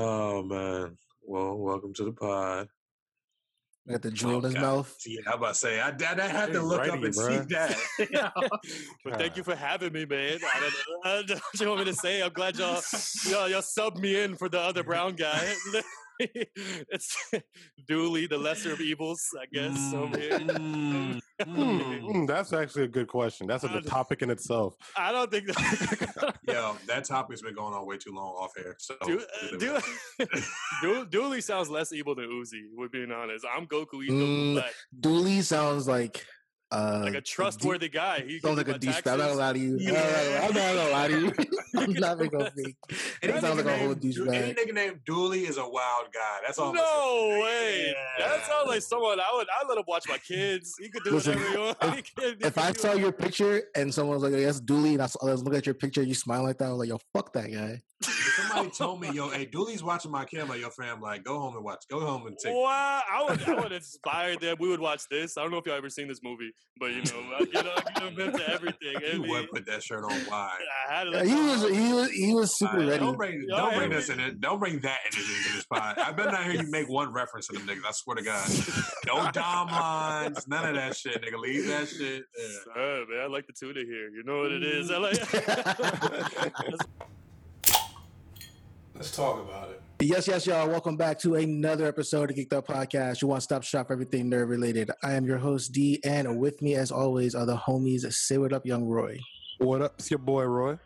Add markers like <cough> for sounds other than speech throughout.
Oh man. Well, welcome to the pod. I Got the jewel in his God. mouth. Yeah, I'm about to say I, I, I had to Hey, look up righty, and see bruh. that. <laughs> <laughs> but thank you ah. for having me, man. I don't know, <laughs> I don't know what you want me to say. I'm glad y'all y'all, y'all subbed me in for the other brown guy. <laughs> it's <laughs> Dooley, the lesser of evils, I guess. over here. Mm, <laughs> Hmm, mm. mm, that's actually a good question. That's a topic in itself. I don't think that. Yo, that topic's been going on way too long off air. So Du- uh, Du- Du- Dooley sounds less evil than Uzi. We're being honest. I'm Goku. He's Goku Mm, Black. Dooley sounds like uh Like a trustworthy guy. He sounds like do a douchebag. I'm not gonna taxes. lie to you. Yeah. I'm not gonna lie to you. I'm not even gonna fake. <laughs> any, sounds like nigga a whole named, Du- any douchebag. nigga named Dooley is a wild guy. That's all. No way. That sounds like someone I would. I let him watch my kids. He could do Listen, whatever he wants. <laughs> He can- he If I saw your picture and someone was like, "Yes, Dooley," and I, saw, I was looking at your picture, you smile like that, I was like, "Yo, fuck that guy." Somebody told me, yo, hey, Dooley's watching my kid, I'm yo, fam, like, go home and watch. Go home and take. Wow, I would, I would inspire them. We would watch this. I don't know if y'all ever seen this movie, but you know, I get, I get them into everything. I, You mean, would put that shirt on. Why? I had to Yeah, he was he was he was super Alright, ready. Don't bring, Yo, don't bring every- this in it. Don't bring that into this, into this pod. I better not hear you make one reference to them niggas. I swear to God. No dom lines, none of that shit, nigga. Leave that shit. <laughs> Yeah. Man, I like the tuna here. You know what it is. I like. <laughs> <laughs> Let's talk about it. Yes, yes, y'all. Welcome back to another episode of Geeked Up Podcast, your one-stop shop for everything nerd related. I am your host D, and with me, as always, are the homies. Say what up, Young Roy, What up? It's your boy Roy.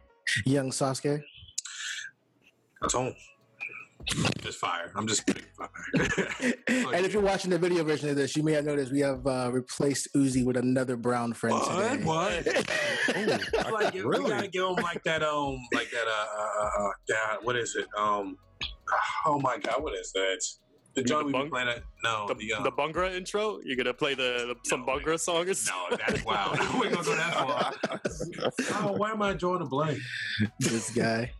Young Sasuke, That's home. Just fire. I'm just kidding. Fire. <laughs> and if you're watching the video version of this, you may have noticed we have uh, replaced Uzi with another brown friend what? today. What? I like, could- you, you gotta give him like that. Um, like that. Uh, uh, uh, God, what is it? Um, <sighs> oh my God, what is that? The mean joint the bung- playing. It? No, the, the, um, the Bhangra intro. You're gonna play the, the some No, Bhangra song. or something? No, that's <laughs> wild. <laughs> we ain't gonna go that far. <laughs> oh, why am I drawing a blank? this guy.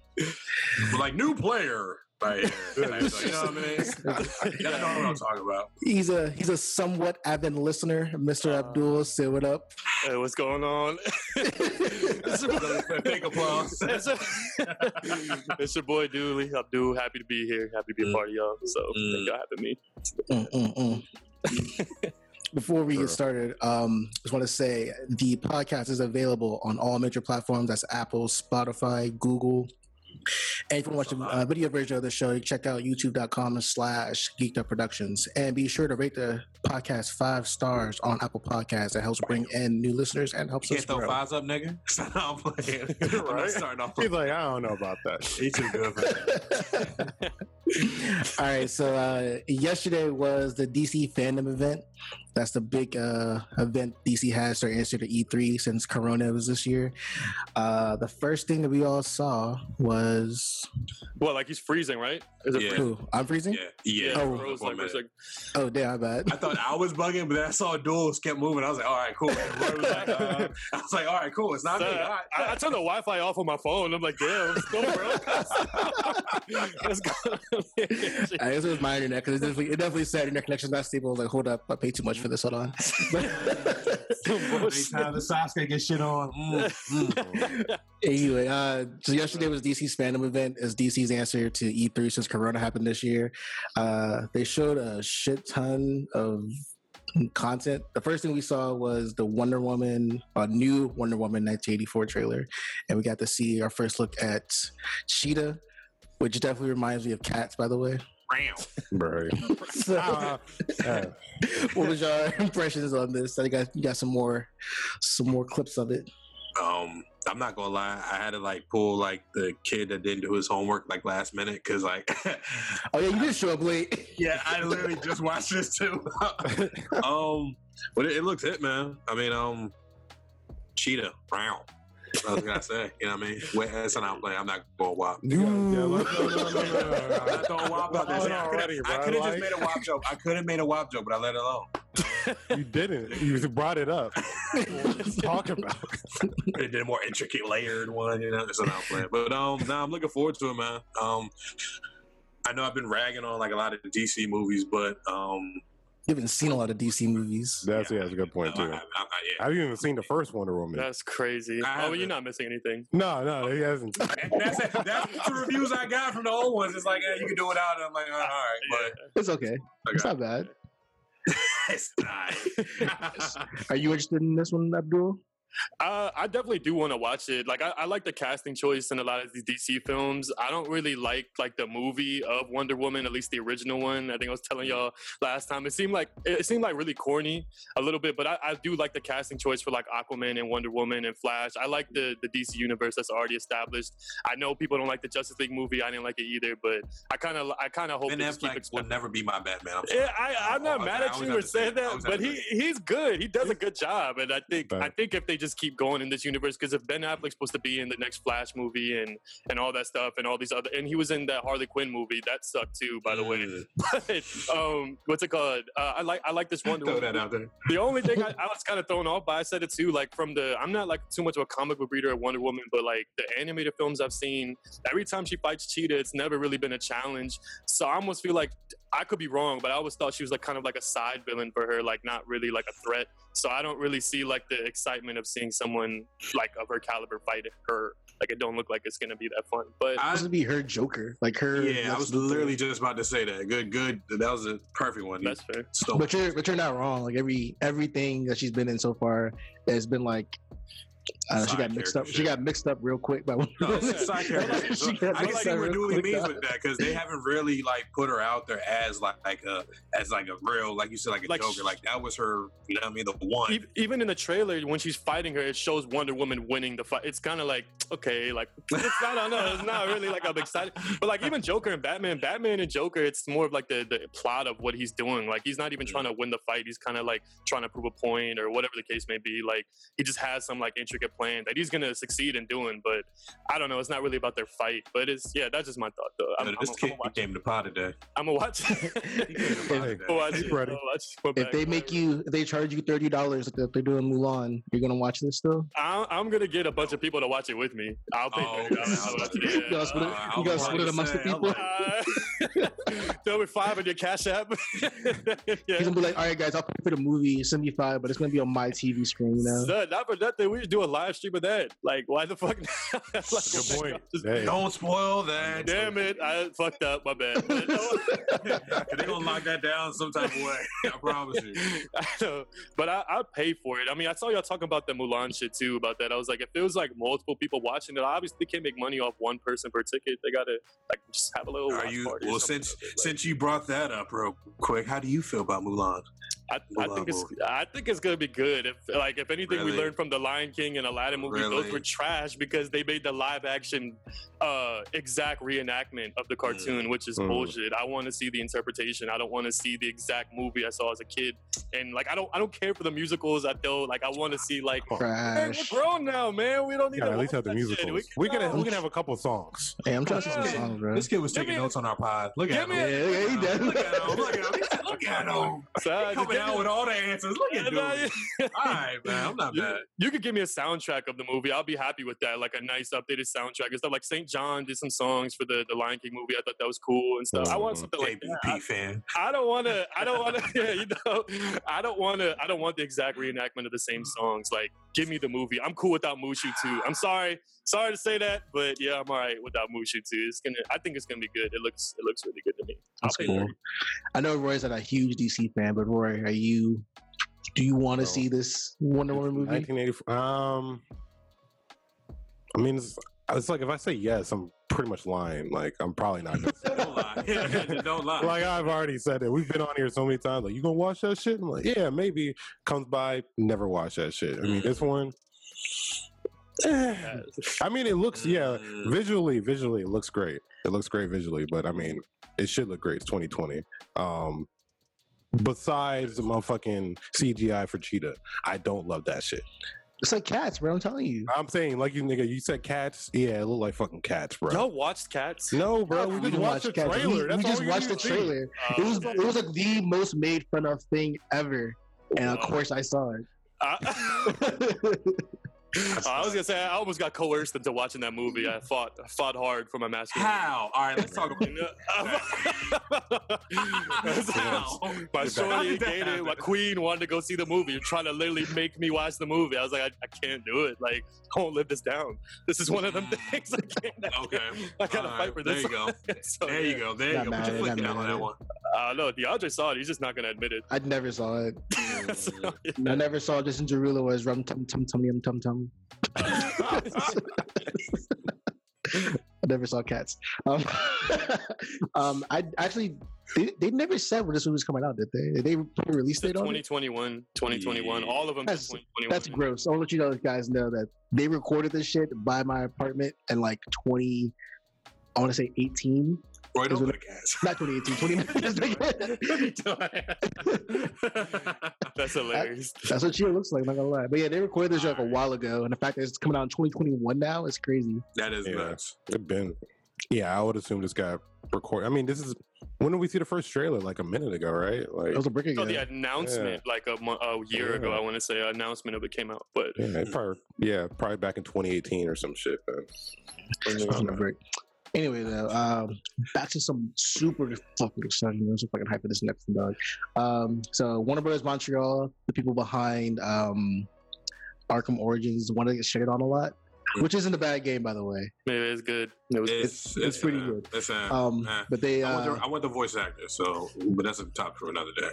But like new player right here. Like, <laughs> so, you know what I mean? <laughs> <laughs> Y'all know what I'm talking about. He's a he's a somewhat avid listener, Mr. Uh, Abdul. Say what up. Hey, what's going on? it's, Big applause. it's, it's your boy Dooley. Abdul, happy to be here. Happy to be a Mm. part of y'all. So Mm. thank y'all having me. Mm, mm. Before we Sure. get started, um, just want to say the podcast is available on all major platforms. That's Apple, Spotify, Google. And if you want to watch the uh, video version of the show, you check out youtube.com slash geeked up productions. And be sure to rate the podcast five stars on Apple Podcasts. That helps bring in new listeners and helps Can't us throw grow. fives up, nigga. <laughs> I'm playing. <laughs> I'm Right? starting off. He's like, I don't know about that. He too good for that. <laughs> All right, so uh, yesterday was the DC fandom event. That's the big uh, event DC has to answer to E3 since Corona was this year. Uh, the first thing that we all saw was Well, like he's freezing, right? Is it Yeah. freezing? who? I'm freezing. Yeah, yeah. Oh. for- Froze for a like for a minute. second. Oh, damn, I bad. I thought I was bugging, but then I saw duels kept moving. I was like, all right, cool. Was like, uh, I was like, all right, cool. It's not me. So, All right. I, I turned the Wi-Fi off on my phone. I'm like, damn, it's still bro. <laughs> Let's go. I guess it was my internet because it definitely, it definitely said internet connection's not stable. Like, hold up, I paid too much for this. Hold on. Anytime the Sasuke get shit on. Mm, mm. Anyway, uh, so yesterday was DC's fandom event as DC's answer to E3 since Corona happened this year. Uh, they showed a shit ton of content. The first thing we saw was the Wonder Woman, a new Wonder Woman 1984 trailer, and we got to see our first look at Cheetah, which definitely reminds me of cats, by the way. Bro. <laughs> So, yeah. what was your <laughs> impressions on this? I got you got some more, some more clips of it. um I'm not gonna lie, I had to like pull like the kid that didn't do his homework like last minute because like Oh yeah, you did <laughs> show up late. yeah, I literally just watched this too. um, but it, it looks hit, man. I mean, um, cheetah, brown. I was gonna say, you know what I mean? Wait, that's an outplay. I'm not going wop. You gotta- yeah, look, <laughs> no, no, no, no, no, I'm not throwing wop out there. I could bro. have just made a wop joke. I could have made a wop joke, but I let it alone. <laughs> You didn't. You brought it up. <laughs> Talk about. It did a more intricate, layered one. You know, it's an outplay. But um, now I'm looking forward to it, man. Um, I know I've been ragging on like a lot of the DC movies, but um, You haven't seen a lot of DC movies. That's yeah, that's a good point No, I too. haven't- I'm not yet. I haven't even seen the first Wonder Woman. That's crazy. I Oh, well, you're haven't. missing anything. No, no, he hasn't. And <laughs> that's that's the reviews I got from the old ones. It's like, yeah, you can do it out. And I'm like, all right, but It's okay. It's not bad. <laughs> it's not. <laughs> Are you interested in this one, Abdul? Uh, I definitely do want to watch it. Like, I, I like the casting choice in a lot of these DC films. I don't really like like the movie of Wonder Woman, at least the original one. I think I was telling y'all last time. It seemed like it seemed like really corny a little bit, but I, I do like the casting choice for like Aquaman and Wonder Woman and Flash. I like the the DC universe that's already established. I know people don't like the Justice League movie. I didn't like it either, but I kind of I kind of hope Ben they keep Affleck will never be my Batman. I'm. Yeah, I, I'm not I- mad at you for saying that, but he he's good. He does a good job, and I think I think if they just keep going in this universe, because if Ben Affleck's supposed to be in the next Flash movie and and all that stuff and all these other, and he was in that Harley Quinn movie, that sucked too, by the way. <laughs> But um, what's it called? Uh, I like I like this Wonder Throw Woman. that out there. The only thing I, I was kind of thrown off by, I said it too, like from the, I'm not like too much of a comic book reader of Wonder Woman, but like the animated films I've seen, every time she fights Cheetah, it's never really been a challenge. So I almost feel like I could be wrong, but I always thought she was like kind of like a side villain for her, like not really like a threat. So I don't really see like the excitement of seeing someone like of her caliber fight her. Like it don't look like it's gonna be that fun. But I, This would be her Joker, like her. yeah, I was literally just about to say that. Good, good. That was a perfect one. That's fair. stole But you're but you're not wrong. Like every everything that she's been in so far has been like. Uh, she Side got mixed character up. She got mixed up real quick by one. No, side character. <laughs> She got I can see what real Dooley means uh, with that because they haven't really like put her out there as like, like a as like a real like you said like a Like, Joker. Like that was her. You know what I mean? The one. E- Even in the trailer, when she's fighting her, it shows Wonder Woman winning the fight. It's kind of like okay, like it's not, I don't know, it's not really like I'm excited. But like even Joker and Batman, Batman and Joker, it's more of like the the plot of what he's doing. Like he's not even trying to win the fight. He's kind of like trying to prove a point or whatever the case may be. Like he just has some like intricate plan that he's gonna succeed in doing. But I don't know. It's not really about their fight. But it's yeah, that's just my thought though. I'm, I'm, this I'm, kid gonna watch. came to pot today. I'm gonna watch. He to If- I'll watch it. <laughs> ready. <laughs> I'll watch it. If they make you, if they charge you thirty dollars like they're doing Mulan, you're gonna watch this still. I- I'm gonna get a bunch of people to watch it with me. I'll pay Oh, thirty dollars. okay. to watch it, You gotta split it, Uh, I you gotta split it about to amongst the say, I'm people. like- Uh, <laughs> throw me five on your cash app. He's yeah. gonna be like, all right, guys, I'll pay for the movie, seventy five, but it's gonna be on my TV screen, you know. Son, not for nothing. We should do a live stream of that. Like, why the fuck? <laughs> like, Good point. just- Hey. Don't spoil that. Damn it! I fucked up. My bad. But <laughs> They're gonna lock that down some type of way. I promise you. <laughs> I know, but I, I'd pay for it. I mean, I saw y'all talking about the Mulan shit too. About that, I was like, if it was like multiple people watching it, obviously they can't make money off one person per ticket. They gotta like just have a little. Are you party well since like- since you brought that up real quick? How do you feel about Mulan? I, I think it's I think it's gonna be good. If like if anything we learned from the Lion King and Aladdin movie, those were trash because they made the live action uh exact reenactment of the cartoon, which is Mm. bullshit. I want to see the interpretation. I don't want to see the exact movie I saw as a kid. And like I don't I don't care for the musicals. I don't like I want to see like man, Trash. we're grown now, man. We don't need Yeah, to at least have the that shit. musicals. We We can no. we can have a couple songs. Hey, I'm trying to some songs, bro. This kid was Give taking me a- notes on our pod. Look at him. me a- Yeah, yeah, he does. Look at him. Look at him. Look at him. So, just Coming give out me- with all the answers. Look at dude. All right, man. I'm not you, bad. you could give me a soundtrack of the movie. I'll be happy with that. Like a nice updated soundtrack and stuff. Like St. John did some songs for the, the Lion King movie. I thought that was cool and stuff. I want Mhm. something like that. KBP fan. I, I don't want to. I don't want to. Yeah, you know. I don't want to. I don't want the exact reenactment of the same songs. Like, give me the movie. I'm cool without Mushu too. I'm sorry. Sorry to say that, but yeah, I'm all right without Mushu too. It's gonna. I think it's gonna be good. It looks. It looks really good to me. I'll That's cool. 30. I know Roy's not a huge DC fan, but Roy, are you? Do you want to No. see this Wonder Woman movie? 1984. Um, I mean, it's, like if I say yes, I'm pretty much lying. Like I'm probably not. Gonna say <laughs> Don't lie. <laughs> Don't lie. like I've already said it. We've been on here so many times. Like, you gonna watch that shit? I'm like, yeah, maybe. Comes by, never watch that shit. I mean, this one. eh. I mean, it looks yeah. Mm. Visually, visually, it looks great. It looks great visually, but I mean, it should look great. It's 2020. Um, besides the motherfucking CGI for Cheetah, I don't love that shit. It's like cats, bro. I'm telling you. I'm saying, like you nigga, you said cats. Yeah, it look like fucking cats, bro. Y'all watched Cats? No, bro, we We just didn't watched the Cats. trailer. We, we just we watched the see. trailer. Uh, It was it was like the most made fun of thing ever, and of course I saw it. uh, <laughs> <laughs> I was gonna say I almost got coerced into watching that movie. I fought I fought hard for my masculine. How? All right, let's talk about <laughs> How? my shorty, that Gator, my queen wanted to go see the movie. You're trying to literally make me watch the movie. I was like, I, I can't do it. Like, I won't live this down. This is one of them things I can't. Okay. I gotta All fight right, for There this. you go. <laughs> so, There you go. There you go. Put mad your at foot down on that one. Uh, no, DeAndre saw it. He's just not gonna admit it. I never saw it. <laughs> So, I never saw Justin Derulo as rum tum tum tum yum tum tum. <laughs> I never saw cats. Um, <laughs> um, I actually they, they never said when this movie was coming out, did they? Did they put a release date on it? 2021, 2021, Yeah. all of them. That's- 2021. That's gross. I'll let you know, guys, know that they recorded this shit by my apartment in like 20, I want to say 18, Roy, don't Is put a gas. not 2018, 2019. That's hilarious. That's what she looks like. Not gonna lie, but yeah, they recorded this shit like a while ago, and the fact that it's coming out in 2021 now is crazy. that is Yeah. nuts. It been. Yeah, I would assume this guy record. I mean, this is when did we see the first trailer? Like a minute ago, right? Like, It was a brick oh, So again. the announcement, like a, a year ago, I want to say, announcement of it came out. But yeah, probably, yeah, probably back in 2018 or some shit. Man. It's on the brick. Anyway, though, um, back to some super fucking exciting news. I'm fucking hyping this next one, dog. Um, so Warner Brothers Montreal, the people behind um, Arkham Origins, one that gets shit on a lot, which isn't a bad game, by the way. it's good. It was It's, it's pretty uh, good. It's, uh, Um, uh, but they, I, want uh, the, I want the voice actor, so but that's a top for another day.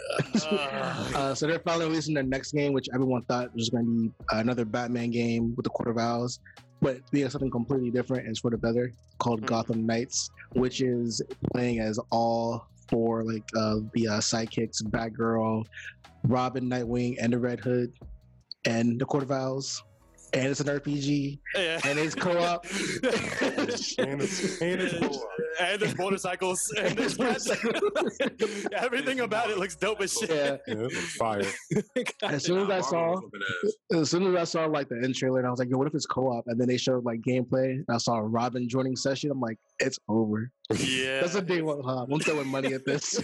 uh, <laughs> uh, so they're finally releasing their next game, which everyone thought was going to be another Batman game with the Court of Owls, but they have something completely different and sort of better, called Mhm. Gotham Knights, which is playing as all four like uh, the uh, sidekicks, Batgirl, Robin, Nightwing, and the Red Hood, and the Court of Owls. And it's an RPG, yeah. and it's co-op. <laughs> And it's, and it's cool. and there's motorcycles <laughs> and there's <laughs> everything about it looks dope as shit. yeah. Yeah, it looks fire. As soon as I saw, as soon as I saw like the end trailer, and I was like, "Yo, what if it's co-op?" And then they showed like gameplay, and I saw Robin joining session. I'm like, "It's over." yeah, That's a day one. Huh? I'm throwing money at this.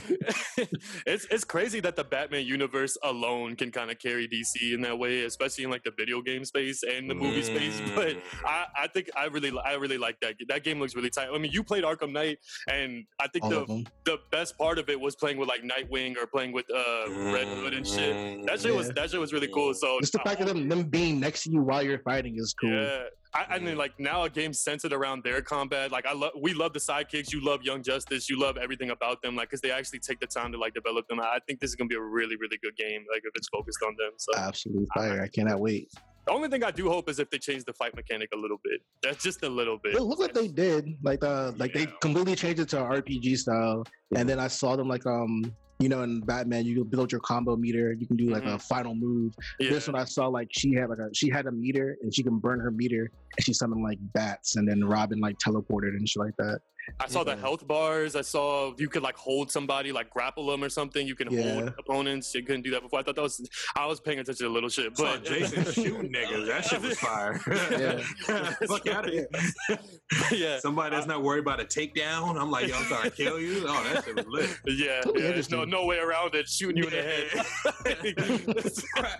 it's it's crazy that the Batman universe alone can kind of carry DC in that way, especially in like the video game space and the movie space. <laughs> But I, I think I really I really like that. That game looks really tight. I mean, you played Arkham Knight, and I think All the the best part of it was playing with like Nightwing or playing with uh, Red Hood and shit. That shit was that shit was really cool. So Just the fact of them them being next to you while you're fighting is cool. Yeah. I, I mean, like now a game centered around their combat. Like I love, we love the sidekicks. You love Young Justice. You love everything about them. Like because they actually take the time to like develop them. I think this is gonna be a really, really good game. Like if it's focused on them. So Absolute fire. I cannot wait. the only thing I do hope is if they change the fight mechanic a little bit. That's just a little bit. It looked like they did. Like the like they completely changed it to an RPG style. And then I saw them like um you know in Batman you build your combo meter. You can do like a mm-hmm. final move. Yeah. This one I saw like she had like a she had a meter and she can burn her meter and she summoned like bats and then Robin like teleported and shit like that. I saw the health bars. I saw you could like hold somebody, like grapple them or something. You can hold opponents. You couldn't do that before. I thought that was. I was paying attention to little shit, Saw but Jason shooting niggas. That shit was fire. <laughs> Fuck out of here. <laughs> yeah, Somebody that's not worried about a takedown. I'm like, yo, I'm trying to kill you. Oh, that shit was lit. <laughs> yeah, Totally yeah. There's no no way around it. Shooting you in the head.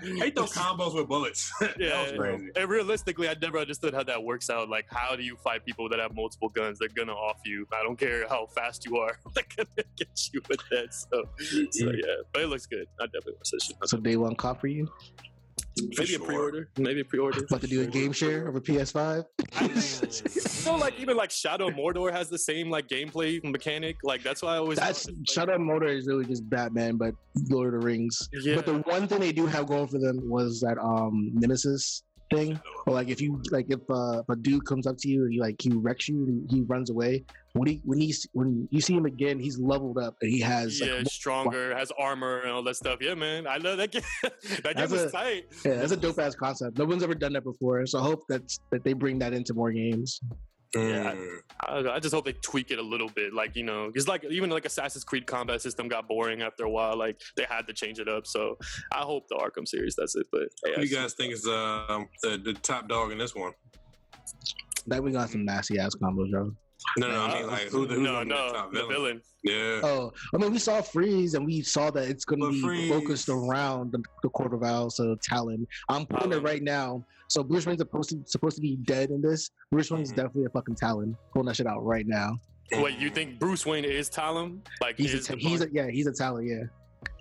They throw combos with bullets. that Yeah. was crazy. And realistically, I never understood how that works out. Like, how do you fight people that have multiple guns? They're gonna off you. I don't care how fast you are. <laughs> They're gonna get you with that. So, so yeah. But it looks good. I definitely want to say that. So day one cop for you. Maybe sure. a pre-order. Maybe a pre-order. About to do a game share of a PS5. so like even like Shadow Mordor has the same like gameplay mechanic. Like that's why I always That's thought it's, Shadow Mordor is really just Batman, but Lord of the Rings. Yeah. But the one thing they do have going for them was that um Nemesis thing. Or like if you like if, uh, if a dude comes up to you and he like he wrecks you and he runs away. When he when he's when you see him again, he's leveled up and he has yeah, like, stronger, has armor and all that stuff. Yeah, man, I love that game. <laughs> that game That's was a- tight. yeah, that's a dope ass concept. No one's ever done that before, so I hope that that they bring that into more games. Yeah. Mm. I, I just hope they tweak it a little bit. Like you know, because like even like Assassin's Creed combat system got boring after a while. Like they had to change it up. So I hope the Arkham series does it. But Who yeah, you guys think is um, the, the top dog in this one? That we got some nasty ass combos, bro. No, no, I mean like who the who's no, no, the top the villain? villain. Yeah. Oh, I mean, we saw Freeze, and we saw that it's going to be Freeze- focused around the, the Court of Owls, so Talon. I'm putting it right now. So Bruce Wayne's supposed to supposed to be dead in this. Bruce Wayne's Mhm. definitely a fucking Talon. Pulling that shit out right now. Wait, you think Bruce Wayne is Talon? Like He's a, is ta- the he's a, punk- yeah, he's a Talon. Yeah,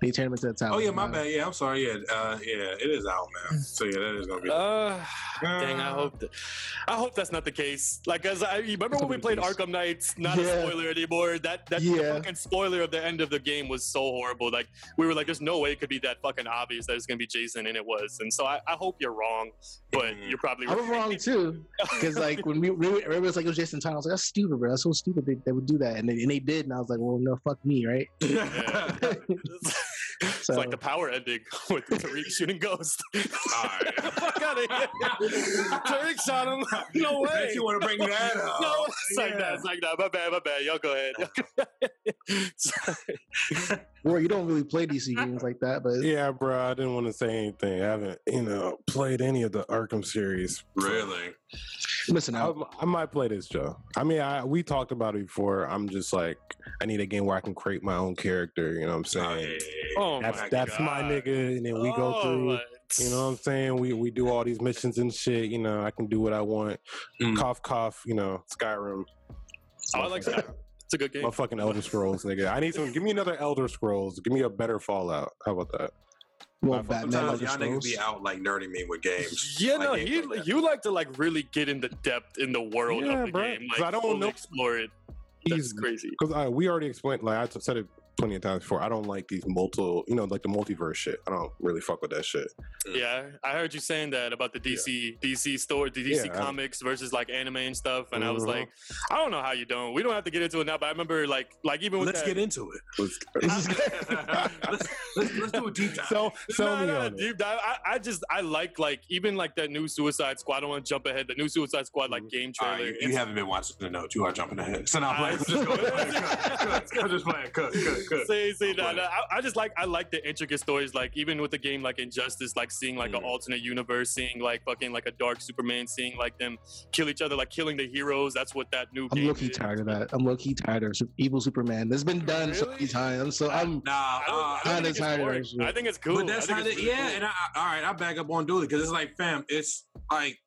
they turned him into a Talon. Oh yeah, my now. bad. Yeah, I'm sorry. Yeah, uh, yeah, it is out, man. So yeah, that is gonna be. Uh, dang, I hope that, I hope that's not the case. Like, as I you remember when we played <laughs> Arkham Knights, not Yeah. a spoiler anymore. That that Yeah. fucking spoiler of the end of the game was so horrible. Like, we were like, there's no way it could be that fucking obvious that it's gonna be Jason, and it was. And so I, I hope you're wrong, but Mhm. you're probably I was wrong too, <laughs> because like when we, we everybody was like it was Jason Todd, I was like that's stupid, bro. That's so stupid they, they would do that, and they, and they did, and I was like, well, no, fuck me, right? <laughs> it's So- like the power ending <laughs> with Tariq shooting Ghost. <laughs> Alright. Fuck out of here. Tariq shot him. <laughs> No way. Bet you want to bring that up? No, it's like that. Yeah. It's like that. My bad, my bad. Y'all go ahead. Sorry. Or you don't really play DC games like that, but Yeah, bro. I didn't want to say anything. I haven't, you know, played any of the Arkham series. Really? Listen I. I might play this, Joe. I mean, I we talked about it before. I'm just like, I need a game where I can create my own character. You know what I'm saying? Oh that's my that's my nigga, and then we go Oh, through. my- You know what I'm saying? We we do all these missions and shit. You know, I can do what I want. Mm. Cough, cough. You know, Skyrim. Oh, I like that. It's a good game. My fucking Elder Scrolls, nigga. I need some. Give me another Elder Scrolls. Give me a better Fallout. How about that? Well, I- Batman. Sometimes Elder y'all niggas be out like nerding me with games. Yeah, Like no, games he, like you like to like really get in the depth in the world Yeah, of the bro, game, 'cause like I don't know- explore it. That's He's crazy. because uh, we already explained. Like I said it plenty of times before. I don't like these multiple. You know, like the multiverse shit. I don't really fuck with that shit. Yeah, I heard you saying that about the DC DC store, the DC Yeah, I- comics versus like anime and stuff, and I was Mhm. like, I don't know how you don't. We don't have to get into it now, but I remember like like even with Let's that, get into it. Let's- <laughs> <laughs> let's, let's, let's do a deep dive. So, sell No, me no, deep dive. I, I just I like like even like that new Suicide Squad. I don't want to jump ahead. The new Suicide Squad like game All trailer. right, you, you haven't been watching the note. You are jumping ahead. So now I- I'm just going. <laughs> I'm just playing. Cut, cut, cut. See, see, I'm no, no, I, I just like I like the intricate stories. Like even with the game like Injustice, like seeing like an Mm. alternate universe, seeing like fucking like a dark Superman, seeing like them kill each other, like killing the heroes. That's what that new I'm game low key is. tired of that. I'm low key tired of evil Superman. This has been done so many times. So I'm Nah, I don't, uh, I kinda think it's tired of boring. I think it's cool. But that's I how think they, it's really yeah, cool. and I, I- all right, I back up on Dooley because it's like, fam, it's like,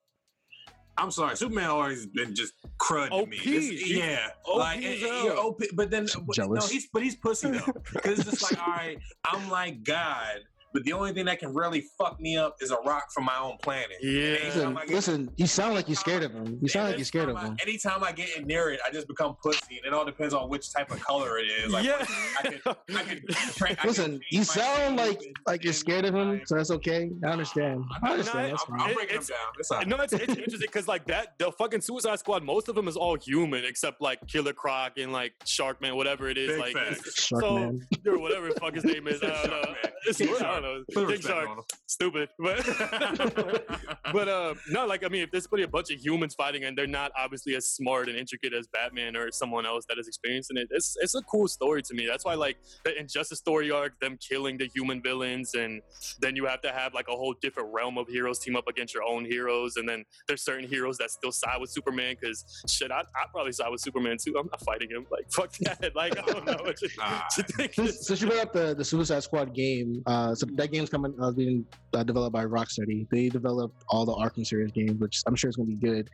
I'm sorry, Superman always been just crud to me. It's- yeah, OP like and- and you're OP, but then but, no, he's but he's pussy though. Because it's just like, <laughs> all right, I'm like God, but the only thing that can really fuck me up is a rock from my own planet. Yeah. listen. Listen, you sound like you're scared of him. You sound like you're scared of him. I- Anytime I get near it, I just become pussy, and it all depends on which type of color it is. Like, yeah. I can, I can, tra- I can Listen, change you sound like like you're scared of him, so that's okay. I understand. I understand. No, That's I'm, fine. I'm breaking them it's- down. It's all right. No, it's, it's interesting because like that, the fucking Suicide Squad, most of them is all human except like Killer Croc and like Sharkman, whatever it is, Big like facts. Shark so- man. or whatever the fuck his name is. I don't know. It's, I don't know. Put King respect Shark, on him. stupid, but <laughs> but uh, no, like I mean, if there's putting a bunch of humans fighting and they're not obviously as smart and intricate as Batman or someone else that is experiencing it, it's it's a cool story to me. That's why like the Injustice story arc, them killing the human villains, and then you have to have like a whole different realm of heroes team up against your own heroes, and then there's certain heroes that still side with Superman because shit, I I probably side with Superman too. I'm not fighting him. Like fuck that. <laughs> Like I don't know what you, Ah, what you think. Since, since you brought up the, the Suicide Squad game, uh, so that game's coming uh, being uh, developed by Rocksteady. They developed all the Arkham series games, which I'm sure is going to be good.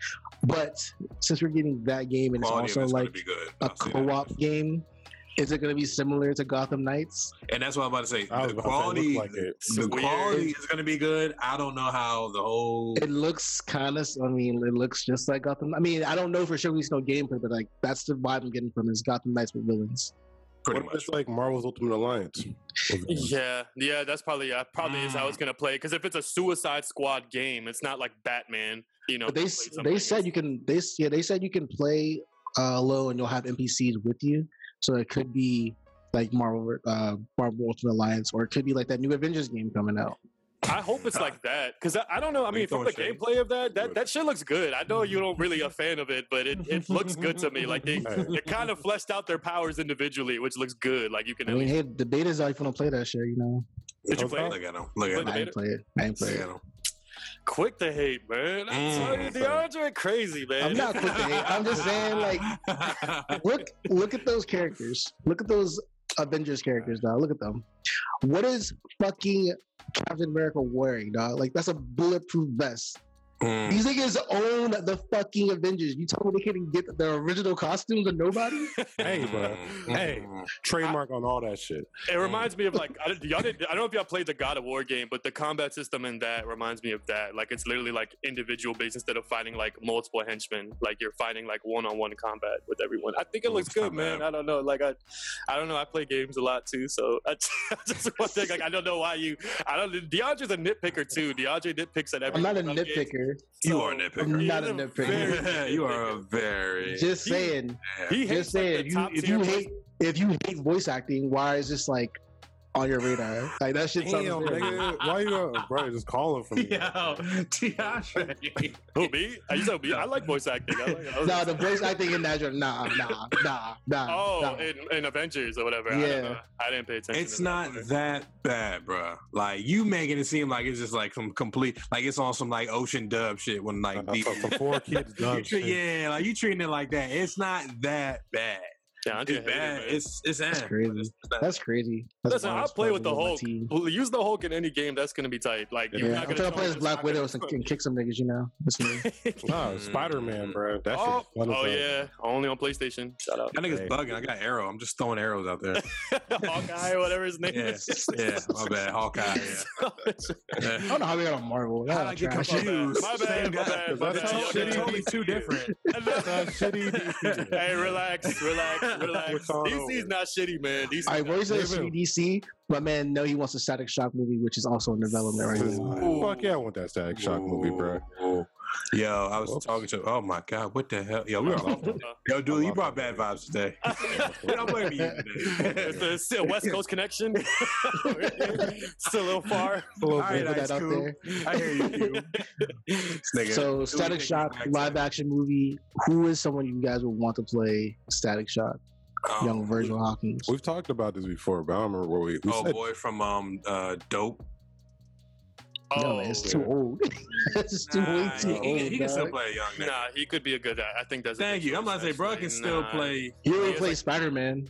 But since we're getting that game and it's quality of also like a good. a I'll say that. co-op game, is it going to be similar to Gotham Knights? and that's what I'm about to say. I was The about say, it quality, like it. the Weird. quality is going to be good. I don't know how the whole. It looks kind of. I mean, it looks just like Gotham. I mean, I don't know for sure. We no gameplay, but like that's the vibe I'm getting from is Gotham Knights with villains. Pretty What much. it's like Marvel's Ultimate Alliance? <laughs> Yeah, yeah, that's probably yeah, probably is how it's gonna play. Because if it's a Suicide Squad game, it's not like Batman. You know, But they to s- play something they said against- you can. They yeah they said you can play uh, alone and you'll have NPCs with you. So it could be like Marvel uh, Marvel Ultimate Alliance, or it could be like that new Avengers game coming out. I hope it's like that because I, I don't know. I mean, from the shade. gameplay of that, that that shit looks good. I know you don't really a <laughs> fan of it, but it, it looks good to me. Like they Hey. it kind of fleshed out their powers individually, which looks good. Like you can. I mean, hey, the beta's out if you don't play that shit. You know, Did you play? it? Look at him. Look at the him. I ain't play it. I ain't play it. quick to hate, man. I'm telling you, Mm. DeAndre crazy, man. I'm not quick to hate. I'm just saying, like, <laughs> look, look at those characters. Look at those Avengers characters, dog. Look at them. What is fucking Captain America wearing, dog? Like, that's a bulletproof vest. Mm. These niggas own the fucking Avengers. You tell me they couldn't get the original costumes of nobody? <laughs> Hey, bro. Mm. Hey. Trademark on all that shit. It reminds me of like I, don't- y'all did, I don't know if y'all played the God of War game, but the combat system in that reminds me of that. Like it's literally like individual based instead of fighting like multiple henchmen. Like you're fighting like one on one combat with everyone. I think it looks good, man. I don't know. Like I, I don't know. I play games a lot too, so <laughs> I just one thing. Like I don't know why you. I don't. DeAndre's a nitpicker too. DeAndre nitpicks at every. I'm not a nitpicker. games. Nitpicker. You are a I'm nitpicker. not a He's a nitpicker. very- <laughs> you are a very. Just saying. He Just hates like, saying. If you if you person- hate if you hate voice acting, why is this like on your radar? Like that shit sounds. Damn, very- nigga. Why you, uh, bro, just calling for me? <laughs> Yo, DeAndre. <laughs> Who me? I used to be. I like voice acting. I like, I was- Nah, the voice acting in that, nah, nah, nah, nah. Oh, nah. in, in Avengers or whatever. I, Yeah. don't know. I didn't pay attention. It's to not that. that bad, bro. Like you making it seem like it's just like some complete, like it's on some like ocean dub shit. When like Uh, the, for- for four kids <laughs> you dub yeah, like you treating it like that. It's not that bad. Yeah, I It's just bad. It's it's That's crazy. it's not- That's crazy. That's Listen, I'll play with the Hulk. Use the Hulk in any game. That's gonna be tight. Like, you're Yeah, not I'm gonna trying to play as this Black Widow to- and kick some niggas, you know. That's me. <laughs> Nah, Spider Man, bro. That oh, shit's fun as oh yeah, only on PlayStation. Shut up. That nigga's Hey. bugging. I got arrow. I'm just throwing arrows out there. <laughs> Hawkeye, whatever his name Yeah, is. yeah. My bad, Hawkeye. <laughs> Yeah. I don't know how we got on Marvel. How Y'all I get trash. confused? My bad, my bad, my That's bad. how Yeah, shitty totally two different. That's shitty hey, relax, relax, relax. We're DC's not shitty, man. DC's All right, not what is it? Leave My man, no, he wants a Static Shock movie, which is also in development right now. Fuck yeah, I want that Static Shock movie, bro. Ooh. Yo, I was Whoops. talking to. Oh my god, what the hell? Yo, we were off. <laughs> Yo, dude, you brought bad vibes today. <laughs> I'm blaming you today. It's the it's the West Coast connection. <laughs> Still a little far. A little All right, bit. Ice that out there. I hear you. Q. Nigga- So, Static you think Shock is live action movie. Who is someone you guys would want to play Static Shock? Um, Young Virgil Hawkins. We've talked about this before, but I don't remember what we, we Oh said. boy, from um uh dope. No, Oh, man, it's too old. <laughs> it's too way too he, he, old. can- he can still play young nigga. Nah, he could be a good. Guy. I think that's. a Thank good you. I'm about to say, bro can still Nah. play. He already He is played like- Spider Man.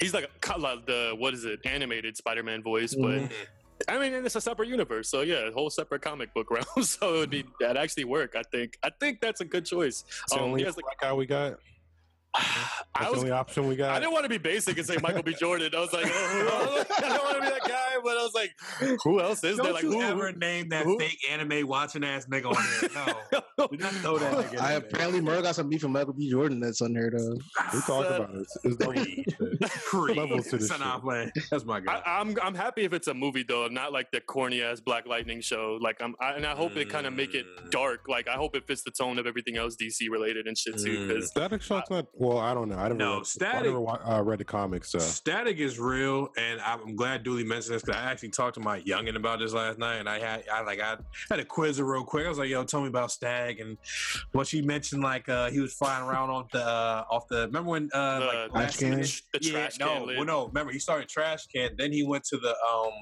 He's like, a, like the what is it? Animated Spider-Man voice, Mhm. but I mean, it's a separate universe, so yeah, a whole separate comic book <laughs> realm. So it would be that actually work. I think. I think that's a good choice. It's the Um, only he has, like, black guy we got. I That's the only option we got. I didn't want to be basic and say Michael B. Jordan. I was like, oh, <laughs> I don't want to be that guy, but I was like, who else is there? Don't Like, you who? ever name that who- fake anime watching ass nigga on there? No. <laughs> Do not throw that nigga. I apparently Murray got some beef from Michael B. Jordan that's unheard though. We talked about it. It's, it's double Creed. Creed. Levels to this shit. That's my guy. I, I'm I'm happy if it's a movie though, not like the corny ass Black Lightning show. Like I'm, I, and I hope it kind of make it Mm. dark. Like I hope it fits the tone of everything else DC related and shit too. Mm. Because Static Shock's not. Well, I don't know. I never. No, read, I never uh, read the comics. So. Static is real, and I'm glad Dooley mentioned this because I actually talked to my youngin about this last night, and I had I like I had a quiz her real quick. I was like, "Yo, tell me about Static," and what she mentioned, like uh, he was flying around off the uh, off the. Remember when uh, The like trash last can? season- the yeah, trash no, can lid. well, no. Remember, he started trash can, then he went to the um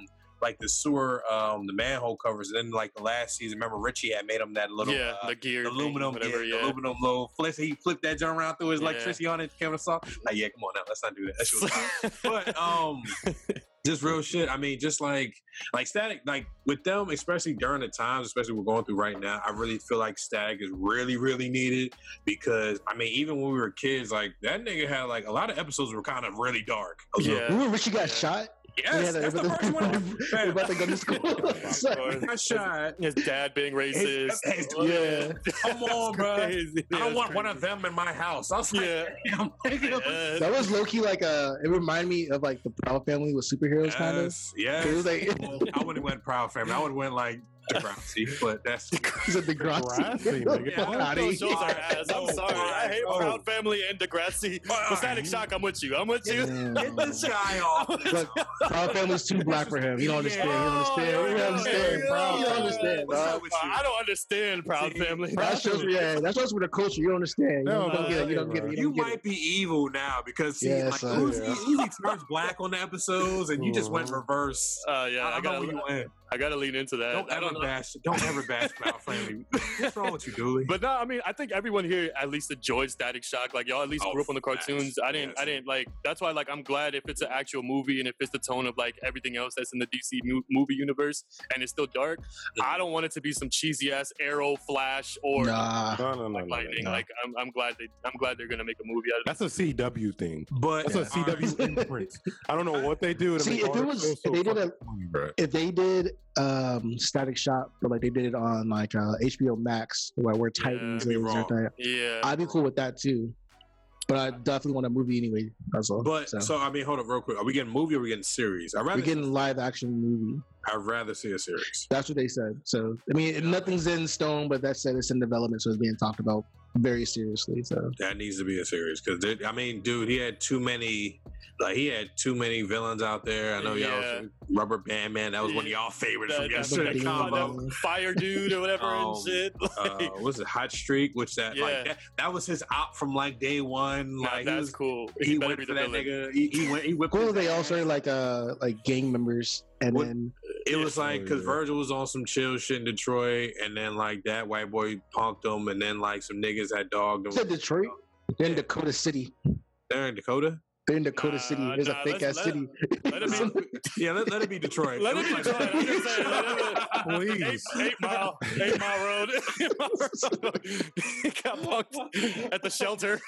like the sewer, um the manhole covers. And then like the last season, remember Richie had made him that little yeah, uh, the gear, thing, aluminum, whatever. yeah, Yeah, aluminum little flip. He flipped that joint around through his Yeah. electricity on it, Kevin saw. Like, yeah, come on now, let's not do that. That shit <laughs> but um just real shit i mean just like like static like with them especially during the times especially we're going through right now i really feel like static is really really needed because i mean even when we were kids like that nigga had like a lot of episodes were kind of really dark Yeah. Remember Richie got Yeah. shot? Yes Yeah, that's the first one <laughs> We're about to go to school. <laughs> Sorry. I shot his dad being racist. his- Yeah. come <laughs> on bro Crazy. i don't it's want one of them in my house i was like Yeah. damn. Yeah. That was low key like a. It reminded me of like the Proud Family with superheroes, kind of. yes, yes. It was like I would have went proud family. I would have went like Degrassi, but that's he's a Degrassi. Degrassi, Yeah, outta Those here. shows are ass. I'm Oh, sorry. I hate oh. Proud Family and Degrassi. But Static Shock, I'm with you. I'm with you. Get this guy off. <laughs> But Proud Family's too black for him. You don't understand. You don't understand. You don't understand. You don't understand, What's dog. up with you? I don't understand Proud See, Family. That shows, yeah, that shows with the culture. You don't understand. You No, don't, no, get it. You don't get it. You, You don't get might it. be evil now because see, Yeah, like son. Uzi, Yeah. Uzi turns black on the episodes, and you just went reverse. Uh, yeah, I, I, don't know gotta, where you went. I gotta lean into that. Don't I ever don't no. bash. Don't ever bash <laughs> Cloud Family. What's wrong with you, Dooley? But no, I mean, I think everyone here at least enjoyed Static Shock. Like y'all at least Oh, grew up on the facts. cartoons. I didn't. I didn't like. That's why, like, I'm glad if it's an actual movie and if it's the tone of like everything else that's in the DC mu- movie universe and it's still dark. I don't want it to be some cheesy ass Arrow, Flash, or Nah. No, no, no, like no, lightning. no. Like, I'm, I'm glad they. I'm glad they're gonna make a movie out of it. That's a CW thing. but That's a CW <laughs> imprint. I don't know what they do to See, make if it was- shows if they did fucking funny, bro. If they did um Static Shock, but like they did it on like uh, HBO Max, where where Titans or wrong. that, Yeah. I'd be cool with that too. But I definitely want a movie anyway. That's all. But so, so. I mean, hold up, real quick. Are we getting movie or are we getting series? I'd rather. we're getting live action movie. I'd rather see a series. That's what they said. So I mean, Yeah. nothing's in stone, but that said, it's in development, so it's being talked about very seriously. So That needs to be a series because I mean, dude, he had too many. Like he had too many villains out there. I know y'all. Rubber Band Man. That was one of y'all favorites That- from yesterday. that- combo. that- Fire dude or whatever Um, and shit. <laughs> uh, Like, was it Hot Streak? Which that Yeah. like that, that was his op from like day one. nah, Like he that's was, cool. he better went for that villain. nigga. He, he went. He whipped. cool. They ass. also are like uh like gang members, and What- then It was like because. Virgil was on some chill shit in Detroit, and then like that white boy punked him, and then like some niggas had dogged him. said Detroit, they're in Dakota City. They're in Dakota. They're in Dakota Nah, City. It's nah, a fake let's- ass let- city. Let it be. <laughs> Yeah, let, let it be Detroit. Let it be looks like- Detroit. I'm just saying. Let it, Please. Eight, eight mile, eight mile road. <laughs> Eight mile road. <laughs> he got punked at the shelter.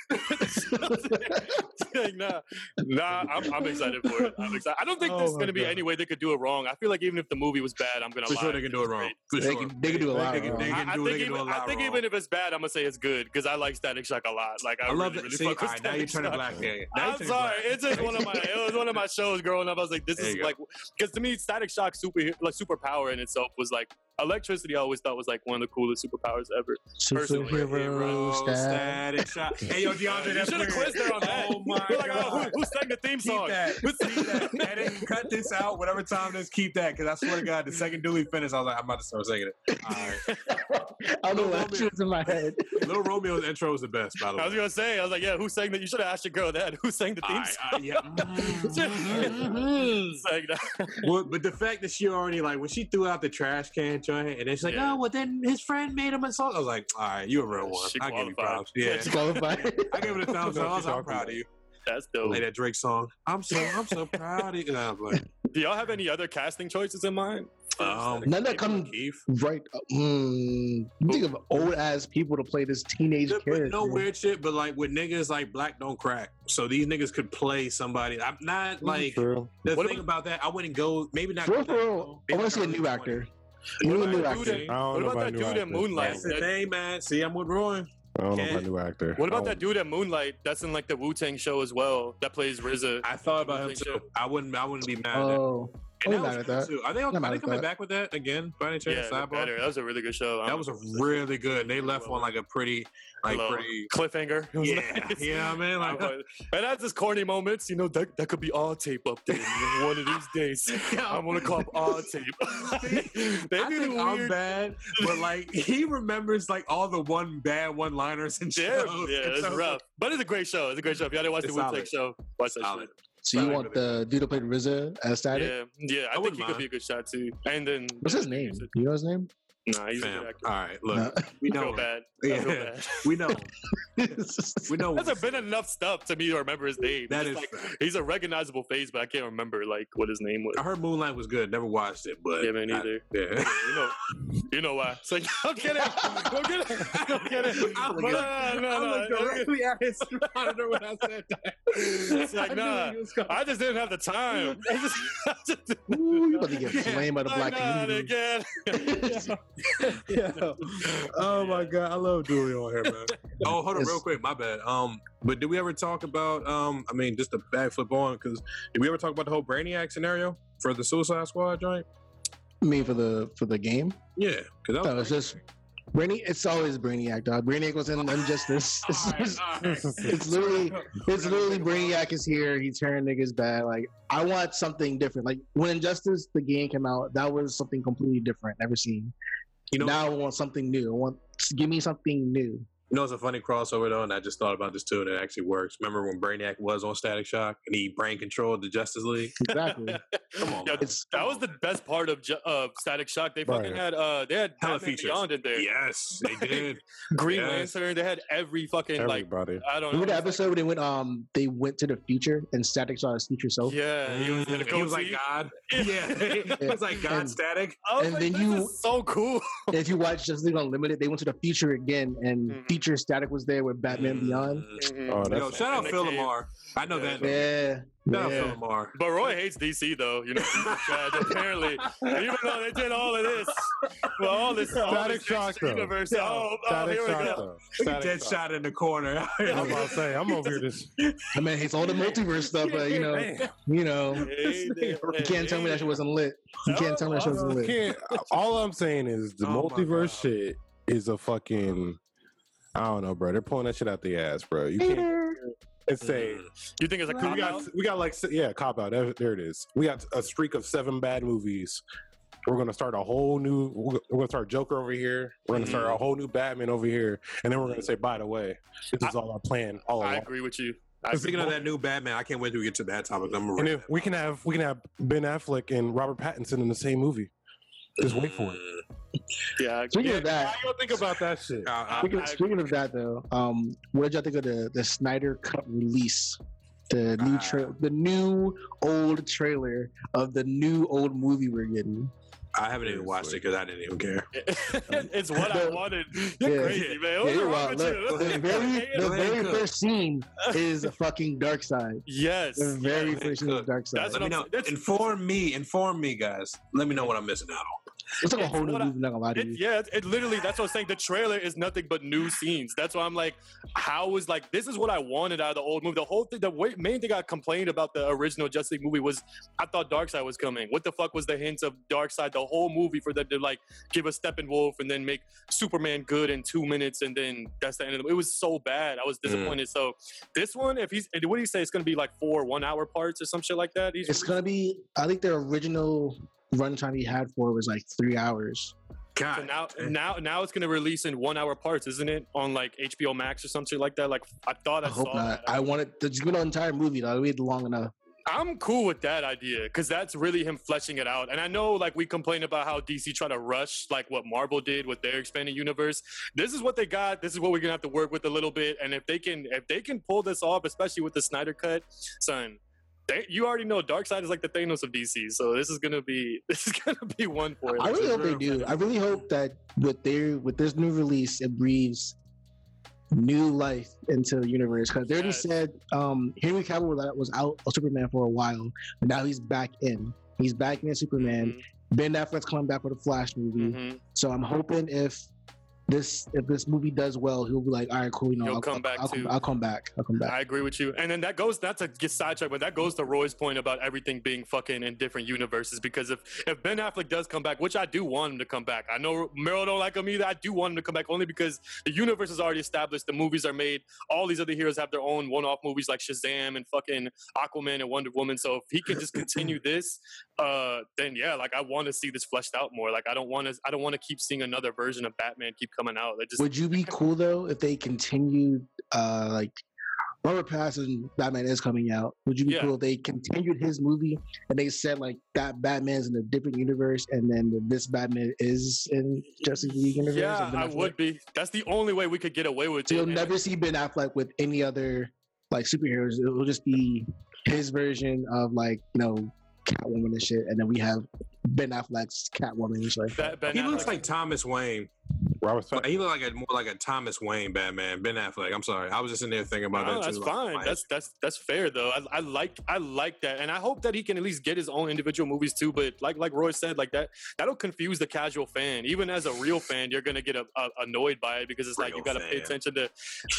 like, nah, nah. I'm, I'm excited for it. I'm excited. I don't think Oh there's gonna be God. any way they could do it wrong. I feel like even if the movie was bad, I'm gonna For lie. sure, they can do it wrong. For They sure. can- they can do a lot They can, wrong. they I, can I do, think they can do a even, lot I think wrong. even if it's bad, I'm gonna say it's good because I like Static Shock a lot. Like I, I love really, that. really See, fuck all right, now you're Static turning black. Yeah, now you're I'm turning sorry. It's just one of my it was one of my shows growing up. I was like, this There is like because to me, Static Shock super like superpower in itself was like electricity. I always thought was like one of the coolest superpowers ever. Personally, Superhero Hero, static shot. <laughs> Hey, yo, DeAndre, you should have weird. quizzed her on that. Oh my You're like, oh, god. who, who sang the theme Keep song? that. <laughs> Keep that. Edit, cut this out. Whatever time it is, keep that. Because I swear to God, the second Dooley finished, I was like, I'm about to start singing it. All right. I don't know Romeo. in my head. Little Romeo's intro is the best, by the way. I was gonna say, I was like, yeah, who sang that? You should have asked your girl that. Who sang the theme right, song? uh, yeah. Mhm. <laughs> Sang well, but the fact that she already like when she threw out the trash can joint, and then she's like, Yeah. "Oh, well, then his friend made him a song." I was like, "All right, you a real one. She I give you qualified. props." Yeah, she Qualified. <laughs> I give it a thumbs up. I was like, I'm proud of you. That's dope. Like that Drake song. I'm so I'm so proud of you. And I was like, <laughs> Do y'all have any other casting choices in mind? um, None that come Keith. right. uh, Mm, think of old ass people to play this teenage But character. no weird shit, but like with niggas like black don't crack. So these niggas could play somebody. I'm not like True. the What thing about that. I wouldn't go. Maybe not. For real, go for that real, low. I want to see a new early actor. 20s. What about actor. dude What about about that new dude in. Moonlight? That's the thing, man. See, I'm with Roy. I don't know Can't- about new actor. What about oh. that dude at Moonlight that's in like the Wu Tang show as well that plays RZA? I thought about him too. so. I wouldn't. I wouldn't be mad at that. Oh, And I'm that was at that. too. Are they, Not are they coming that. back with that again? By any chance? Yeah, better. That was a really good show. That was a really good. And they left on like a pretty, like Hello. pretty. cliffhanger. <laughs> It was Yeah, nice. yeah, man. Like, and that's just corny moments. You know that that could be all tape up there one of these days. <laughs> I'm gonna call up all tape. <laughs> they I do think the I'm bad, but like he remembers like all the one bad one liners and Yeah, yeah, it's so rough, but it's a great show. It's a great show. If y'all didn't watch the It's Wu Tang solid. show, watch that Solid. So you want brother. the dude who played RZA as shit. static? Yeah, yeah. I, I think wouldn't he could be a good shot too. And then What's his name? You know his name? Nah, he's a Fam. good. All right, look, <laughs> No. <laughs> we know, feel him. bad. I Yeah. bad. we know, we know. Hasn't been enough stuff to me to remember his name. That Just is. like, he's a recognizable face, but I can't remember like what his name was. I heard Moonlight was good. Never watched it, but Yeah, me I- yeah. You know, you know why? It's <laughs> like I'm kidding. I'm kidding. I'm kidding. I But looked- no, no, I no. looked directly at his monitor when I said that. It's like, I knew nah. he. I just didn't have the time. I just, I just, Ooh, you about to get Yeah. flamed by the black community. again. <laughs> Yeah. <laughs> Oh my god, I love Dooley on here, man. <laughs> oh, hold on, It's- real quick. My bad. Um, but did we ever talk about? Um, I mean, just a backflip on because did we ever talk about the whole Brainiac scenario for the Suicide Squad joint? Me for the for the game, Yeah, because that no, was it's just Brainy. It's always Brainiac, dog. Brainiac was in Injustice. It's, just- it's literally it's literally Brainiac is here. He turned niggas bad. Like I want something different. Like when Injustice the game came out, that was something completely different. Never seen. You know, now I want something new. I want give me something new. You know, it's a funny crossover though, and I just thought about this too, and it actually works. Remember when Brainiac was on Static Shock and he brain controlled the Justice League? Exactly. <laughs> Come on, Yo, man. It's that was the best part of uh, Static Shock. They fucking Right. had uh they had Hella Batman features. Beyond in there. Yes, they <laughs> did. Green Yes. Lantern. They had every fucking like I don't know. remember the it was episode where they went um they went to the future and Static saw his future self. yeah, he was, he was like God. <laughs> Yeah, he was like God And- static. I was and like, then this you- is so cool. If you watch Justice League Unlimited, they went to the future again and Mhm. Future Static was there with Batman Beyond. Mm. Oh, that's Yo, shout out And Phil LaMarr. I know Yeah. that. Yeah. Shout out yeah. Phil LaMarr. But Roy hates DC though, you know. <laughs> Apparently, even though they did all of this, well, all this, all Static this Shock, extra though. universe. Oh, oh, Static here we go. though. Static dead Shock. shot in the corner. <laughs> <laughs> I'm about to say, I'm over here just. I mean, it's all the multiverse stuff, but you know, you know, Hey, you can't tell me that shit wasn't lit. You can't tell me that shit wasn't lit. All I'm saying is the Oh multiverse shit is a fucking. I don't know, bro. They're pulling that shit out the ass, bro. You can't and say Mm. You think it's a we cop got out? we got like yeah cop out. There, there it is. We got a streak of seven bad movies. We're gonna start a whole new. We're we're gonna start Joker over here. We're gonna start Mm-hmm. a whole new Batman over here, and then we're gonna say, by the way, this is all our plan all I along. agree with you. I It's agree. Speaking of that new Batman, I can't wait to get to that topic. I'm And if we can have we can have Ben Affleck and Robert Pattinson in the same movie. Just wait for it. <laughs> Yeah, I- Speaking Yeah, of that, how you think about that shit? Uh, uh, speaking, I speaking of that though, um, what did y'all think of the the Snyder Cut release? The new Ah. tra- the new old trailer of the new old movie we're getting. I haven't even watched it because I didn't even care. <laughs> it's what I <laughs> wanted. You're Yeah. crazy, man. Yeah, What's you're wrong with Look, you? the very the very first scene is a fucking Darkseid. yes. The very Yeah, first scene is dark side. That's Let me what I'm know. That's- Inform me. Inform me, guys. Let me know what I'm missing out on. It's like a whole new what I- movie. Not gonna lie to It, you. yeah, it, it literally. That's what I'm saying. The trailer is nothing but new scenes. That's why I'm like, how was like this is what I wanted out of the old movie. The whole thing, the way, main thing I complained about the original Justice League movie was I thought Darkseid was coming. What the fuck was the hints of Darkseid the whole movie for them to like give a Steppenwolf and then make Superman good in two minutes and then that's the end of the. It was so bad. I was mm. disappointed. So this one, if he's what do you say? It's gonna be like four one hour parts or some shit like that. He's, It's gonna be. I think the original runtime he had for it was like three hours. God. So now, now, now it's gonna release in one-hour parts, isn't it? On like HBO Max or something like that. Like I thought I, I hope saw not. that. I wanted to do an entire movie. though. I waited long enough. I'm cool with that idea because that's really him fleshing it out. And I know, like, we complain about how DC try to rush, like what Marvel did with their expanded universe. This is what they got. This is what we're gonna have to work with a little bit. And if they can, if they can pull this off, especially with the Snyder cut, son. You already know Darkseid is like the Thanos of DC, so this is gonna be <laughs> this is gonna be one for it. I really hope they do. I really hope that with their with this new release, it breathes new life into the universe. Because they already Yes. said um, Henry Cavill was out- was out of Superman for a while, but now he's back in. He's back in Superman. Ben Affleck's coming back for the Flash movie. Mhm. So I'm hoping if this if this movie does well, he'll be like, all right, cool. You know, He'll I'll come back I'll, too. I'll come back. I'll come back. I agree with you. And then that goes not to get sidetracked, but that goes to Roy's point about everything being fucking in different universes. Because if if Ben Affleck does come back, which I do want him to come back, I know Meryl don't like him either. I do want him to come back only because the universe is already established. The movies are made. All these other heroes have their own one-off movies like Shazam and fucking Aquaman and Wonder Woman. So if he can just continue <clears throat> this, uh, then yeah, like I want to see this fleshed out more. Like I don't want to. I don't want to keep seeing another version of Batman keep coming out. Just Would you be cool though if they continued uh like Robert Pattinson Batman is coming out? Would you be Yeah. cool if they continued his movie and they said like that Batman's in a different universe and then this Batman is in Justice League universe? yeah, I would be. That's the only way we could get away with So it. you'll never see Ben Affleck with any other like superheroes. It will just be his version of like you know Catwoman and shit, and then we have Ben Affleck's Catwoman and shit. like that. That Ben He looks like Thomas Wayne. Robert Like, he looked like a more like a Thomas Wayne Batman. Ben Affleck. I'm sorry. I was just in there thinking about No, that. that's too. fine. Like, That's that's that's fair though. I, I like I like that, and I hope that he can at least get his own individual movies too. But like like Roy said, like that that'll confuse the casual fan. Even as a real fan, you're gonna get a, a, annoyed by it because it's like you got to pay attention to.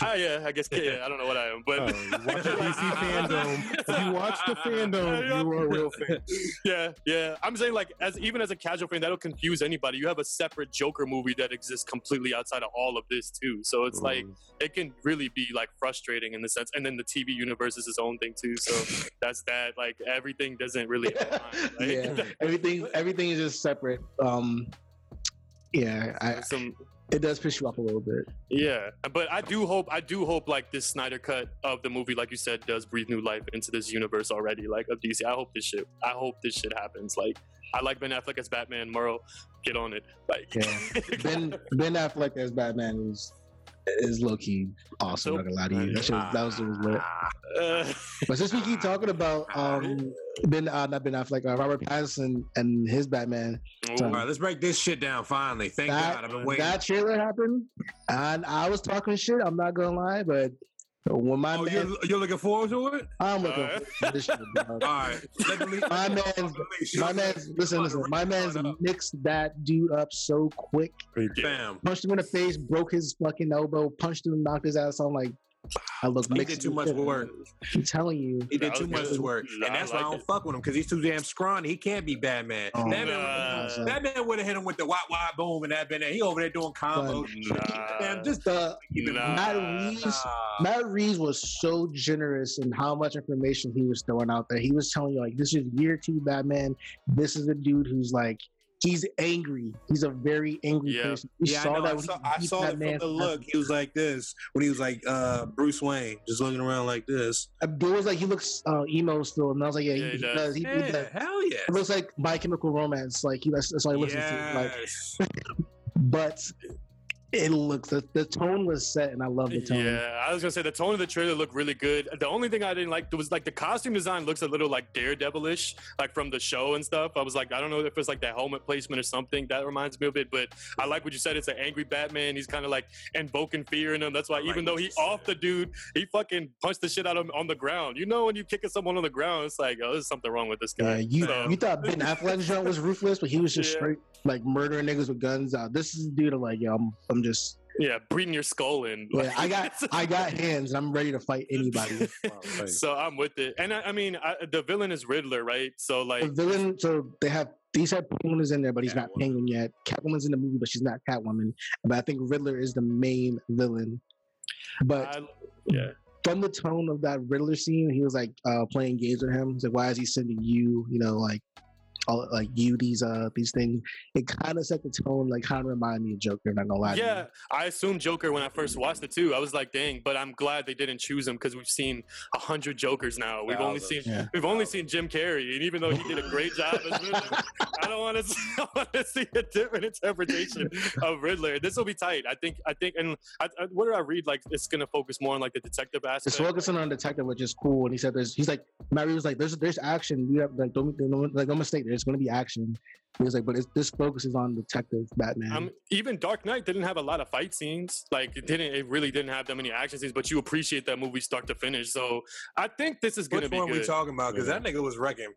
Ah, yeah, I guess yeah, I don't know what I am, but <laughs> you watch the DC <laughs> fandom. If you watch the fandom, <laughs> you are a real fan. yeah, yeah. I'm saying like as even as a casual fan, that'll confuse anybody. You have a separate Joker movie that exists completely outside of all of this too. So it's like Mm. it can really be like frustrating in the sense. And then the TV universe is its own thing too. So <laughs> that's that. Like everything doesn't really align. <laughs> Like, yeah, everything everything is just separate. Um, yeah, I, some it does piss you off a little bit. Yeah, but I do hope I do hope like this Snyder cut of the movie, like you said, does breathe new life into this universe already, like of DC. I hope this shit. I hope this shit happens. Like I like Ben Affleck as Batman. Murrow, get on it. Like Yeah. <laughs> Ben Ben Affleck as Batman is is low key awesome. Not gonna lie to you. That, shit, was- that was, was lit. uh, But since we keep talking about um Ben uh, not Ben Affleck, uh, Robert Pattinson and his Batman, All right, let's break this shit down finally. Thank that, God. I've been waiting. that trailer happened, and I was talking shit. I'm not gonna lie, but when my oh, man, you're, you're looking forward to it? I'm looking Alright. for this shit. All right. Let the lead- My man's, let the lead- my man's, listen, listen. My man's mixed that dude up so quick. Fam. Punched him in the face, broke his fucking elbow, punched him, knocked his ass. I'm like, I look He did too much work. I'm telling you. He did too much good. work, Nah, and I that's why I don't it. fuck with him because he's too damn scrawny. He can't be Batman. Oh, Batman, Nah. Batman would have hit him with the wide wide boom and that been there. He over there doing combos. Nah. Damn, just The keep it Nah. Matt Reeves, Nah. Matt Reeves was so generous in how much information he was throwing out there. He was telling you like, this is year two Batman. This is a dude who's like, he's angry. He's a very angry Yeah. person. You Yeah, saw know. that I saw, he I saw that it from the look. He was like this when he was like uh, Bruce Wayne, just looking around like this. ass. It was like he looks uh, emo still, and I was like, yeah, Yeah, he, he he does. does. He, he Yeah, does. hell yeah. It looks like My Chemical Romance. Like he, that's, that's all he listens to. Like, Yes. <laughs> but it looks the, the tone was set, and I love the tone. Yeah, I was gonna say the tone of the trailer looked really good. The only thing I didn't like was like the costume design looks a little like Daredevilish, like from the show and stuff. I was like, I don't know if it's like that helmet placement or something that reminds me of it, but I like what you said. It's an angry Batman. He's kind of like invoking fear in him. That's why I like even though what he you off the dude, he fucking punched the shit out of him on the ground. You know, when you kicking someone on the ground, it's like, oh, there's something wrong with this Yeah, guy. you So- you thought Ben Affleck's joint was ruthless, but he was just <laughs> Yeah. straight like murdering niggas with guns out. This is a dude of like, yo, I'm I'm just yeah, breathing your skull in. yeah, I <laughs> got I got hands and I'm ready to fight anybody. <laughs> so I'm with it, and I, I mean, I, the villain is Riddler, right? So like, The villain, so they have these have Penguin is in there, but he's not Penguin yet. Catwoman's in the movie, but she's not Catwoman. But I think Riddler is the main villain. But I, yeah. from the tone of that Riddler scene, he was like uh, playing games with him. He's like, "Why is he sending you? You know, like, all like you these uh these things." It kind of set the tone, like kind of reminded me of Joker. Not gonna lie. to. Yeah, I assumed Joker when I first watched it too. I was like, dang, but I'm glad they didn't choose him because we've seen a hundred Jokers now. We've only seen Yeah. we've only seen Jim Carrey, and even though he did a great job as Riddler, I don't want to <laughs> I want to see a different interpretation of Riddler. This will be tight. I think I think and I, I, what did I read? Like it's gonna focus more on like the detective aspect. It's focusing on detective, which is cool. And he said, "There's." He's like, Mary was like, "There's there's action. You have like don't no, like no mistake. There's going to be action." He was like, "But it's, this focuses on detective Batman." Um, even Dark Knight didn't have a lot of fight scenes. Like it didn't. It really didn't have that many action scenes. But you appreciate that movie start to finish. So I think this is gonna Which be one good. we talking about? Because that nigga was wrecking.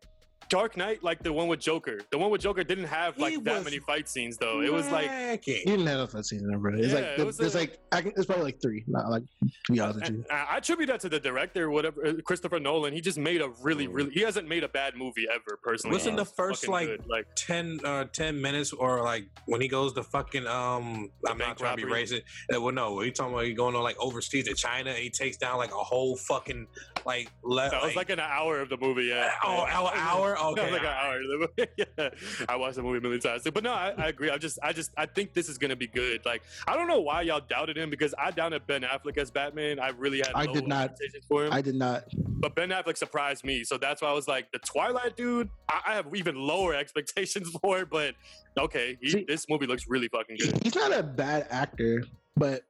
Dark Knight, like the one with Joker. The one with Joker didn't have like He that many fight scenes though. It was like he didn't have that season, bro. It's Yeah, like it there's a- like I can, it's probably like three. Not like to be honest with you. I, I attribute that to the director, whatever uh, Christopher Nolan. He just made a really, Mm. really. He hasn't made a bad movie ever, personally. Listen, the first like good. like 10, uh, 10 minutes or like when he goes to fucking um I'm not trying to be racist. Uh, well no, he talking about he going on like overseas to China and he takes down like a whole fucking like le- that was like an hour of the movie. Yeah. oh, hour, hour? That <laughs> Okay. was like an hour. Oh, of the movie. <laughs> yeah. I watched the movie a million times. But no, I, I agree. I just, I just, I think this is gonna be good. Like, I don't know why y'all doubted him because I doubted Ben Affleck as Batman. I really had. I did not. for him. I did not. but Ben Affleck surprised me, so that's why I was like, the Twilight dude. I, I have even lower <laughs> expectations for, it, but okay, he, See- this movie looks really fucking good. He's not a bad actor, but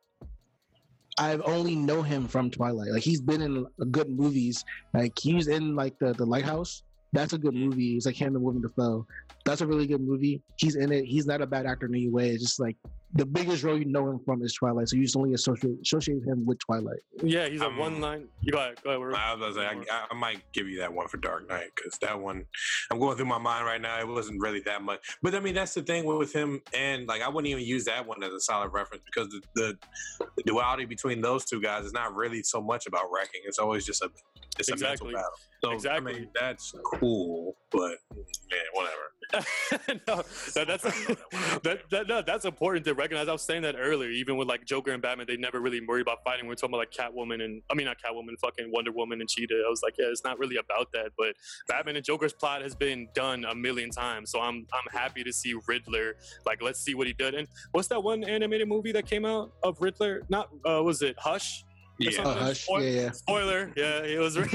I've only know him from Twilight. Like he's been in good movies. Like he was in like the the Lighthouse. That's a good movie. It's like him and Willem Dafoe. That's a really good movie. He's in it. He's not a bad actor in any way. It's just like the biggest role you know him from is Twilight. So you just only associate associate him with Twilight. Yeah, he's a Um, one line. You go ahead. Go ahead. We're- I was gonna I, I might give you that one for Dark Knight because that one, I'm going through my mind right now. It wasn't really that much, but I mean that's the thing with him, and like I wouldn't even use that one as a solid reference because the, the, the duality between those two guys is not really so much about wrecking. It's always just a it's a Exactly. mental battle. So I Exactly. mean that's cool, but yeah, whatever. <laughs> no, that, that's <laughs> that, that no, that's important to recognize. I was saying that earlier. Even with like Joker and Batman, they never really worry about fighting. We're talking about like Catwoman and I mean not Catwoman, fucking Wonder Woman and Cheetah. I was like, yeah, it's not really about that. But Batman and Joker's plot has been done a million times, so I'm I'm happy to see Riddler. Like, let's see what he did. And what's that one animated movie that came out of Riddler? Not uh, was it Hush? Or Yeah. Uh, something? Hush, Spoil- yeah, yeah. Spoiler, yeah, it was, <laughs> it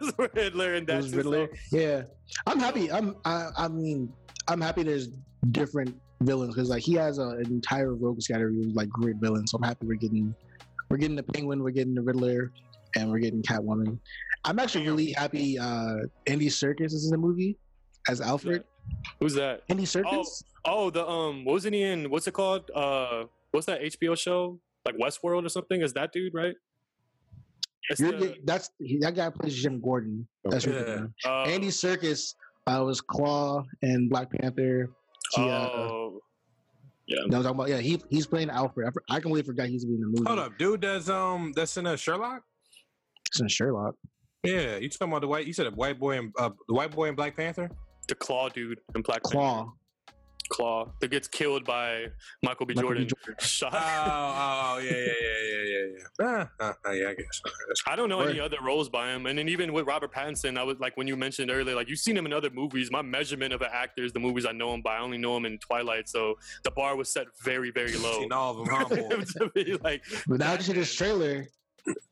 was <laughs> Riddler and It that. was Riddler. so- Yeah, I'm happy. I'm. I, I mean, I'm happy. There's different villains because like he has a, an entire rogues gallery of like great villains. So I'm happy we're getting, we're getting the Penguin, we're getting the Riddler, and we're getting Catwoman. I'm actually really happy. uh Andy Serkis is in the movie as Alfred. Who's that? Andy Serkis. Oh, the um, wasn't he in? What's it called? Uh, what's that HBO show? Like Westworld or something? Is that dude right? It's You're, the- that's that guy plays Jim Gordon. That's Okay. Yeah. uh, Andy Serkis uh, was Klaue and Black Panther. He, uh, oh, yeah. that was talking about, yeah, he he's playing Alfred. I, for- I completely forgot he's in the movie. Hold up, dude. That's um, that's in a Sherlock. He's in Sherlock. Yeah, you talking about the white? You said a white boy and uh, the white boy in Black Panther. The Klaue dude in Black Panther. Klaue. Klaue that gets killed by Michael B. Michael B. Jordan. <laughs> Oh, Shot. oh, yeah, yeah, yeah, yeah, yeah, yeah. <laughs> Ah, ah, yeah, I guess. I don't know Right. any other roles by him. And then even with Robert Pattinson, I was like when you mentioned earlier, like you've seen him in other movies. My measurement of an actor is the movies I know him by. I only know him in Twilight, so the bar was set very, very low. Seen all of them, <laughs> huh, boy? to be like, But now that you see this trailer, what do you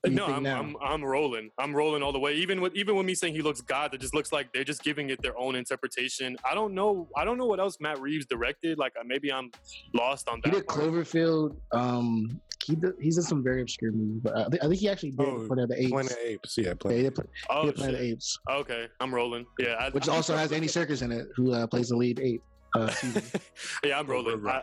no, I'm. I'm I'm rolling. I'm rolling all the way. Even with even with me saying he looks God, it just looks like they're just giving it their own interpretation. I don't know. I don't know what else Matt Reeves directed. Like uh, maybe I'm lost on that. he did part. Cloverfield. Um, he did, he's in some very obscure movies, but I, think- I think he actually did Oh, Planet of the Apes. Planet of Apes. Yeah, Yeah, Planet. he did, Oh Planet of the. Apes, Okay, I'm rolling. Yeah, I, which I- also has Andy Serkis in it, who uh, plays the lead ape. Uh, <laughs> yeah, I'm rolling. I,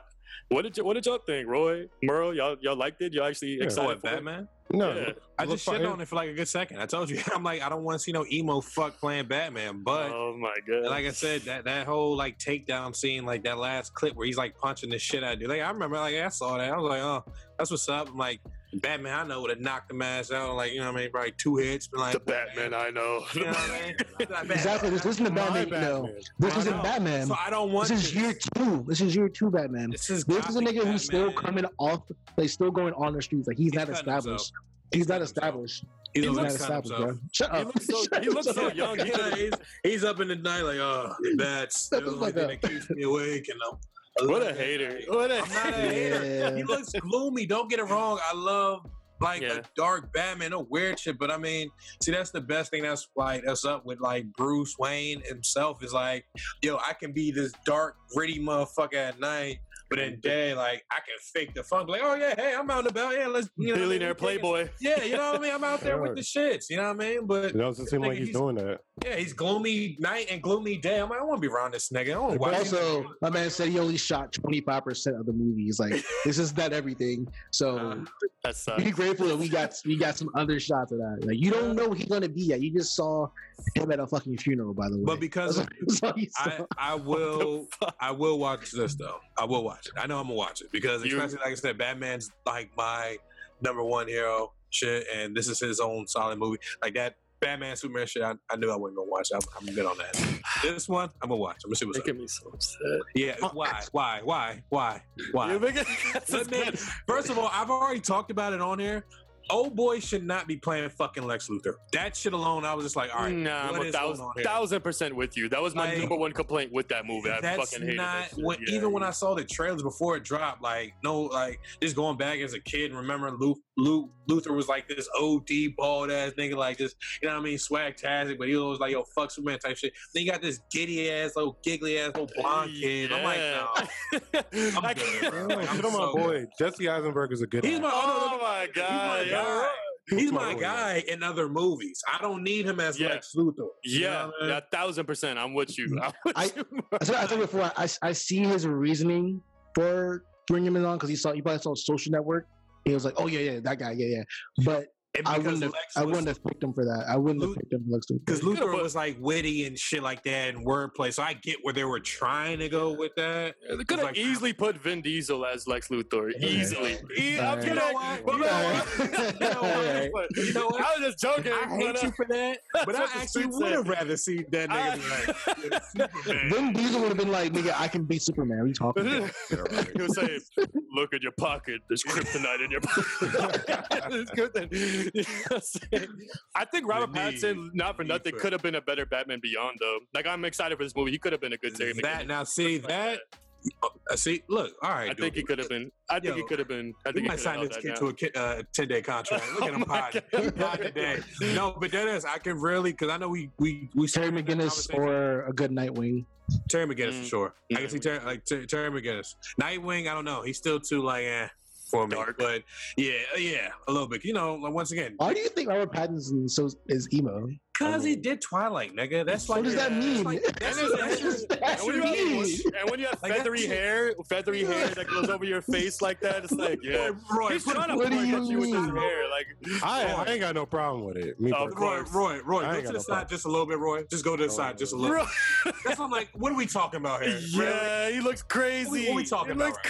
what did y- what did y'all think, Roy, Merle? Y'all y'all liked it? Y'all actually Yeah. Excited what, for it? Batman? No, Yeah. I just looked shit on it for like a good second. I told you, <laughs> I'm like, I don't want to see no emo fuck playing Batman. But oh my god! like I said, that that whole like takedown scene, like that last clip where he's like punching the shit out of dude. Like I remember, like I saw that. I was like, oh, that's what's up. I'm like, Batman, I know would have knocked the ass out. Like you know what I mean? Probably two hits. But like the Batman I know. <laughs> You know what I mean? <laughs> Like, exactly. This isn't the My Batman. You know. This I isn't know. Batman. So I don't want This is year two. This is year two Batman. This is This is a gothic nigga who's still coming off. Like still going on the streets. Like he's, He's not established. himself. He's, not established. He He's not looks kind of established, bro. himself. <laughs> Shut He looks so- he looks so young. He Yeah, he's, he's up in the night like, oh, that's Shut the the only thing that keeps me awake. And I'm, what a hater! What a I'm not a hater. He looks gloomy. Don't get it wrong. I love like Yeah. a dark Batman, a weird shit. But I mean, see, that's the best thing that's like that's up with like Bruce Wayne himself is like, yo, I can be this dark, gritty motherfucker at night, but in day, like I can fake the funk. Like, oh yeah, hey, I'm out and about. Yeah, let's you know, billionaire we taking- playboy. Yeah, you know what I mean. I'm out there with the shits. You know what I mean? But It doesn't seem like he's, he's- doing that. Yeah, he's gloomy night and gloomy day. I'm like, I want to be around this nigga. I want to But watch. also, my man said he only shot 25% of the movies. Like, <laughs> this is not everything. So, Uh, that be grateful that we got we got some other shots of that. Like, you don't know who he's gonna be yet. You just saw him at a fucking funeral, by the way. But because <laughs> That's all you I. I will I will watch this though. I will watch it. I know I'm gonna watch it because You- especially like I said, Batman's like my number one hero shit, and this is his own solid movie. Like that Batman Superman shit, I, I knew I wasn't gonna watch. I'm, I'm good on that. This one, I'm gonna watch. I'm gonna see what's up. making me so upset. Yeah, oh, why, why, why, why, why? You're making, that's But man. First of all, I've already talked about it on here. Old boy should not be playing fucking Lex Luthor. That shit alone, I was just like, all right, nah, what I'm a thousand, on here? thousand percent with you. That was my Like, number one complaint with that movie. I That's fucking hated not that when, Yeah, even when. I saw the trailers before it dropped. Like no, like just going back as a kid. and remembering Lu- Lu- Luther was like this OD bald ass nigga, like just you know what I mean, swag-tastic, but he was like yo fuck Superman type shit. Then you got this giddy ass, little giggly ass, little blonde kid. I'm like, no. no. <laughs> I'm good, bro. Like, I'm Shit on my so boy. Jesse Eisenberg is a good He's actor. my, Oh, oh my god! he's my you're guy. He's my my guy in other movies. I don't need him as Yeah. Lex Luthor. Yeah, know what I mean? yeah, thousand percent. I'm with you. Mm. I'm with I- you. I said, <laughs> I said before, I, I see his reasoning for bringing him on because he saw he probably saw Social Network. He was like, "Oh yeah, yeah, that guy, yeah, yeah." But And I wouldn't have. I wouldn't have picked him for that. I wouldn't Lu- have picked him for Lex Luthor. Because Luthor was like witty and shit like that and wordplay. So I get where they were trying to go with that. They could have like- easily put Vin Diesel as Lex Luthor. Easily. E- I'm Alright. kidding. You know what? You know what? Alright. but- <laughs> <laughs> You know what? I was just joking. I hate but, uh, you for that, <laughs> but I actually would have rather seen that nigga be like Superman. Vin Diesel would have been like, "Nigga, I can be Superman." What are you talking about? he was saying, "Look at your pocket. There's kryptonite in your pocket." It's good then. You know what I'm saying? I think Robert The need- Pattinson, not for need nothing, for- could have been a better Batman Beyond though. Like I'm excited for this movie. He could have been a good Terry That McGinnis. now, see that. uh, See, look, all right. I think he could have been. I think he could have been. I We think he might sign this kid now. to a uh, ten day contract. Look at Oh him my pod. Pod today. No, but that is I can really because I know we we we Terry started McGinnis or a good Nightwing. Terry McGinnis Mm. for sure. I can see Nightwing. Terry like Ter- Terry McGinnis. Nightwing, I don't know. He's still too like eh for me. Dark. But yeah, yeah, a little bit. You know, like once again, Why do you think Robert Pattinson so is emo? Because he did Twilight, nigga. That's like what does that mean? like- that's- <laughs> And that's- What does And when, you that have, mean? and when you have <laughs> feathery it. hair, feathery <laughs> hair that goes over your face like that, it's like, yeah. Roy, He's trying to what do you at you with his mean? hair. Like, I, I oh. ain't got no problem with it. Me Oh. Roy, Roy, Roy, I go to the no side problem. just a little bit, Roy. Just go to the Oh, side just a yeah. little. Bro, That's what I'm like. What are we talking about here? Really? yeah, he looks crazy. What are we talking he about looks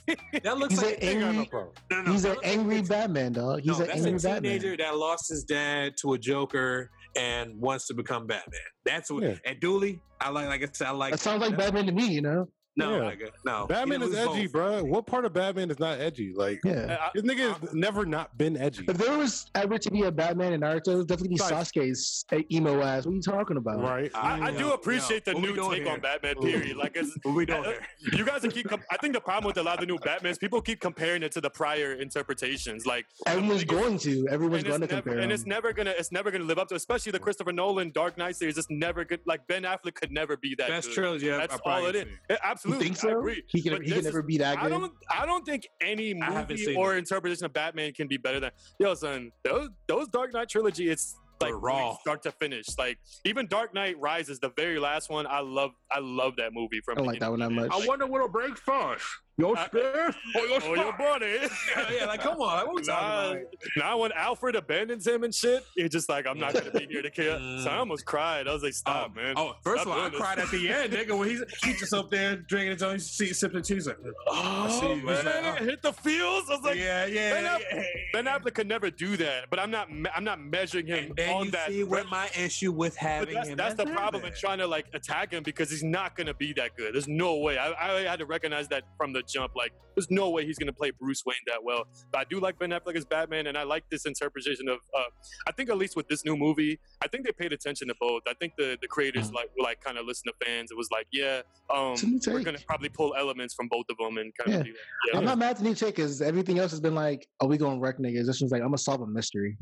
crazy. That looks He's like an I ain't got no angry. no, no, He's an angry Batman, dog. He's no, an that's angry a teenager that lost his dad to a Joker and wants to become Batman. That's what. Yeah. And Dooley, I like. Like I said, I like. That sounds like Batman to me, you know. No, Yeah. nigga, no. Batman He is edgy, both. bro. What part of Batman is not edgy? Like Yeah. I- this nigga has never not been edgy. If there was ever to be a Batman in Naruto, it would definitely be Nice. Sasuke's uh, emo ass. What are you talking about? Right. I, I do Yo, appreciate yo, the what new take here? on Batman. Period. Like, it's, What <laughs> we doing uh, here? you guys are keep. Com- I think the problem with a lot of the new Batmans, people keep comparing it to the prior interpretations. Like, Everyone's the biggest- going to. Everyone's going to it's never, compare. and them. it's never gonna it's never gonna live up to especially the Christopher Nolan Dark Knight series it's never good like Ben Affleck could never be that Best good. trilogy That's I've all it is. seen. Yeah, You absolutely think so? I agree He can. He can never is- be that good. I don't I don't think any I movie or it. interpretation of Batman can be better than yo son those those Dark Knight trilogy it's like They're raw. start to finish like even Dark Knight Rises the very last one I love I love that movie from I don't like that one that much. I wonder what'll break first. Your I- spirit or your Oh, your buddy. <laughs> yeah, yeah, like come on, what we talking about? Now when Alfred abandons him and shit, it's just like I'm not gonna be here to kill. So I mm. almost cried. I was like, stop, Oh, man. Oh, first Stop of all, I this. cried at the end, nigga, when he's he's just up there drinking his own see, sipping cheese. Like, Oh, see you. Oh, it's man, like, oh. hit the feels. I was like, yeah, yeah, Ben Aff- yeah. Ben Affleck could never do that. But I'm not, I'm not measuring him And then on you that. see what my issue with having that's, him. that's as the problem in trying to like attack him because he's not gonna be that good. There's no way. I, I had to recognize that from the jump. Like, there's no way he's gonna play Bruce Wayne that well. But I do like Ben Affleck as Batman, and I like this interpretation of. Uh, I think at least with this new movie, I think they paid attention to both. I think the the creators like like kind of listen to fans. It was like, yeah, um, It's a new we're gonna probably pull elements from both of them and kind Yeah. of do that. Yeah. I'm not mad at the new take because everything else has been like, "Are we going to wreck niggas?" This one's like, "I'm gonna solve a mystery."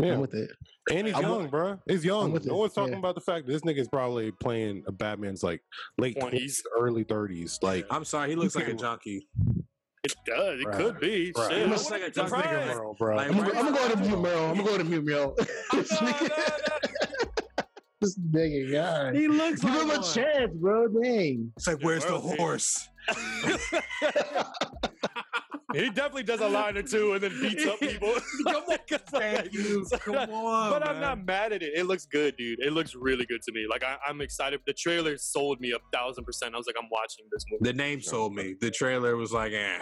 Yeah. I'm with it. And he's I'm young, bro. He's young. No one's talking yeah. about the fact that this nigga's probably playing a Batman's like late 20s. twenties, early thirties. Like I'm sorry, he looks like a junkie. It does. It Right. could be. Right. Shit. He I looks wouldn't like be a junkie surprised. Merle, bro. Like, I'm gonna, right I'm gonna go to now- mute, Merle. I'm gonna go to mute, Merle. this <laughs> No, no, nigga, <laughs> this nigga, God. He looks Give him a chance, bro. Dang. It's like, where's the Merle's here. horse? <laughs> He definitely does a line or two and then beats up <laughs> people. Come on, <laughs> thank you. Come on, But I'm not mad at it. It looks good, dude. It looks really good to me. Like I, I'm excited. The trailer sold me a thousand percent. I was like, I'm watching this movie. The name sold me. The trailer was like, eh.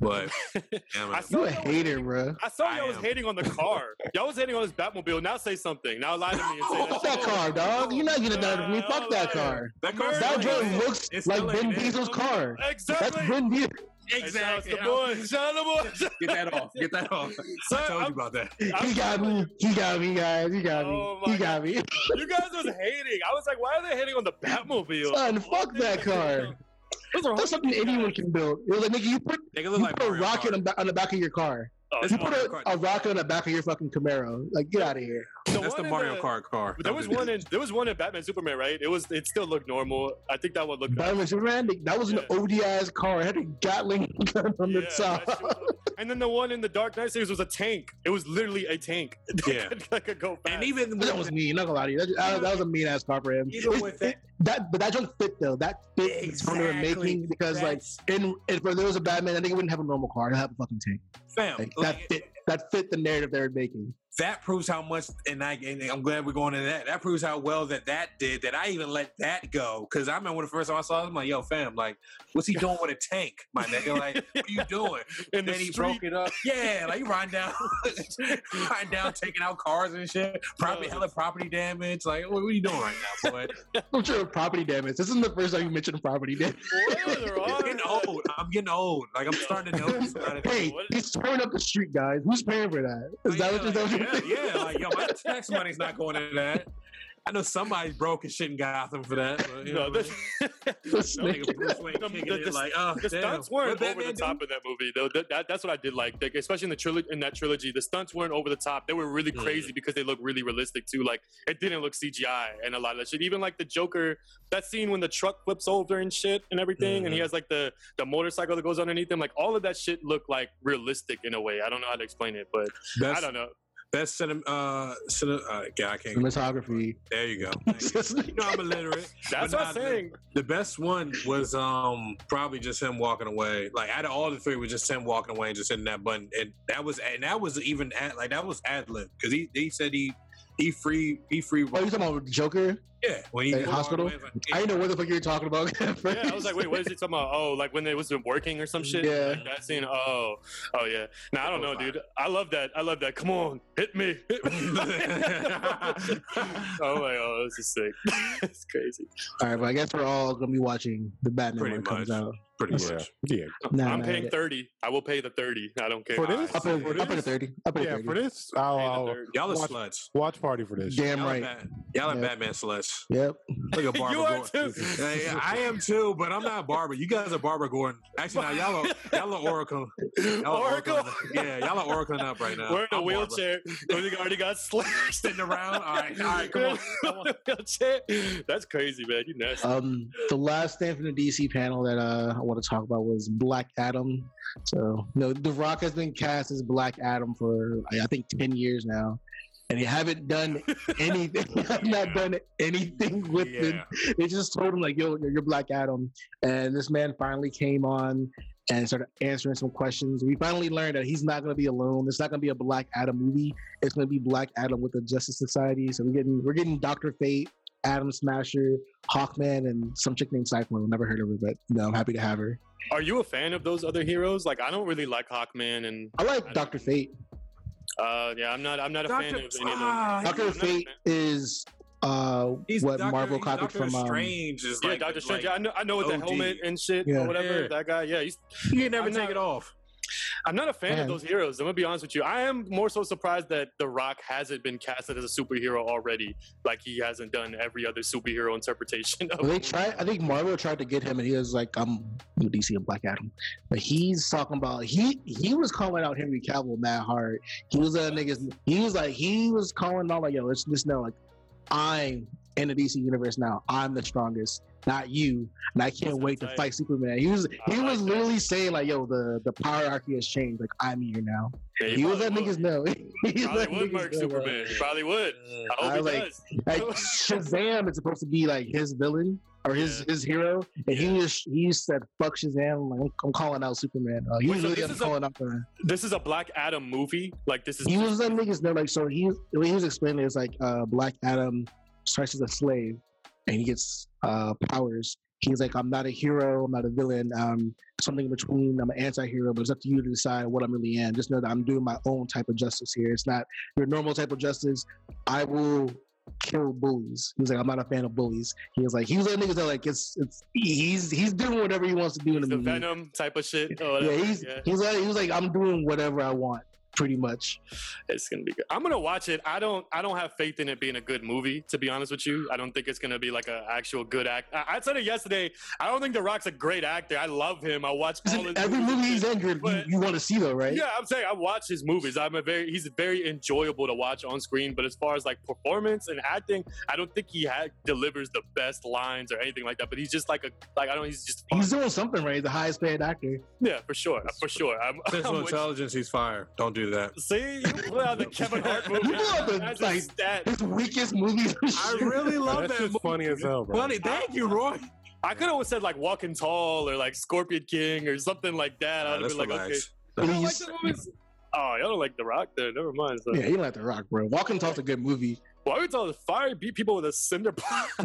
But <laughs> damn I saw You a y'all- hater, bro. I saw y'all was hating on the car. Y'all was hating on this Batmobile. Now say something. Now lie to me and say that. Fuck that shit. car, dog. You're not gonna that from me. Fuck that car. that car's That still joint ain't looks It's like Ben ain't. Diesel's car. Exactly. That's Exactly. Ben Diesel. Exactly. Shout out to the boy. Shout out to the boy. <laughs> Get that off. Get that off. Son, I told I'm- you about that. <laughs> He got me. He got me, guys. He got Oh me. He got me. You guys was hating. I was like, why are they hating on the Batmobile? Son, fuck that car. That's something anyone can build. It was like, nigga, you put, you look like put a Mario rocket on, the- on the back of your car. Oh, You put a, a rocket on the back of your fucking Camaro. Like, get out of here. The That's the one in Mario Kart car. There was one in there was one in Batman Superman, right? It was it still looked normal. I think that one looked Batman Superman, that was an Yeah. OD ass car. It had a Gatling <laughs> gun on the top. that shit was- <laughs> and then the one in the Dark Knight series was a tank. It was literally a tank. <laughs> Yeah. that could go fast. And even That was mean. Not gonna lie to you. That, that, that was a mean ass car for him. Even with it- that, but that junk fit though. That fit from they were Exactly. making because like, in if there was a Batman, I think it wouldn't have a normal car. It'd have a fucking tank. fam, Like, like, that fit that fit the narrative they were making. That proves how much, and, I, and I'm glad we're going into that. That proves how well that that did. That I even let that go because I remember when the first time I saw it, I'm like, "Yo, fam, like, what's he doing with a tank, my nigga? Like, what are you doing?" <laughs> In the then he street. broke it up. Yeah, like you riding down, <laughs> riding down, taking out cars and shit. Property, No. hella property damage. Like, what, what are you doing right now, boy? <laughs> I'm sure property damage. This isn't the first time you mentioned property damage. What? I'm are- getting old. I'm getting old. Like I'm starting to notice. Hey, he's tearing up the street, guys. Who's paying for that? Is that what you're like, saying? Yeah, yeah, like yo, my tax money's not going into that. I know somebody's broke and shit in Gotham for that. But, you No, know, this, <laughs> This nigga nigga- Bruce Wayne The- kicking the- it the- like, oh, the damn. stunts weren't What over the top do? in that movie, though. That, that- that's what I did like, like especially in the trilogy. In that trilogy, the stunts weren't over the top. They were really Mm. crazy because they look really realistic too. Like it didn't look CGI and a lot of that shit. Even like the Joker, that scene when the truck flips over and shit and everything, and he Mhm. has like the the motorcycle that goes underneath him. Like all of that shit looked like realistic in a way. I don't know how to explain it, but I don't know. Best cinema, uh, cinema, uh, yeah, I can't. Cinematography. There you go. <laughs> You. You know I'm illiterate. <laughs> That's But what I'm saying. The best one was um probably just him walking away. Like out of all the three, was just him walking away and just hitting that button. And that was and that was even ad, like that was ad lib because he he said he he free he free. Oh, you talking about Joker? Yeah, when he Hey, hospital? away, it's like, I didn't know what the fuck you were talking about. <laughs> Yeah, I was like, wait, what is he talking about? Oh, like when it was working or some shit? Yeah. Like that scene? Oh, oh yeah. Now I don't know, dude. I love that. I love that. Come on, hit me. Hit me. <laughs> <laughs> oh my god, this is sick. it's crazy. All right, but I guess we're all gonna be watching the Batman Pretty when it comes much. out. pretty Yeah, much. yeah. Nah, I'm nah, paying yeah. 30. I will pay the 30. I don't care. For this? Up at, For up at this? 30. Up at Yeah, 30. for this, I'll, Pay the I'll 30. Y'all are Watch- sluts. watch party for this. Damn Y'all are right. Y'all are Yeah. Batman sluts. Yep. Look at <laughs> Barbara You are Gordon. too. Hey, <laughs> I am too, but I'm not Barbara. You guys are Barbara Gordon. Actually, now y'all are y'all are Oracle. Y'all are Oracle. Oracling- Yeah, y'all are oracling up right now. We're in a I'm Barbara. wheelchair. We already got <laughs> slashed. Sitting around. All right, all right, come on. Come on. wheelchair. That's crazy, man. You nasty. Um, the last thing from the DC panel that uh, I want to talk about was Black Adam. So, you know, The Rock has been cast as Black Adam for I think ten years now, and they haven't done anything. <laughs> have not done anything with it. Yeah. They just told him like, "Yo, you're Black Adam," and this man finally came on and started answering some questions. We finally learned that he's not going to be alone. It's not going to be a Black Adam movie. It's going to be Black Adam with the Justice Society. So we're getting we're getting Doctor Fate, Atom Smasher, Hawkman, and some chick named Cyclone. Never heard of her, but no, I'm happy to have her. Are you a fan of those other heroes? Like, I don't really like Hawkman, and I I like Doctor Fate. Uh, yeah, I'm not. I'm not a fan of any of them. ah, Doctor I'm Fate is uh He's what Doctor, Marvel he's copied Doctor from um, Strange is Yeah, like Doctor Strange. Like, yeah, I know. I know with the helmet and shit Yeah. or whatever. Yeah. That guy. Yeah, he's you can never I'm take not- it off. I'm not a fan Man. of those heroes. I'm gonna be honest with you. I am more so surprised that The Rock hasn't been casted as a superhero already. Like he hasn't done every other superhero <laughs> interpretation. Of Well, they tried. I think Marvel tried to get him, and he was like, "I'm DC and Black Adam," but he's talking about he he was calling out Henry Cavill mad hard. He was a niggas. He was like he was calling out like, "Yo, let's just know like I'm in the DC universe now. I'm the strongest, not you, and I can't That's wait to fight Superman." He was I he like was that. literally saying like, "Yo, the the hierarchy has changed. Like I'm here now." Yeah, He was probably letting niggas know. <laughs> He Probably would murk. Superman. He probably would. I hope I he like- like Shazam is supposed to be like his villain or his Yeah. his hero, and he just he said fuck Shazam. Like I'm calling out Superman. Uh, he Wait, was so really this is a- calling out the. This is a Black Adam movie. Like this is. He was letting niggas know like so he he was explaining it's like uh Black Adam starts as a slave and he gets uh powers. He's like I'm not a hero, I'm not a villain. Um, something in between. I'm an anti-hero, but it's up to you to decide what I'm really am. Just know that I'm doing my own type of justice here. It's not your normal type of justice. I will kill bullies. He was like, I'm not a fan of bullies. He was like, he was letting niggas know like it's it's he's he's doing whatever he wants to do in He's the the movie. Venom type of shit. Yeah, he's yeah. he's like he was like I'm doing whatever I want, pretty much. It's gonna be good. I'm gonna watch it. I don't. I don't have faith in it being a good movie. To be honest with you, I don't think it's gonna be like an actual good act. I, I said it yesterday. I don't think The Rock's a great actor. I love him. I watch all his Every movies. movie he's in, you're, you, want to see though, right? Yeah, I'm saying I watch his movies. I'm a very he's very enjoyable to watch on screen. But as far as like performance and acting, I don't think he ha- delivers the best lines or anything like that. But he's just like a like I don't. He's just fun. He's doing something right. He's the highest paid actor. yeah for sure for sure. I'm, Central <laughs> I'm intelligence, he's fired. Don't do that. See, you put out the Kevin Hart movie. You put out the, That's a like, stat. His weakest movies. I really love That's that. just funny as hell, bro. Funny, thank you, Roy. I could have said like Walking Tall or like Scorpion King or something like that. Nah, I'd have let's been like, okay. relax. Like Please. Oh, y'all don't like The Rock? There, never mind. So. Yeah, you don't like The Rock, bro. Walking Tall's a good movie. Why would tell the fire beat people with a cinder block? <laughs> <laughs>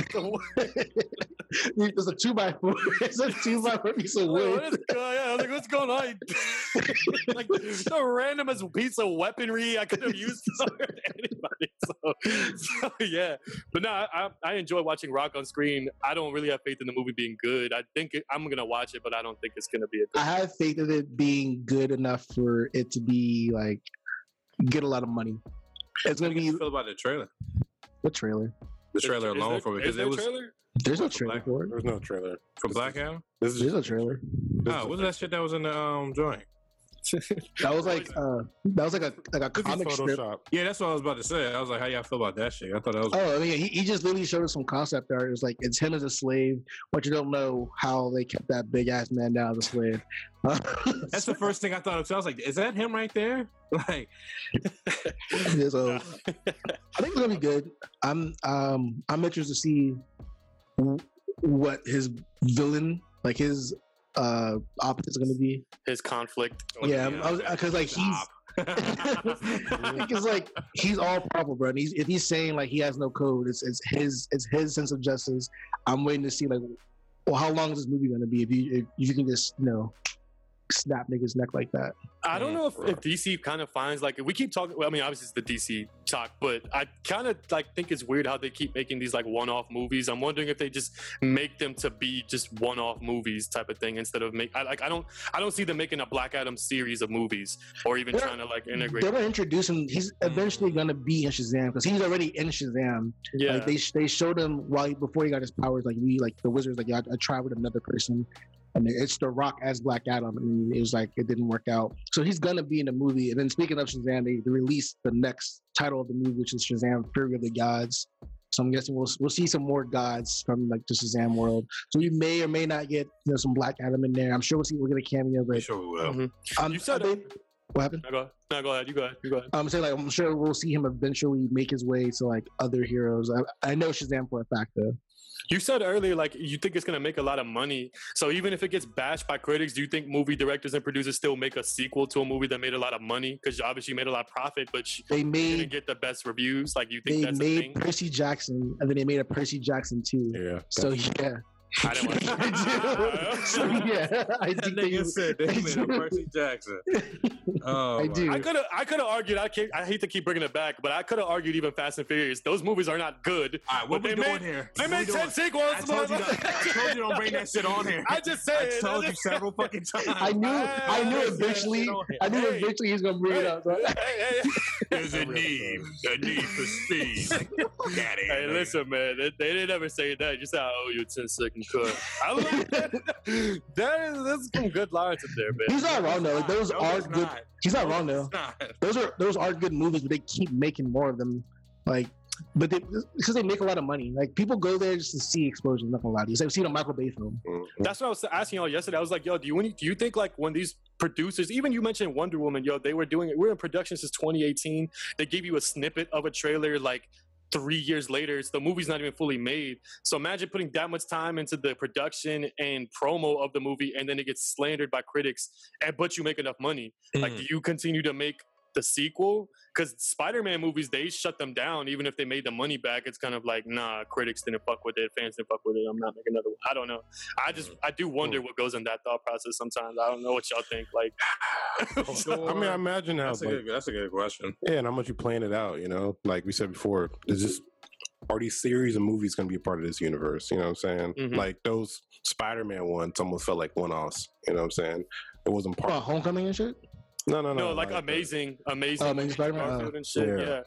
it's a two by four. <laughs> It's a two by four piece of wood. what is going on? I was like, what's going on? like the randomest piece of weaponry I could have used for anybody. So, so yeah, but no, I, I enjoy watching Rock on screen. I don't really have faith in the movie being good. I think it, I'm gonna watch it, but I don't think it's gonna be a good. I have faith in it being good enough for it to be like get a lot of money. It's gonna do you be feel about the trailer? what trailer? The trailer is alone there- for it is because it was trailer. There's no trailer Black- for it. There's no trailer. for Black Adam. There's no trailer. Oh, what was that shit that was in the um joint? <laughs> That was like uh that was like a like a comic strip. Yeah, that's what I was about to say. I was like, how y'all feel about that shit? I thought that was. Oh, I mean, he, he just literally showed us some concept art. It was like it's him as a slave, but you don't know how they kept that big ass man down as a slave. <laughs> That's the first thing I thought of. So I was like, is that him right there? <laughs> Like, so I think it's gonna be good. I'm um I'm interested to see what his villain, like his uh opposite, is gonna be. His conflict. Yeah, because like he's <laughs> because like he's all powerful, bro. And he's if he's saying like he has no code, it's it's his it's his sense of justice. I'm waiting to see like, well, how long is this movie gonna be? If you if you can just you know snap niggas neck like that. I don't Mm, know if, if DC kind of finds like we keep talking. Well, I mean, obviously it's the DC talk, but I kind of like think it's weird how they keep making these like one-off movies. I'm wondering if they just make them to be just one-off movies type of thing instead of make. I, like I don't I don't see them making a Black Adam series of movies or even Yeah. trying to like integrate. They're gonna introduce him. He's eventually gonna be in Shazam because he's already in Shazam. Yeah, Like they they showed him while before he got his powers. Like we like the wizards. Like yeah, I, I tried with another person, and it's The Rock as Black Adam, and it was like it didn't work out. So he's gonna be in the movie. And then speaking of Shazam, they, they released the next title of the movie, which is Shazam: Fury of the Gods. So I'm guessing we'll we'll see some more gods from like the Shazam world. So we may or may not get you know some Black Adam in there. I'm sure we'll see we'll get a cameo, but sure we will. Mhm. um, You said- I think- what happened? no, go, no, go ahead. You go ahead. You go ahead. I'm saying like I'm sure we'll see him eventually make his way to like other heroes. I, I know Shazam for a fact though. You said earlier, like you think it's gonna make a lot of money. So even if it gets bashed by critics, do you think movie directors and producers still make a sequel to a movie that made a lot of money? Because obviously you made a lot of profit, but you They didn't made get the best reviews. Like you think they that's a made thing? Percy Jackson and then they made a Percy Jackson too. Yeah. So yeah, I didn't watch <laughs> I do. So yeah, <laughs> I That think they, nigga said they I made a. Percy Jackson. <laughs> Oh, I do. I could have, I could have argued. I can't, I hate to keep bringing it back, but I could have argued even Fast and Furious. Those movies are not good. All right, what But we they doing made- here? They What made ten doing? sequels. I told you, motherfucker. I told you don't bring that shit on here. I just said. I told you several fucking times. I knew I knew Ah, eventually shit on here. I knew Hey. eventually he was gonna bring Hey, it up. Hey, hey. There's a need, a need for speed. Like, get the fuck outta here, Hey, listen, man. They, they didn't ever say that. You said, "I owe you ten 10 second cut." I like <laughs> that. that is, that's some good lines in there, man. He's not wrong though. Like those No, are good. not. He's not No, wrong though. not. Those are those are good movies, but they keep making more of them. Like, but they because they make a lot of money. Like people go there just to see explosions. Not gonna lie to you. It's like seeing a Michael Bay film. Mm-hmm. That's what I was asking y'all yesterday. I was like, "Yo, do you do you think like when these producers, even you mentioned Wonder Woman, yo, they were doing it. We're in production since 2018. They gave you a snippet of a trailer like." Three years later, so the movie's not even fully made. So imagine putting that much time into the production and promo of the movie, and then it gets slandered by critics, and but you make enough money. Like, Mm. do you continue to make the sequel? Because Spider-Man movies, they shut them down. Even if they made the money back, it's kind of like, nah, critics didn't fuck with it, fans didn't fuck with it. I'm not making another one. I don't know. I just, I do wonder what goes in that thought process sometimes. I don't know what y'all think. Like, <laughs> I mean, I imagine how That's a like, good. That's a good question. yeah, and how much you plan it out. You know, like we said before, is just are these series of movies going to be a part of this universe? You know what I'm saying? Mhm. Like those Spider-Man ones almost felt like one-offs. You know what I'm saying? It wasn't part. Oh, Homecoming and shit. No, no, no. no, like the- uh, amazing, amazing. Oh, Amazing Spider-Man? Garfield uh, and shit. Yeah.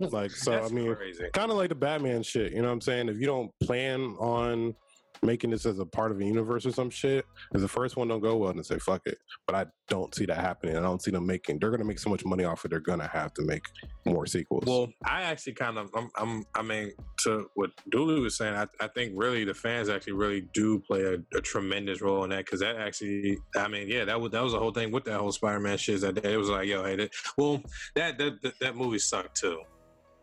Yeah. like so, That's I mean, kind of like the Batman shit. You know what I'm saying? If you don't plan on making this as a part of a universe or some shit, if the first one don't go well, then say fuck it. But I don't see that happening. I don't see them making. They're gonna make so much money off it. They're gonna have to make more sequels. Well, I actually kind of, I'm, I'm, I mean, to what Dooley was saying, I, I think really the fans actually really do play a, a tremendous role in that because that actually, I mean, yeah, that was that was the whole thing with that whole Spider-Man shit. is That day. it was like, yo, hey, that, well, that, that that that movie sucked too.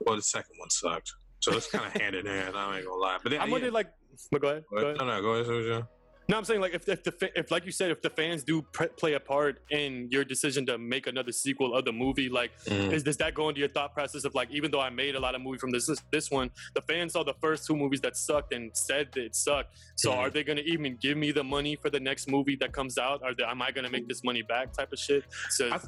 Well, the second one sucked, so it's kind of <laughs> hand in hand. I ain't gonna lie, but then, I'm yeah, wondering, like, but go ahead. Go ahead. no, no, go ahead. No, I'm saying like if if the if like you said if the fans do pre- play a part in your decision to make another sequel of the movie, like Mm. is does that go into your thought process of like even though I made a lot of movie from this this, one, the fans saw the first two movies that sucked and said that it sucked. So Mhm. are they gonna even give me the money for the next movie that comes out? Are they, am I gonna make this money back? Type of shit. So. I-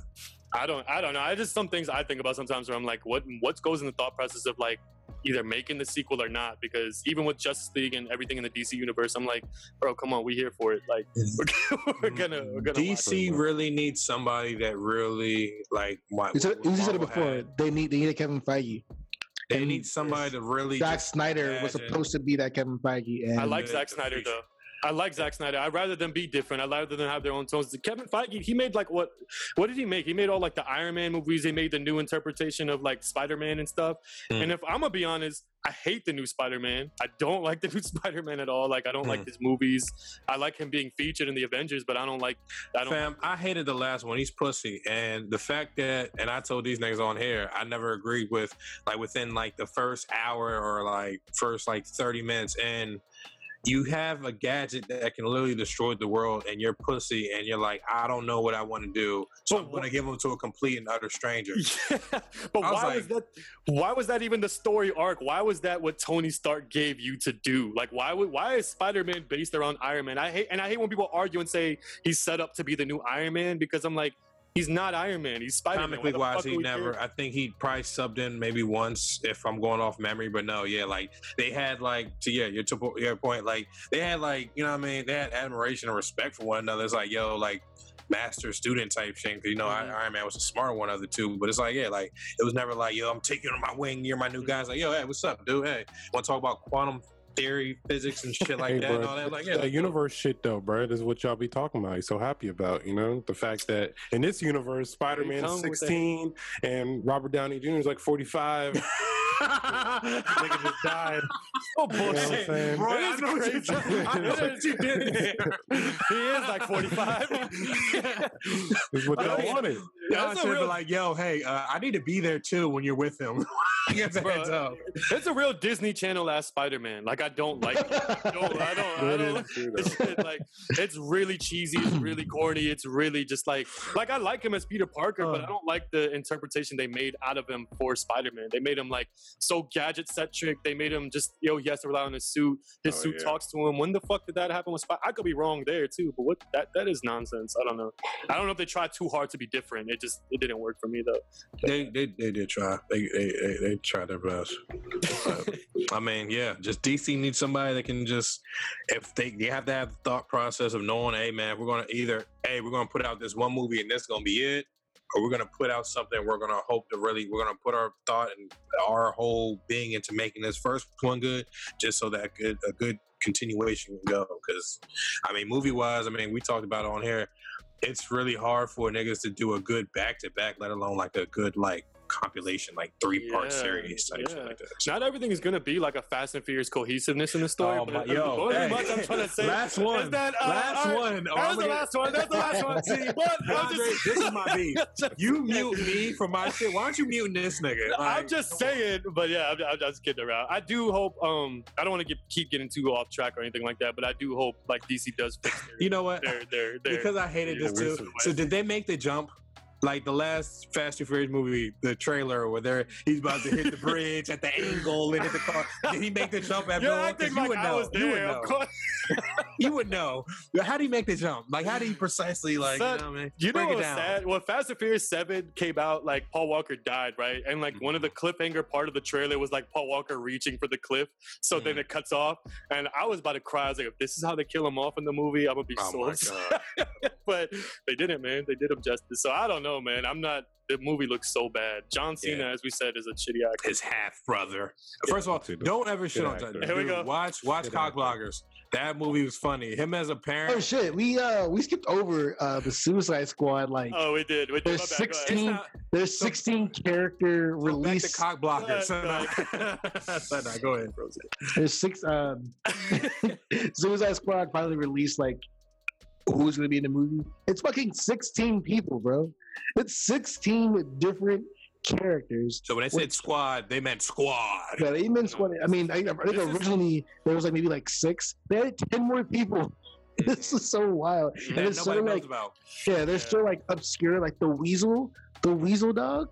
I don't. I don't know. I just some things I think about sometimes where I'm like, what what goes in the thought process of like either making the sequel or not? Because even with Justice League and everything in the DC universe, I'm like, bro, come on, we here for it. Like <laughs> we're, we're gonna we're gonna watch DC really needs somebody that really like. What, You said, you said it before. had. They need they need a Kevin Feige. They and need somebody to really. Zack just Snyder was supposed to be that Kevin Feige, and I like the- Zack Snyder though. I like Zack Snyder. I'd rather them be different. I'd rather them have their own tones. Kevin Feige, he made like what? What did he make? He made all like the Iron Man movies. He made the new interpretation of like Spider Man and stuff. Hmm. And if I'm gonna be honest, I hate the new Spider Man. I don't like the <laughs> new Spider Man at all. Like I don't Hmm. like his movies. I like him being featured in the Avengers, but I don't like. I don't. Fam, I hated the last one. He's pussy, and the fact that, and I told these niggas on here, I never agreed with like within like the first hour or like first like thirty minutes, and you have a gadget that can literally destroy the world, and you're pussy, and you're like, I don't know what I want to do, so But I'm gonna give them to a complete and utter stranger. <laughs> Yeah, but I was why was that? Why was that even the story arc? Why was that what Tony Stark gave you to do? Like, why would why is Spider Man based around Iron Man? I hate and I hate when people argue and say he's set up to be the new Iron Man because I'm like, he's not Iron Man. He's Spider Man. Comically wise, he never. I think he probably subbed in maybe once, if I'm going off memory. But no, yeah, like they had like to yeah, your to your point, like they had like you know what I mean. They had admiration and respect for one another. It's like yo, like master student type thing. you know, Mhm. Iron Man was a smart one of the two, but it's like yeah, like it was never like yo, I'm taking you on my wing. You're my new guy. It's like yo, hey, what's up, dude? Hey, want to talk about quantum theory, physics, and shit like Hey, that? bro, and all that. Like yeah, that like, universe shit though, bro. This is what y'all be talking about. He's so happy about, you know, the fact that in this universe, Spider Man 16 and Robert Downey Jr. is like 45. <laughs> Nigga just died. <laughs> Oh You know what bullshit! saying? Bro, It I is know what you're I know what you did <laughs> there. he is like 45. <laughs> This is what I y'all wanted. Yeah, I That's a should be real- like, yo, hey, uh, I need to be there too when you're with him. Get the Bro, heads up. It's a real Disney Channel ass Spider Man. Like I don't like. It. I don't. I don't. I don't is true, though. It's like it's really cheesy. It's really corny. It's really just like like I like him as Peter Parker, but I don't like the interpretation they made out of him for Spider Man. They made him like so gadget centric. They made him just yo he has to rely on his suit. His Oh, suit yeah. talks to him. When the fuck did that happen with Spider? I could be wrong there too, but what that that is nonsense. I don't know. I don't know if they tried too hard to be different. It just it didn't work for me though. They, they they did try. They they they, they tried their best. <laughs> I mean, yeah, just DC needs somebody that can just if they you have to have the thought process of knowing, hey man, we're gonna either hey we're gonna put out this one movie and that's gonna be it, or we're gonna put out something we're gonna hope to really we're gonna put our thought and our whole being into making this first one good, just so that good a good continuation can go. Because I mean, movie wise, I mean, we talked about on here. It's really hard for niggas to do a good back to back, let alone like a good like compilation, like three part Yeah, series type shit yeah. like that. Not everything is gonna be like a Fast and Furious cohesiveness in the story. Oh but my- it- yo, only hey. much I'm trying to say last is one, that, uh, last all right, one. Oh, That's I'm the gonna- last one. That's the last one. <laughs> See, but I'm Andre, just, this is my <laughs> beef. You mute me for my shit. Why don't you mute this nigga? I'm just saying, but yeah, I'm, I'm just kidding around. I do hope. Um, I don't want to get, keep getting too off track or anything like that, but I do hope like DC does fix their, You know what? their, their, their because I hated this too. So did they make the jump? Like the last Fast and Furious movie, the trailer where they're he's about to hit the <laughs> bridge at the angle and hit the car. Did he make the jump after You're all? acting you like would I know. was You would there. know. <laughs> You would know. How do you make the jump? Like how do you precisely like? Son, you know, what mean? You know Break it what's down. sad? When Fast and Furious 7 came out, like Paul Walker died, right? And like one of the cliffhanger part of the trailer was like Paul Walker reaching for the cliff. So then Mhm. it cuts off. And I was about to cry. I was like, if this is how they kill him off in the movie, I'm gonna be Oh so <laughs> but they didn't, man. They did him justice. So I don't know, man. I'm not the movie looks so bad. John Cena, Yeah. as we said, is a shitty actor. His half brother. First of all, Good- don't ever shit on actor. that. Here we go. Watch watch Good cock actor. bloggers. That movie was funny. Him as a parent. Oh shit, we uh we skipped over uh the Suicide Squad. Like Oh, we did. We did. There's My bad. Go ahead. 16 not- there's 16 character Go back release. to cock blockers. Uh, Son, go ahead, <laughs> bro. There's six. Um, <laughs> Suicide Squad finally released like who's gonna be in the movie. It's fucking 16 people, bro. It's 16 different characters. So when I said squad, they meant squad. Yeah, they meant squad. I mean, I, I think originally there was like maybe like six. They had 10 more people <laughs> This is so wild. Yeah, and it's so nobody knows like, about. yeah, they're Yeah. so like obscure, like the weasel, the weasel dog.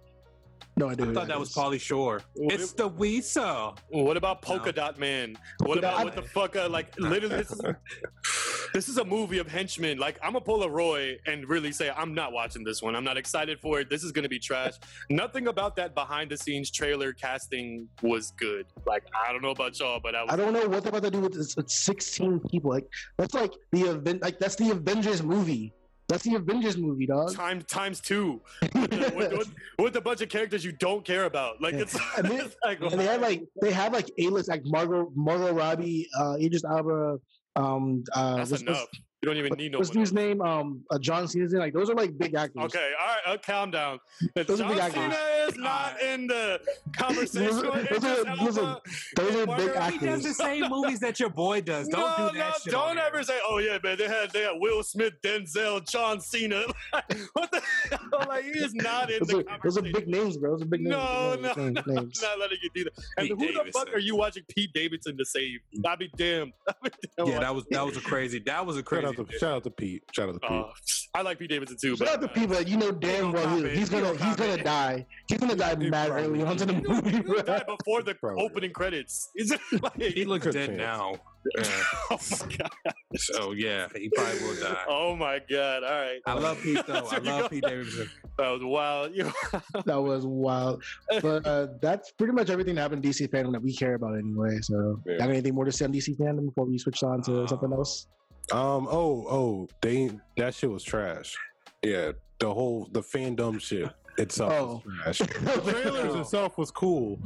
No idea. I thought that was is. Pauly Shore. What It's the Weasel. What about Polka No. Dot Man? Polka What about Dot what the fuck? Uh, like literally, this is, <laughs> this is a movie of henchmen. Like I'm a Polaroid and really say I'm not watching this one. I'm not excited for it. This is gonna be trash. Nothing about that behind the scenes trailer casting was good. Like I don't know about y'all, but I was. I don't know what they're about to do with this. It's 16 people. Like that's like the event. Like that's the Avengers movie. That's the Avengers movie, dog. Time times two with, with, with, with a bunch of characters you don't care about. Like it's, <laughs> And they- it's like, and they had like they have like A-list like Margot Margot Robbie, uh, Idris Elba, um, uh, that's what's, enough. You don't even need no what's dude's name? Um, uh, John Cena's name. Like those are like big actors. Okay, all right, uh, calm down. Those are big actors. Cena is not in the <laughs> conversation. Those are- those are- those are Those are big Robbie He does the same movies that your boy does. Don't no, do that no, shit. Don't on there. ever say, "Oh yeah, man, they had they had Will Smith, Denzel, John Cena." <laughs> what the hell? Like he is not in Those the are, those are big names, bro. Those are big names. No, <laughs> Big no, names, no, I'm not letting you do that. And Pete who the fuck are you watching Pete Davidson to save? I'd be damned. I'd be damned Yeah, that was that was a crazy. That was a Shout crazy. out, to, shout out to Pete. Shout out to Pete. Oh, I like Pete Davidson too. Shout but, out to uh, people that you know damn well he- comment. he's gonna don't he's gonna die. He's gonna die mad early on to the He movie, bro. died before the <laughs> Probably. opening credits. <laughs> Is it <laughs> like, He looks dead chance. now. Yeah. oh my god! So yeah, he probably will die. Oh my god! All right, I love Pete though. I love. Pete Davidson. that was wild. That was wild. But uh, that's pretty much everything that happened in DC fandom that we care about anyway. So, Yeah. got anything more to say on DC fandom before we switch on to something Oh. else? Um. Oh. Oh. They. That shit was trash. Yeah. The whole the fandom shit itself Oh. was trash. <laughs> The trailers itself was cool.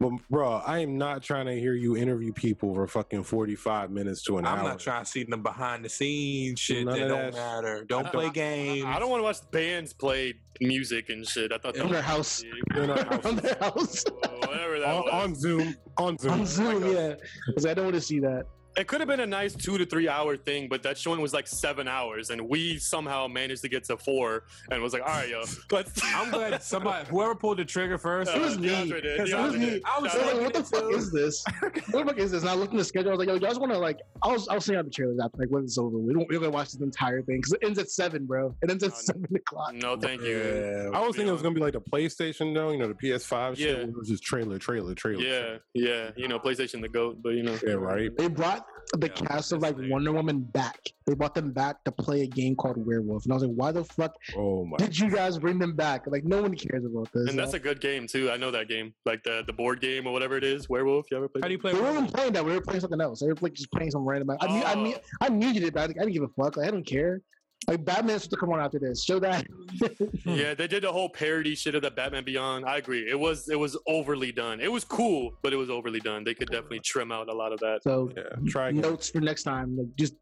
But bro, I am not trying to hear you interview people for fucking forty five minutes to an hour. I'm not trying to see them behind the scenes shit None that of don't that sh- matter. Don't I- play I- games. I don't want to watch bands play music and shit. I thought that in was their house. In our <laughs> house. on their house. whatever that on, was. on Zoom. On Zoom. on Zoom, like a- yeah. 'Cause I don't want to see that. It could have been a nice two to three hour thing, but that showing was like seven hours, and we somehow managed to get to four, and was like, all right, yo, <laughs> let's. I'm glad <laughs> somebody, whoever pulled the trigger first. It was Uh, me. DeAndre did, It was me. I was So I was like, what the it fuck is this? <laughs> What the fuck is this? And I looked in the schedule. I was like, yo, you guys want to like? I was I was seeing out the trailers after like when it's over. We don't we're gonna watch this entire thing because it ends at seven, bro. It ends at Oh, seven o'clock. No, thank you. I was thinking it was gonna be like the PlayStation though, you know, the PS5. Yeah. where It was just trailer, trailer, trailer. Yeah, yeah. You know, PlayStation the goat, but you know. Yeah, right. They brought the Yeah, cast of like Wonder Woman back. They brought them back to play a game called Werewolf, and I was like, why the fuck Oh my. did you guys bring them back? Like no one cares about this. And that's a good game too. I know that game, like the the board game or whatever it is. Werewolf. You ever played? How do you play? we weren't Werewolf? playing that. We were playing something else. They were like just playing some random. I knew, I oh. knew, I knew you did, but I didn't give a fuck. Like, I don't care. Like Batman's supposed to come on after this. Show that. <laughs> Yeah, they did the whole parody shit of the Batman Beyond. I agree. It was it was overly done. It was cool, but it was overly done. They could definitely trim out a lot of that. So Yeah. Try again. notes for next time. Like just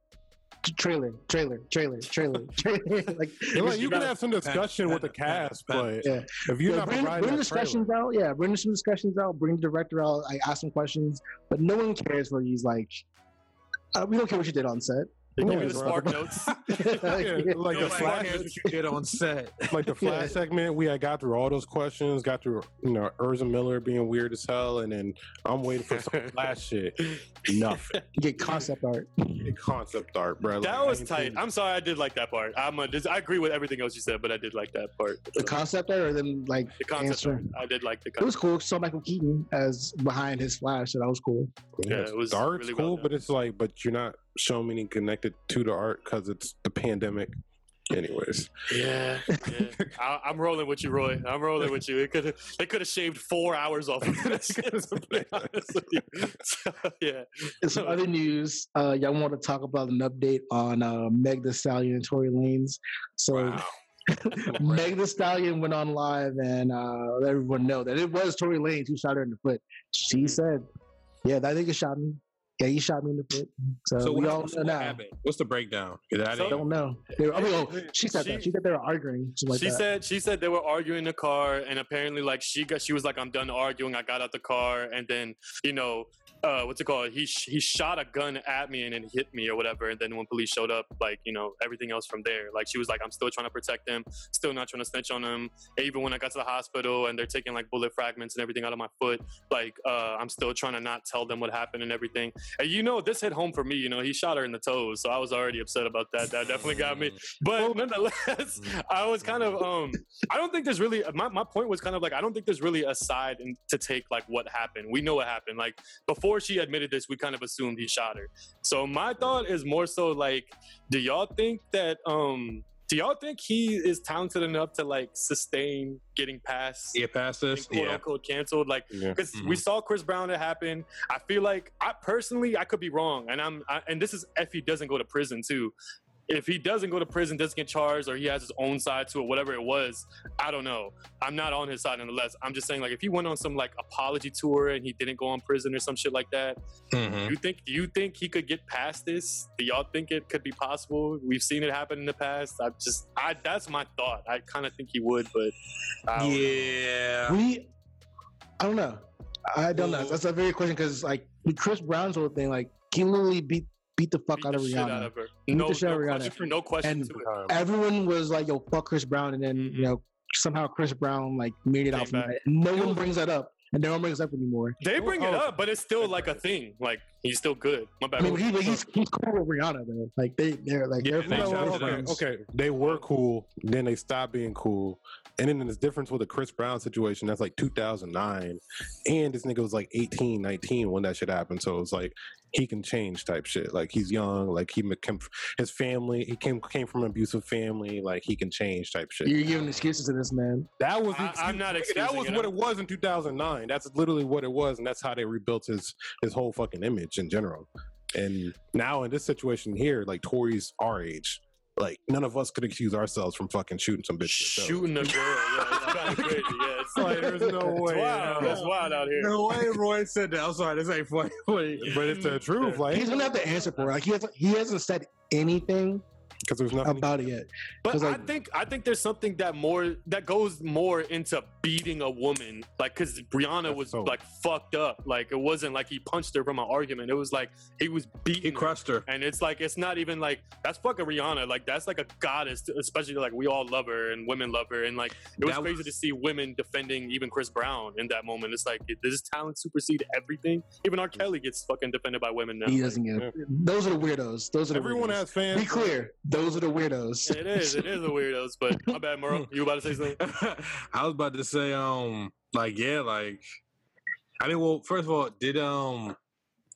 trailer, trailer, trailer, trailer, <laughs> trailer. like <laughs> Yeah, like, you can gotta- have some discussion with the Pat- cast, Pat- but Yeah. if you're yeah, not bring, providing bring that trailer, discussions out. Yeah, bring some discussions out. Bring the director out. I ask some questions, but no one cares where he's like. Uh, we don't care what you did on set. They give Yeah, you the bro. spark <laughs> notes. <laughs> Like, <laughs> Yeah, like the Nobody flash, cares what you did on set. like the flash Yeah. segment, we had got through all those questions, got through you know Ezra Miller being weird as hell, and then I'm waiting for some flash shit. Nothing. get concept art. Get concept art, bro. That I was tight. seen- I'm sorry, I did like that part. I'm a, I agree with everything else you said, but I did like that part. The concept art, or then like The concept answer. art. I did like the Concept. It was cool. Saw Michael Keaton as behind his flash, so that was cool. Yeah, Yeah, it was the art's really cool, done. but it's like, but you're not showing me connected to the art because it's the pandemic. Anyways, Yeah, yeah. <laughs> I, I'm rolling with you, Roy. I'm rolling with you. It could they could have shaved four hours off of this. to be honest with you. So, yeah. In some other news, uh, y'all want to talk about an update on uh, Meg the Stallion and Tory Lanez. So Wow. <laughs> Meg the Stallion went on live and uh, let everyone know that it was Tory Lanez who shot her in the foot. She said, "Yeah, that nigga shot me. Yeah, he shot me in the foot." So, So we all what's- know now. What's the breakdown? I I didn't- don't know. They were, I mean, oh, oh she said She- that. She said they were arguing. Like she that. said she said they were arguing in the car, and apparently, like she got she was like, "I'm done arguing." I got out the car, and then you know uh, what's it called? He sh- he shot a gun at me and then hit me or whatever. And then when police showed up, like you know everything else from there. Like she was like, I'm still trying to protect him, still not trying to snitch on him. Even when I got to the hospital and they're taking like bullet fragments and everything out of my foot, like uh, I'm still trying to not tell them what happened and everything. And you know, this hit home for me. You know, he shot her in the toes, so I was already upset about that. That definitely got me. But nonetheless, <laughs> I was kind of um. I don't think there's really my my point was kind of like I don't think there's really a side in, to take like what happened. We know what happened. Like before she admitted this, we kind of assumed he shot her. So my thought is more so like, do y'all think that um do y'all think he is talented enough to like sustain getting past Get past this. quote Yeah. unquote canceled? Like Yeah. because Mhm. we saw Chris Brown it happen. I feel like I personally I could be wrong, and I'm I, and this is if he doesn't go to prison too. If he doesn't go to prison, doesn't get charged, or he has his own side to it, whatever it was, I don't know. I'm not on his side nonetheless. I'm just saying, like, if he went on some like apology tour and he didn't go on prison or some shit like that, Mhm. you think do you think he could get past this? Do y'all think it could be possible? We've seen it happen in the past. I just I that's my thought. I kind of think he would, but I know. Yeah. We, I don't know. I don't know. That's a very question because like with Chris Brown's whole thing, like he literally beat beat the fuck Beat out the of shit Rihanna. out of her. Beat No, the shit out no of Rihanna. question, no question And- to it. Everyone was like, "Yo, fuck Chris Brown," and then Mhm. you know somehow Chris Brown like made it Came out from back. that. No It one was- brings that up, and no one brings it up anymore. They bring it Oh. up, but it's still like a thing. Like he's still good. My bad. I mean, he, he's he's cool with Rihanna though. Like they they're like Yeah, they're they friends. shout Well, out to okay, okay, they were cool, then they stopped being cool, and then there's difference with the Chris Brown situation. That's like 2009, and this nigga was like 18, 19 when that shit happened. So it's like he can change type shit. Like he's young, like he came, his family, he came came from an abusive family, like he can change type shit. You're giving excuses to this man. That was I, I'm not That was it. what it was in 2009. That's literally what it was, and that's how they rebuilt his his whole fucking image in general. And now in this situation here, like Tory's our age. Like none of us could accuse ourselves from fucking shooting some bitch. shooting a girl. Yeah, it's kind of <laughs> crazy. Yeah, it's Like, there's no It's way. wild. It's wild out here. No way Roy said that. I'm sorry, this ain't funny. But it's the truth, <laughs> like He's gonna have to answer for it. Like he hasn't he hasn't said anything because there's nothing. about it yet. But 'Cause, I think I think there's something that more that goes more into beating a woman, like because Rihanna was so- like fucked up. Like it wasn't like he punched her from an argument. It was like he was beating. He her. crushed her. And it's like it's not even like that's fucking Rihanna. Like that's like a goddess, especially like we all love her and women love her. And like it was That crazy was- to see women defending even Chris Brown in that moment. It's like does his talent supersede everything? Even R. Kelly gets fucking defended by women now. He doesn't get it. Those are the weirdos. Those are the Everyone weirdos. has fans. Be clear. Those are the weirdos. It is. It is the weirdos. But my bad, Murrow. <laughs> You about to say something? <laughs> I was about to say, um, like, yeah, like, I mean, well, first of all, did um,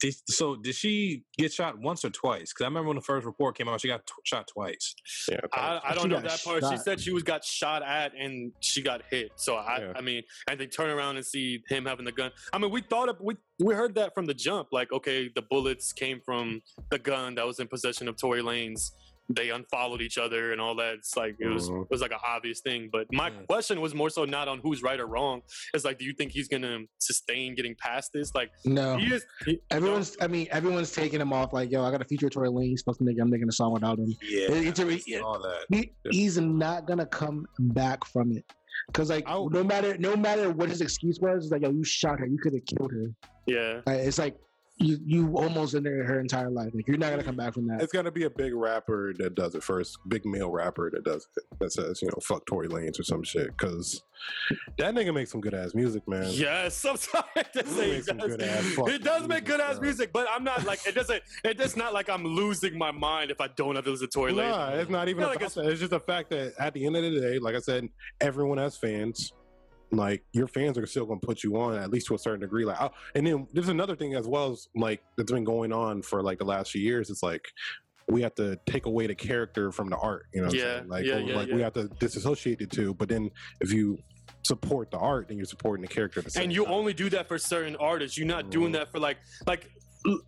did, so did she get shot once or twice? Because I remember when the first report came out, she got t- shot twice. Yeah, I, I don't know that part. She said she was got shot at and she got hit. So I, Yeah. I mean, and they turn around and see him having the gun. I mean, we thought of, we we heard that from the jump. Like, okay, the bullets came from the gun that was in possession of Tory Lanez. They unfollowed each other and all that. It's like it was Mhm. it was like an obvious thing. But my Mm. question was more so not on who's right or wrong. It's like, do you think he's gonna sustain getting past this? Like, No. he is. he- Everyone's I mean, everyone's taking him off like, yo, I got a feature Tory Lanez, fuck nigga, I'm making a song without him. Yeah, It's a- I saw that. He, he's not gonna come back from it. Cause like I'll- no matter no matter what his excuse was, it's like yo, you shot her, you could have killed her. yeah. Like, it's like you you almost ended her entire life. Like you're not gonna come back from that. It's gonna be a big rapper that does it first. Big male rapper that does it. That says, you know, fuck Tory Lanez or some shit. Because that nigga makes some good ass music, man. Yes, I'm sorry to say he makes some does. good-ass fucking It does make good ass music, but I'm not like it doesn't. It does not like I'm losing my mind if I don't have to listen to Tory Lanez. Nah, it's not even Yeah, about like that. It's just the fact that at the end of the day, like I said, everyone has fans. Like your fans are still gonna put you on at least to a certain degree. Like, oh, and then there's another thing as well as like that's been going on for like the last few years. It's like we have to take away the character from the art. You know, what I'm Yeah, saying? like yeah, yeah, like yeah. we have to disassociate the two. But then if you support the art, then you're supporting the character. The and you time. only do that for certain artists. You're not doing Mhm. that for like like.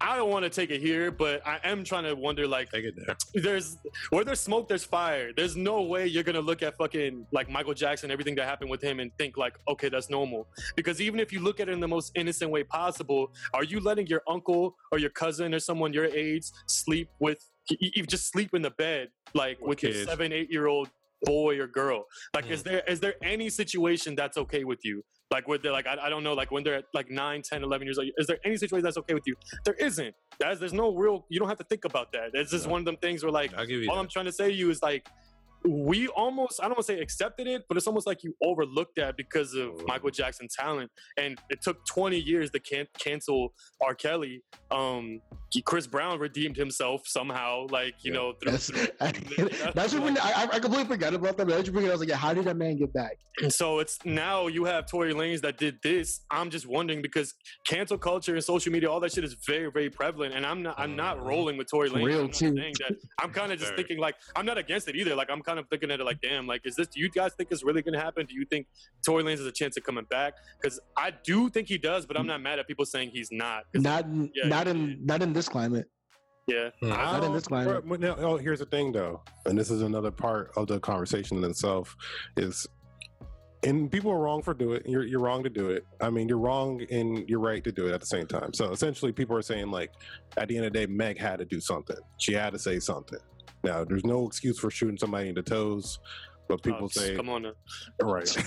I don't want to take it here, but I am trying to wonder like Take it there. there's where there's smoke, there's fire. There's no way you're gonna look at fucking like Michael Jackson, everything that happened with him, and think like, okay, that's normal. Because even if you look at it in the most innocent way possible, are you letting your uncle or your cousin or someone your age sleep with, you, just sleep in the bed like with your seven, eight year old boy or girl? Like, Mm. is there is there any situation that's okay with you? Like with the like I, I don't know like when they're at like 9, 10, 11 years old. Is there any situation that's okay with you? There isn't. That's there's no real. You don't have to think about that. It's just No. one of them things where like I'll give you all that. I'm trying to say to you is like we almost I don't want to say accepted it, but it's almost like you overlooked that because of Mm. Michael Jackson's talent, and it took 20 years to can- cancel R. Kelly. Um, Chris Brown redeemed himself somehow, like you Yeah. know. Through, That's, through- <laughs> <laughs> <laughs> that's what we, I, I completely forgot about that. But I just bring it. I was like, yeah, how did that man get back? And so it's now you have Tory Lanez that did this. I'm just wondering because cancel culture and social media, all that shit is very, very prevalent. And I'm not, I'm not Mhm. rolling with Tory Lanez. Real I'm too. that. I'm kind of just thinking like I'm not against it either. Like I'm kind of thinking at it like, damn, like is this? Do you guys think it's really gonna happen? Do you think Tory Lanez has a chance of coming back? Because I do think he does, but I'm not mad at people saying he's not. 'Cause, Not, Yeah, not yeah, in, not in this climate. yeah, Mm. I Not in this climate. but- but oh, here's the thing, though, and this is another part of the conversation in itself is, and people are wrong for do it. You're you're wrong to do it. I mean, you're wrong and you're right to do it at the same time. So essentially, people are saying like, at the end of the day, Meg had to do something. She had to say something. Now, there's no excuse for shooting somebody in the toes, but people Oh, say, come on now. right. <laughs> <laughs>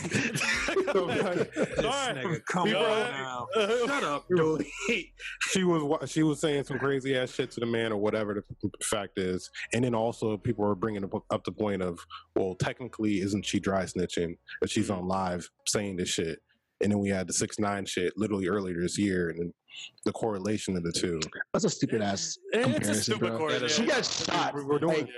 So, like, This Alright. nigga, come People on now. Uh, Shut up, <laughs> dude. she was she was saying some crazy ass shit to the man or whatever the fact is and then also people are bringing up, up the point of well technically isn't she dry snitching if she's Mhm. on live saying this shit and then we had the six nine shit literally earlier this year and the correlation of the two That's a stupid ass it's a comparison, stupid bro. correlation. She got shot. We're doing- Like, Yeah.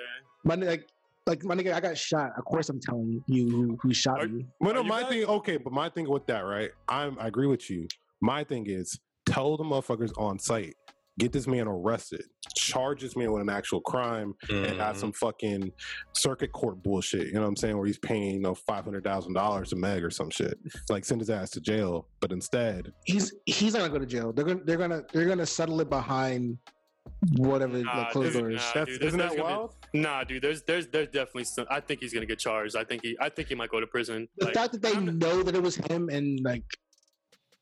my ni- like, like my nigga, I got shot. Of course, I'm telling you who, who shot Are- me. Well, no, my guys- thing okay but my thing with that right I'm, i agree with you my thing is tell the motherfuckers on site get this man arrested charge this man with an actual crime and Mm-hmm. not some fucking circuit court bullshit. You know what I'm saying? Where he's paying you know five hundred thousand dollars to Meg or some shit. Like send his ass to jail. But instead, He's he's not gonna go to jail. They're gonna they're gonna they're gonna settle it behind whatever Nah, like closed dude, doors. nah. that's, dude, isn't that gonna be- wild? Nah, dude. There's there's there's definitely some. I think he's gonna get charged. I think he I think he might go to prison. The Like, fact that they I'm- know that it was him and like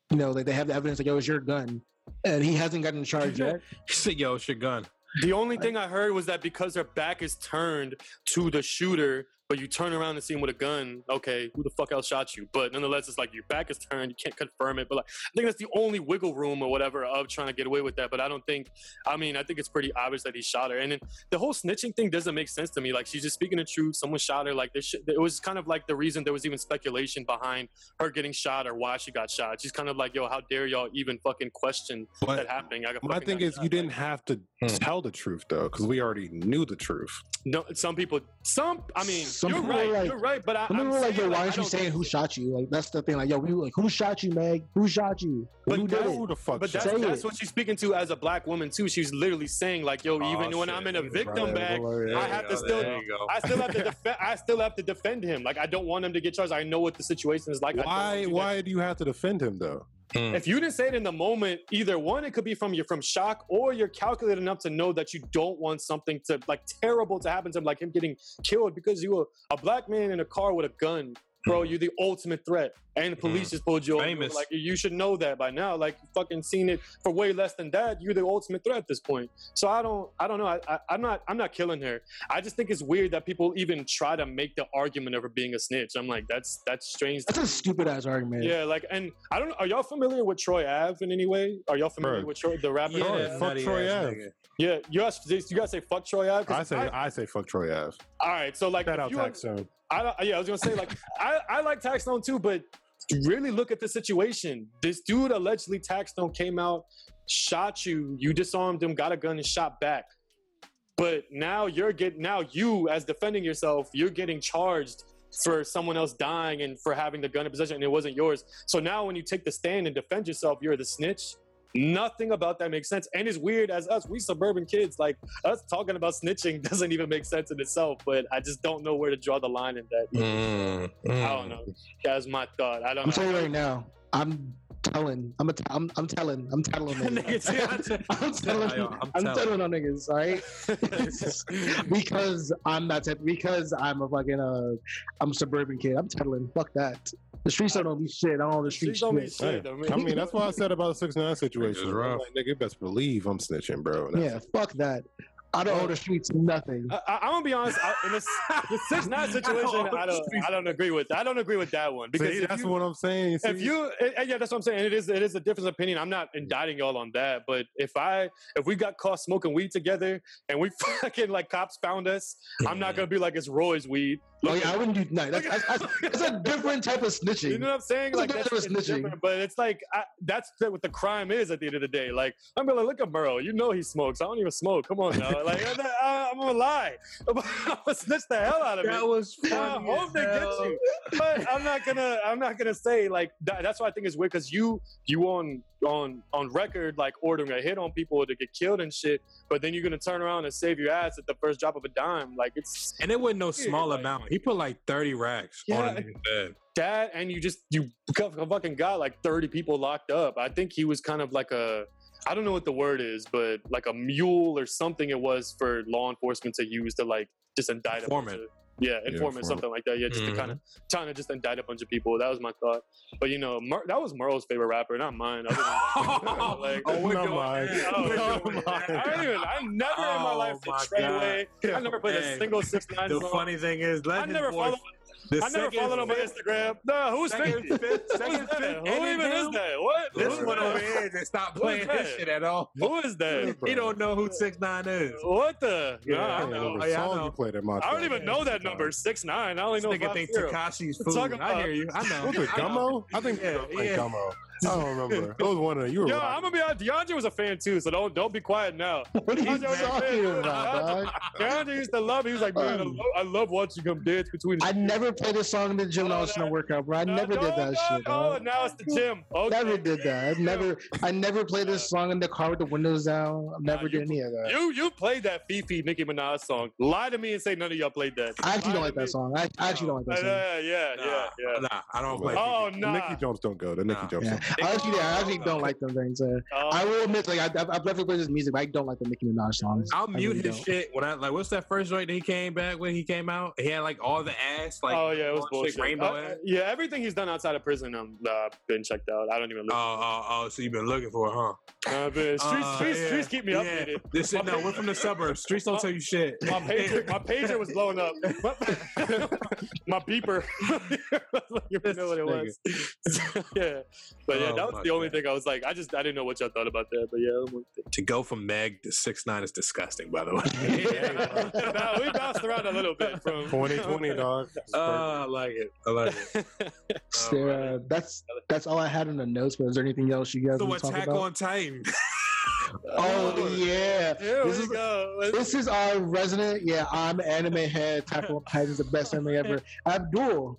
you know like they have the evidence like it was your gun and he hasn't gotten charged yet. <laughs> He said, "Yo, it's your gun." The only thing I heard was that because her back is turned to the shooter, but you turn around and see him with a gun, okay, who the fuck else shot you? But nonetheless, it's like your back is turned, you can't confirm it. But like, I think that's the only wiggle room or whatever of trying to get away with that. But I don't think, I mean, I think it's pretty obvious that he shot her. And then the whole snitching thing doesn't make sense to me. Like, she's just speaking the truth. Someone shot her. Like, this shit, it was kind of like the reason there was even speculation behind her getting shot or why she got shot. She's kind of like, yo, how dare y'all even fucking question that But happening? I got my thing is, shot. you didn't have to Hmm. tell the truth though, because we already knew the truth. No, some people, some. I mean, Some you're people right. are like- you're right. But I, Some I'm people were like, yo, why I aren't you saying who shot you? Like that's the thing. Like, yo, we like, who shot you, Meg? Who shot you? But who did? Who the fuck? But that's, that's what she's speaking to as a black woman too. She's literally saying like, yo, oh, even Oh, when shit. I'm in a victim Right, bag, well, yeah. I have to still- There you go. I still have to <laughs> defend. I still have to defend him. Like, I don't want him to get charged. I know what the situation is like. Why? want you to- Why do you have to defend him though? Mm. If you didn't say it in the moment, either one, it could be from you from shock, or you're calculated enough to know that you don't want something to like terrible to happen to him, like him getting killed because you were a black man in a car with a gun. Bro, you're the ultimate threat, and the police mm. just pulled you over. Famous. Like you should know that by now. Like you fucking seen it for way less than that. You're the ultimate threat at this point. So I don't, I don't know. I, I, I'm not, I'm not killing her. I just think it's weird that people even try to make the argument of her being a snitch. I'm like, that's that's strange. That's a stupid ass argument. Yeah, like, and I don't. Are y'all familiar with Troy Ave in any way? Are y'all familiar Bro. with Troy, the rapper? Yeah, Troy fuck Troy ass Ave. nigga. Yeah, you guys, you guys say fuck Troy Ave. 'Cause I say I, say fuck Troy Ave. all right, so like, Shout if out you, Taxstone. I, yeah, I was gonna say like, I, I like Taxstone too, but really look at the situation. This dude allegedly Taxstone came out, shot you, you disarmed him, got a gun and shot back. But now you're getting now you as defending yourself, you're getting charged for someone else dying and for having the gun in possession and it wasn't yours. So now when you take the stand and defend yourself, you're the snitch. Nothing about that makes sense. And it's weird as us, we suburban kids, like us talking about snitching <laughs> doesn't even make sense in itself. But I just don't know where to draw the line in that. Mm, I don't know. That's my thought. I don't I'm know. telling you right now. I'm telling. I'm a t- I'm I'm telling. I'm telling them. Nigga, see, I t- I'm telling. Yo, I'm, I'm telling. telling on niggas, all right? <laughs> because I'm not type. Because I'm a fucking uh, I'm a suburban kid. I'm telling. Fuck that. The streets don't know me shit. I don't know the streets. Streets don't mean shit. shit. I I mean, mean, that's why I said about the six nine situation. It's I'm rough. Like, nigga, you best believe I'm snitching, bro. Yeah, fuck that. I don't own the streets, nothing. I, I, I'm gonna be honest. I, in this the six nine situation, I don't I don't agree with. I don't agree with that one because See, that's you- what I'm saying. if you and- and yeah that's what i'm saying it is it is a difference of opinion i'm not indicting y'all on that but if i if we got caught smoking weed together and we <laughs> fucking like cops found us i'm not gonna be like it's roy's weed Oh yeah, I wouldn't do no. That's, that's, that's, that's a <laughs> different type of snitching. you know what I'm saying? It's a Like different that's type of snitching. different, but it's like I, that's what the crime is at the end of the day. Like I'm gonna look at Merle. You know he smokes. I don't even smoke. Come on now. Like I, I, I'm gonna lie. <laughs> I'm gonna snitch the hell out of it. That was fun. I hope they get you, but I'm not gonna. I'm not gonna say like that, that's why I think it's weird because you you on on on record like ordering a hit on people to get killed and shit, but then you're gonna turn around and save your ass at the first drop of a dime. Like it's And it wasn't no small like- amount. He put like 30 racks Yeah, on a nigga's head. that, and you just you fucking got like 30 people locked up. I think he was kind of like a. I don't know what the word is, but like a mule or something it was for law enforcement to use to like just indict a bunch Informant. of- Yeah, informant, informant. something like that. Yeah, just to Mhm. kind of trying to just indict a bunch of people. That was my thought. But you know, Mer- that was Merle's favorite rapper, not mine. Other than <laughs> that. <laughs> like, Oh, we're Not doing mine. <laughs> Oh, We're Not doing mine. I even. I never in my Oh life my did Trey God. away. I never played a single six nine The song. funny thing is, let I never boy- follow. the I never second, followed him on fifth- Instagram. No, who's Second, fifth? fifth, second, fifth, Who even is that? What? This one is over here that stopped Who is playing his that? shit at all. Who is that? He don't know who six nine is. What the? Yeah, Nah, I I don't know. remember Oh, yeah, I know. you played at my I don't time. even know that number. Six nine. I only This know nigga think. Tekashi's Talking food. I hear you. I know. Was it Gummo? I think Yeah, you played yeah. Gummo. I don't remember. It was one of. You were Yo, right. I'm gonna be honest. DeAndre was a fan too, so don't don't be quiet now. <laughs> What are you DeAndre talking about, dog? <laughs> DeAndre used to love. He was like, man, I Um, love, I love watching him dance between. I never played a song in the gym when I was in a workout, bro. I No, never did that no, shit. Oh, dog. now it's the gym. Okay. Never did that. I never, I never played this song in the car with the windows down. I never Nah, you did any of that. You you played that FEFE Nicki Minaj song. Lie to me and say none of y'all played that. I actually don't like to that me. song. I, I actually don't like that song. Yeah, yeah, Nah, yeah, yeah. Nah, I don't play. Oh no, nah. Nicky Jones don't go. The Nicky Nah. Jones Yeah, don't. I actually, I actually don't no. like them things. Uh, Oh, I will admit, like I, I've, I've definitely played his music, but I don't like the Nicki Minaj songs. I'll mute really his don't. shit when I like. What's that first joint that he came back when he came out? He had like all the ass, like oh yeah, it was orange chick, bullshit. rainbow Uh, ass. yeah, everything he's done outside of prison, I'm uh, been checked out. I don't even look. Oh, oh, oh! So you've been looking for it, huh? Uh, but streets, Uh, streets, yeah, streets keep me yeah. updated. This is no, we're from the <laughs> suburbs. Streets don't tell you shit. My pager, my pager was blowing up. <laughs> my beeper. <laughs> you know what it was. yeah, but yeah, Oh, that was my the only God. thing I was like, I just I didn't know what y'all thought about that, but yeah. I'm with it. to go from Meg to six nine is disgusting. By the way. Nah, we bounced around a little bit from 2020, dog. Uh, I like it. I like it. So, All uh, that's that's all I had in the notes. But is there anything else you guys So want to talk Attack about? on Titan. <laughs> Oh yeah, Here this we is go. this is our resident. Yeah, I'm anime head. Attack on Titan is the best anime <laughs> ever. Abdul,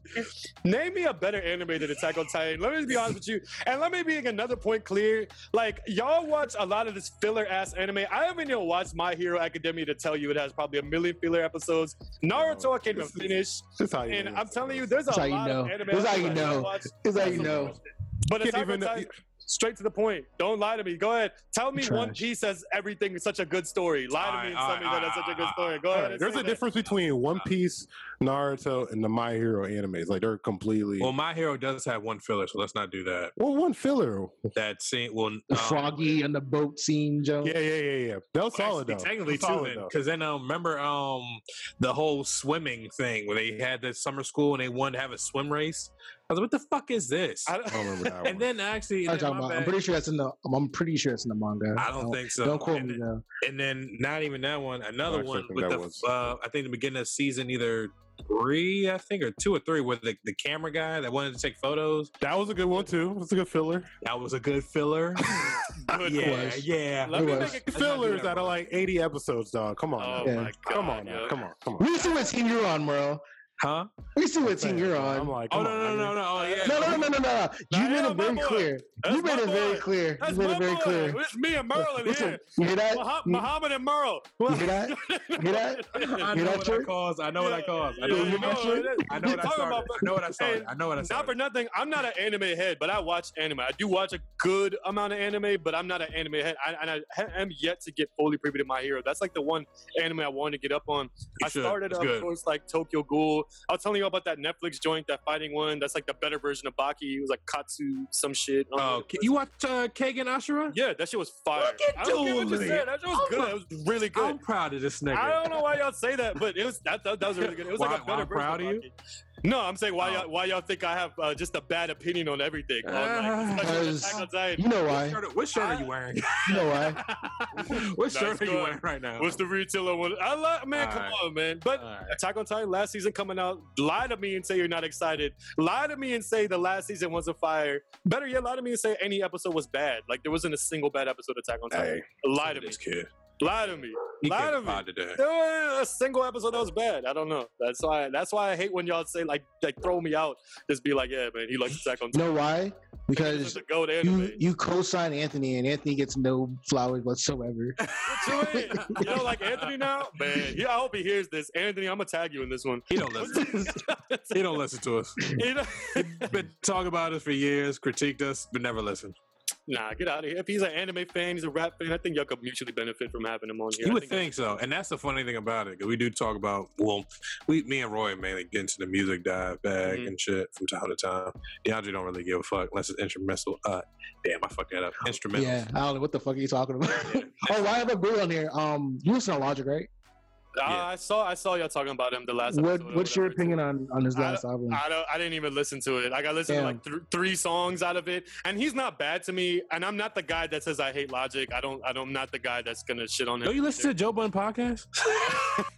Name me a better anime than Attack on Titan. Let me be honest with you, and let me be another point clear. Like y'all watch a lot of this filler ass anime. I haven't even watched My Hero Academia to tell you it has probably a million filler episodes. Naruto I can't even finish, This is how you and know. I'm telling you, there's a That's how you lot know. of anime. That's how out you there that I know. watch. That's how you know. But Can't even know- Titan, straight to the point. Don't lie to me. Go ahead. Tell me One Trash. Piece has everything is such a good story. Lie to me and tell me that it's such a good story. Go ahead. There's a that. difference between One Piece, Naruto, and the My Hero animes. Like they're completely. Well, My Hero does have one filler, so let's not do that. well, one filler. That scene. Well, the um, Froggy and the boat scene, Joe. Yeah, yeah, yeah, yeah. That was solid Actually, though. Technically, That was too, solid, then, though. because then um, remember um, the whole swimming thing where they had the summer school and they wanted to have a swim race. I was like, "What the fuck is this?" I I don't remember that. <laughs> And then actually, I'm, and then, talking my I'm pretty sure that's in the. I'm, I'm pretty sure it's in the manga. I don't think so. Don't quote and me then, though. and then not even that one. Another actually, I one with the was- uh, I think the beginning of season either three, I think, or two or three, with the, the camera guy that wanted to take photos. that was a good one too. That's a good filler. That was a good filler. <laughs> Good yeah, was. yeah. Let me It make was. it Fillers out of like 80 episodes, dog. Come on, Oh. Yeah. my god! come on, now. yo. come on, come on. We see what team you're on, bro. Huh? We see what team you're on. I'm like, Oh no no no no! Oh yeah. No, no, no, no, no, no. You made it very clear. You made it very clear. You made it very clear. It's me and Merle in Listen, here. you hear that? Muhammad and Merle. you hear that? <laughs> You hear that? I know what I trick? caused. I know what I caused. I know what I know caused. I know what I Talking started. I know what I started. I know what I Not for nothing. I'm not an anime head, but I watch anime. I do watch a good amount of anime, but I'm not an anime head. I, and I am yet to get fully privy to My Hero. That's like the one anime I wanted to get up on. I started, It's of course, like Tokyo Ghoul. I was telling you about that Netflix joint, that fighting one. That's like the better version of Baki. It was like Katsu, some shit. I don't know. Oh, can you watch uh, Kengan Ashura? Yeah, that shit was fire. Look at I don't care what you said. That shit was good. It was really good. I'm proud of this nigga. I don't know why y'all say that, but it was that that, that was really good. It was Why- like a why better I'm version proud of you? Baki. No, I'm saying why Oh. y'all why y'all think I have uh, just a bad opinion on everything. on, like, especially Because- Attack on Titan. You know What why? shirt, what shirt are you wearing? <laughs> You know why? <laughs> what Nice shirt are you wearing right now? What's the retailer one? I love man, come Alright. on, man. But Alright. Attack on Titan last season coming out. Lie to me and say you're not excited. Lie to me and say the last season was a fire. Better yet, lie to me and say any episode was bad. Like there wasn't a single bad episode of Attack on Titan. Hey, lie to me. this kid. Lie to me. He Lie to getting me. fired today. There wasn't a single episode that was bad. I don't know. That's why. That's why I hate when y'all say like like throw me out. Just be like, yeah, man, he likes Attack on You Titan. know why? Because is the goat anime. you you co-sign Anthony, and Anthony gets no flowers whatsoever. <laughs> What you mean? You don't like Anthony now, man. Yeah, I hope he hears this. Anthony, I'm gonna tag you in this one. He don't listen. he don't listen to us. <laughs> You know? Been talking about us for years, critiqued us, but never listened. Nah, get out of here. If he's an anime fan, he's a rap fan. I think y'all could mutually benefit from having him on here. You I would think so, and that's the funny thing about it. Because we do talk about well, we, me and Roy mainly get into the music dive bag Mhm. and shit from time to time. DeAndre don't really give a fuck unless it's instrumental. Uh, damn, I fucked that up. Instrumental. Yeah, I don't know what the fuck are you talking about. Yeah. <laughs> oh, why have a Bill on here? Um, you listen to Logic, right? Uh, Yeah. I saw I saw y'all talking about him the last. What episode What's your whatever, too. opinion on on his I last album? I don't. I didn't even listen to it. Like I got listened to like th- three songs out of it, and he's not bad to me. And I'm not the guy that says I hate Logic. I don't. I don't. I'm not the guy that's gonna shit on him. Don't you listen to Joe Budden podcast?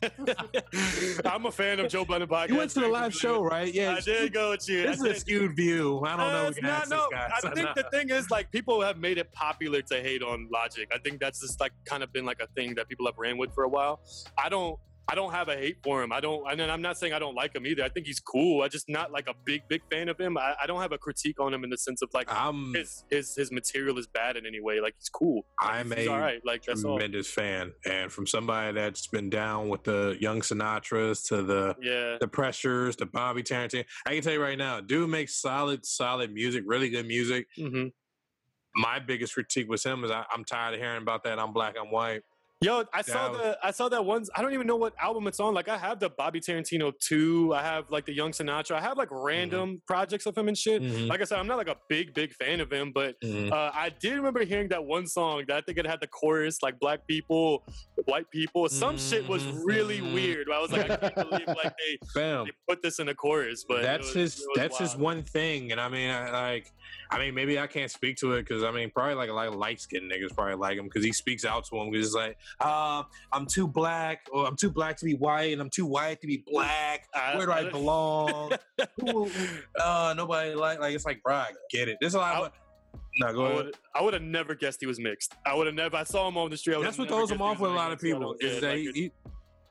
<laughs> I'm a fan of Joe Budden podcast. You went to the live show, right? it. Yeah. I did go with you. This is I a did. skewed view. I don't know. Uh, We can not, ask no, this guy. I think the thing is like people have made it popular to hate on Logic. I think that's just like kind of been like a thing that people have ran with for a while. I don't. I don't have a hate for him. I don't, and then I'm not saying I don't like him either. I think he's cool. I just not like a big, big fan of him. I, I don't have a critique on him in the sense of like I'm his his his material is bad in any way. Like he's cool. Like, I'm he's a all right. Like that's all. tremendous fan, and from somebody that's been down with the young Sinatras to the Yeah. the pressures, to Bobby Tarantino. I can tell you right now, dude makes solid, solid music, really good music. hmm My biggest critique with him is I, I'm tired of hearing about that. I'm black, I'm white. Yo, I saw That the I saw that ones. I don't even know what album it's on. Like I have the Bobby Tarantino two. I have like the Young Sinatra. I have like random projects of him and shit. Mhm. Like I said, I'm not like a big big fan of him, but Mhm. uh, I did remember hearing that one song that I think it had the chorus like black people, white people. Some shit was really Mhm. weird. I was like, I can't believe like they, <laughs> they put this in the chorus. But that's was- his. was That's his one thing, and I mean, I, like, I mean, maybe I can't speak to it because I mean, probably like a lot of light skinned niggas probably like him because he speaks out to him because it's like, uh, I'm too black, or I'm too black to be white, and I'm too white to be black. <laughs> I- Where do I I- belong? <laughs> Who- uh, nobody like like it's like, bro, I get it. There's a lot. I- Of, no, go I ahead. would, I would have never guessed he was mixed. I would have never. I saw him on the street. I That's what throws him off with a lot of people. Is that Like, he-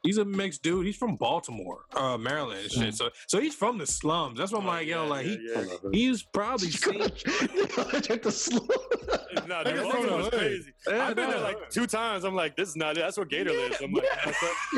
he's a mixed dude. He's from Baltimore, uh, Maryland, and shit. So so he's from the slums. That's what I'm Oh, like, yo, yeah, like yeah, he yeah. he's probably <laughs> seen. Check the slow. No, Nigga the Baltimore was crazy. Yeah, I've been there no. like two times. I'm like, this is not it. That's where Gator lives. I'm like, <laughs>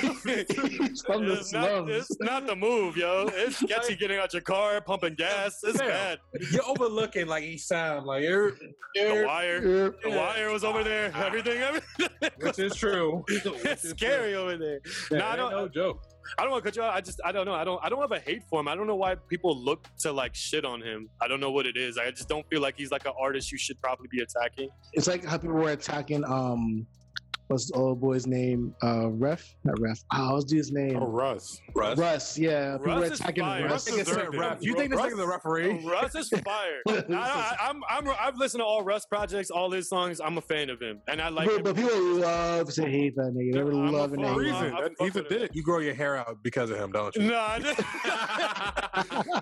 He's from the it's, not, slums. it's not the move, yo. It's <laughs> sketchy getting out your car, pumping gas. It's Fair. bad. You're overlooking like East Sound, like you're, The you're wire, Yeah. the wire was over there. Everything, everything. which is true. it's scary over there. Yeah, No, I don't- no joke. I don't want to cut you out. I just, I don't know. I don't, I don't have a hate for him. I don't know why people look to like shit on him. I don't know what it is. I just don't feel like he's like an artist you should probably be attacking. It's like how people were attacking um what's the old boy's name? Uh Ref? Not Ref. Oh, what's his name? Oh, Russ. Russ. Russ, yeah. People were Russ is attacking fire. Russ. Russ I think it's deserved ref. You think this Russ- nigga's a referee? Russ is fire. <laughs> I, I, I'm, I'm, I've listened to all Russ projects, all his songs. I'm a fan of him, and I like but, him. but people love to hate that nigga. They were I'm a loving fuck that. reason. I That- fuck he's a with him. dick. You grow your hair out because of him, don't you? No, I. <laughs>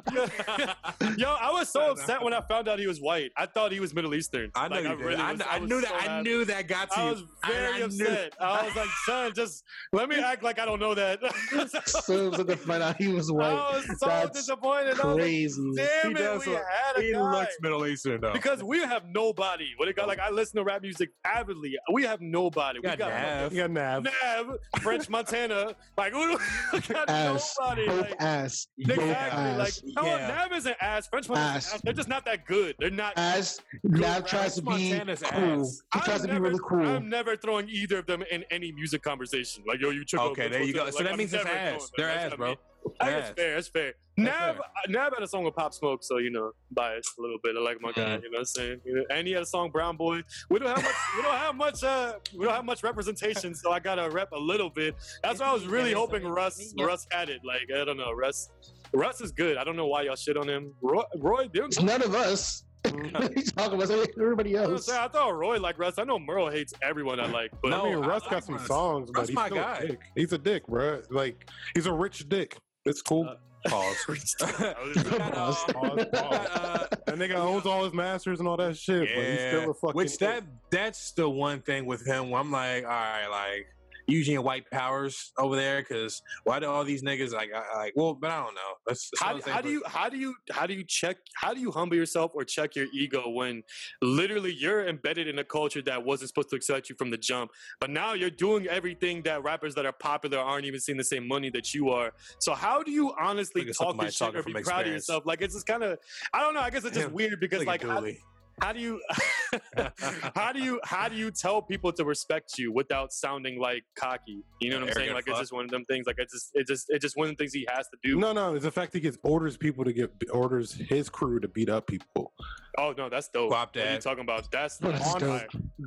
<laughs> Yo, I was so upset when I found out he was white. I thought he was Middle Eastern. I know Like, you really I, was- kn- I was knew so that. I knew that got to I you. was very I knew- upset. I was like, son, just let me act like I don't know that. <laughs> so so to find out he was white. I was so That's disappointed. I was like, Crazy. Damn He it, does we look- had a He guy. looks Middle Eastern though. because we have nobody. What it got like I listen to rap music avidly. We have nobody. You we got got Nav. You got Nav. Nav, French <laughs> Montana. Like <laughs> we got Ass. nobody. Both Like, ass. Both Exactly. Like ass. no, Yeah. Nav isn't ass. French Montana's Ass. ass. They're just not that good. They're not. Ass. Nav tries to be Montana's cool. ass. He I'm tries to be never- really cool. I'm never throwing either of them in any music conversation. Like yo, you check Okay, French there you go. Montana. So that I'm means it's never ass. doing. They're That's ass, what I bro. mean. I guess fair. That's fair. That's Nav, fair. uh, Nav had a song with Pop Smoke, so you know, biased a little bit. I like my guy. Mhm. You know what I'm saying? You know, and he had a song Brown Boy. We don't have much. we don't have much. Uh, we don't have much representation, so I gotta rep a little bit. That's why I was really hoping Russ Russ had it. Like I don't know, Russ. Russ is good. I don't know why y'all shit on him. Roy, Roy none of us. What are you talking about? Everybody I, was else. saying, I thought Roy liked Russ. I know Merle hates everyone I like, but No, I mean, I Russ like got some Russ. songs, but Russ he's my still a guy. dick. He's a dick, bro. Like he's a rich dick. It's cool. Uh, <laughs> Pause. <laughs> I was- Got, uh, <laughs> Pause, pause, pause. uh, that nigga owns all his masters and all that shit, but he's still a fucking. Which dick. that that's the one thing with him. Where I'm like, all right, like Eugene White powers over there, because why do all these niggas like, I, like, well, but I don't know. That's, that's how, do- how do you how do you how do you check how do you humble yourself or check your ego when literally you're embedded in a culture that wasn't supposed to accept you from the jump but now you're doing everything that rappers that are popular aren't even seeing the same money that you are? So how do you honestly talk your shit or be proud of yourself? Like it's just kind of i don't know i guess it's just weird because like how, do you <laughs> how do you how do you tell people to respect you without sounding like cocky? You know what i'm saying? Arrogant like it's just one of them things like it's just it just it's just one of the things he has to do. No, no, it's the fact he gets orders people to get orders his crew to beat up people. Oh no, that's dope. Guap What are you talking about? That's Oh, that's on dope.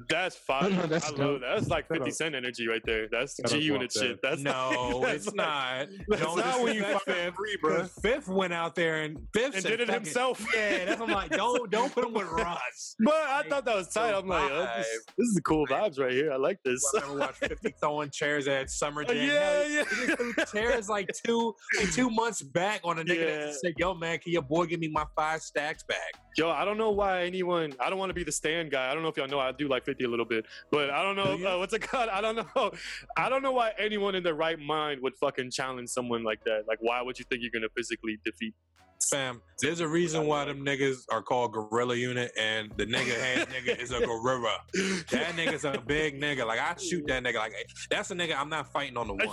That's <laughs> fire. No, that's I love dope. that. That's like 50 Cent energy right there. That's Shut up, G unit shit. That's no, <laughs> that's it's like- not. <laughs> that's Don't not when you disrespect fucking Fifth, free, bruh. 'cause Fifth went out there and Fifth and did it "Fuck himself. Yeah, that's what I'm like. Don't don't put him with Russ. But I thought that was tight. I'm like, oh, this, this is the cool vibes right here. I like this. I remember watching 50 throwing chairs at Summer Jam. yeah, Hell, yeah. He threw chairs like two like two months back on a nigga Yeah. that said, "Yo, man, can your boy give me my five stacks back?" Yo, I don't know why anyone. I don't want to be the stand guy. I don't know if y'all know. I do like 50 a little bit, but I don't know Do uh, what's it <laughs> called. I don't know. I don't know why anyone in their right mind would fucking challenge someone like that. Like, why would you think you're gonna physically defeat? Fam, there's a reason why them niggas are called Gorilla Unit, and the nigga head nigga is a gorilla. That nigga's a big nigga. Like I shoot that nigga. Like that's a nigga. I'm not fighting on the one.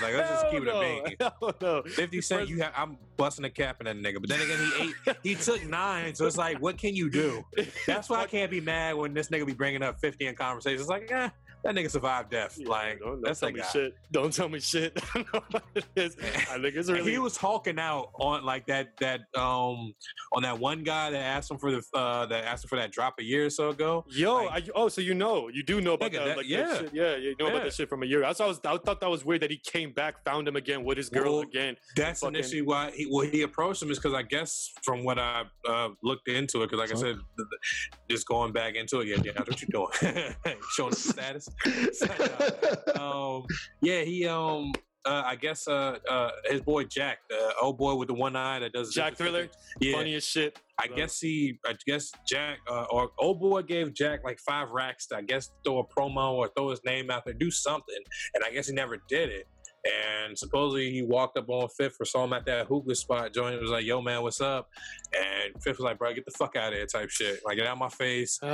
Like let's just keep it a no. Hell no. Fifty Cent, you have. I'm busting a cap in that nigga. But then again, he ate. He <laughs> took nine. So it's like, what can you do? That's why I can't be mad when this nigga be bringing up 50 in conversations. It's like, eh, that nigga survived death. Yeah, like, don't, don't that's tell that me guy. shit. Don't tell me shit. <laughs> I don't know what it is. I think it's really. he was hawking out on like that that um on that one guy that asked him for the uh that asked him for that drop a year or so ago. Yo, like- I, oh, so you know, you do know about Nigga, that, that- like, yeah. that shit. yeah, you know about that shit from a year. That's why I was, I thought that was weird that he came back, found him again with his girl Well, again. That's fucking- initially why he well he approached him is because I guess from what I uh, looked into it because like I said, th- th- just going back into it, yeah, yeah, what you doing? <laughs> Showing the status. <laughs> um, yeah, he um. Uh, I guess uh, uh, his boy Jack, the old boy with the one eye that does Jack Thriller, Yeah, funny as shit. I guess he, I guess Jack, uh, or old boy gave Jack like five racks to, I guess, throw a promo or throw his name out there, do something. And I guess he never did it. And supposedly he walked up on Fifth or saw him at that hookah spot joint. was like, yo, man, what's up? And Fifth was like, bro, get the fuck out of here type shit. Like, get out my face. Blah,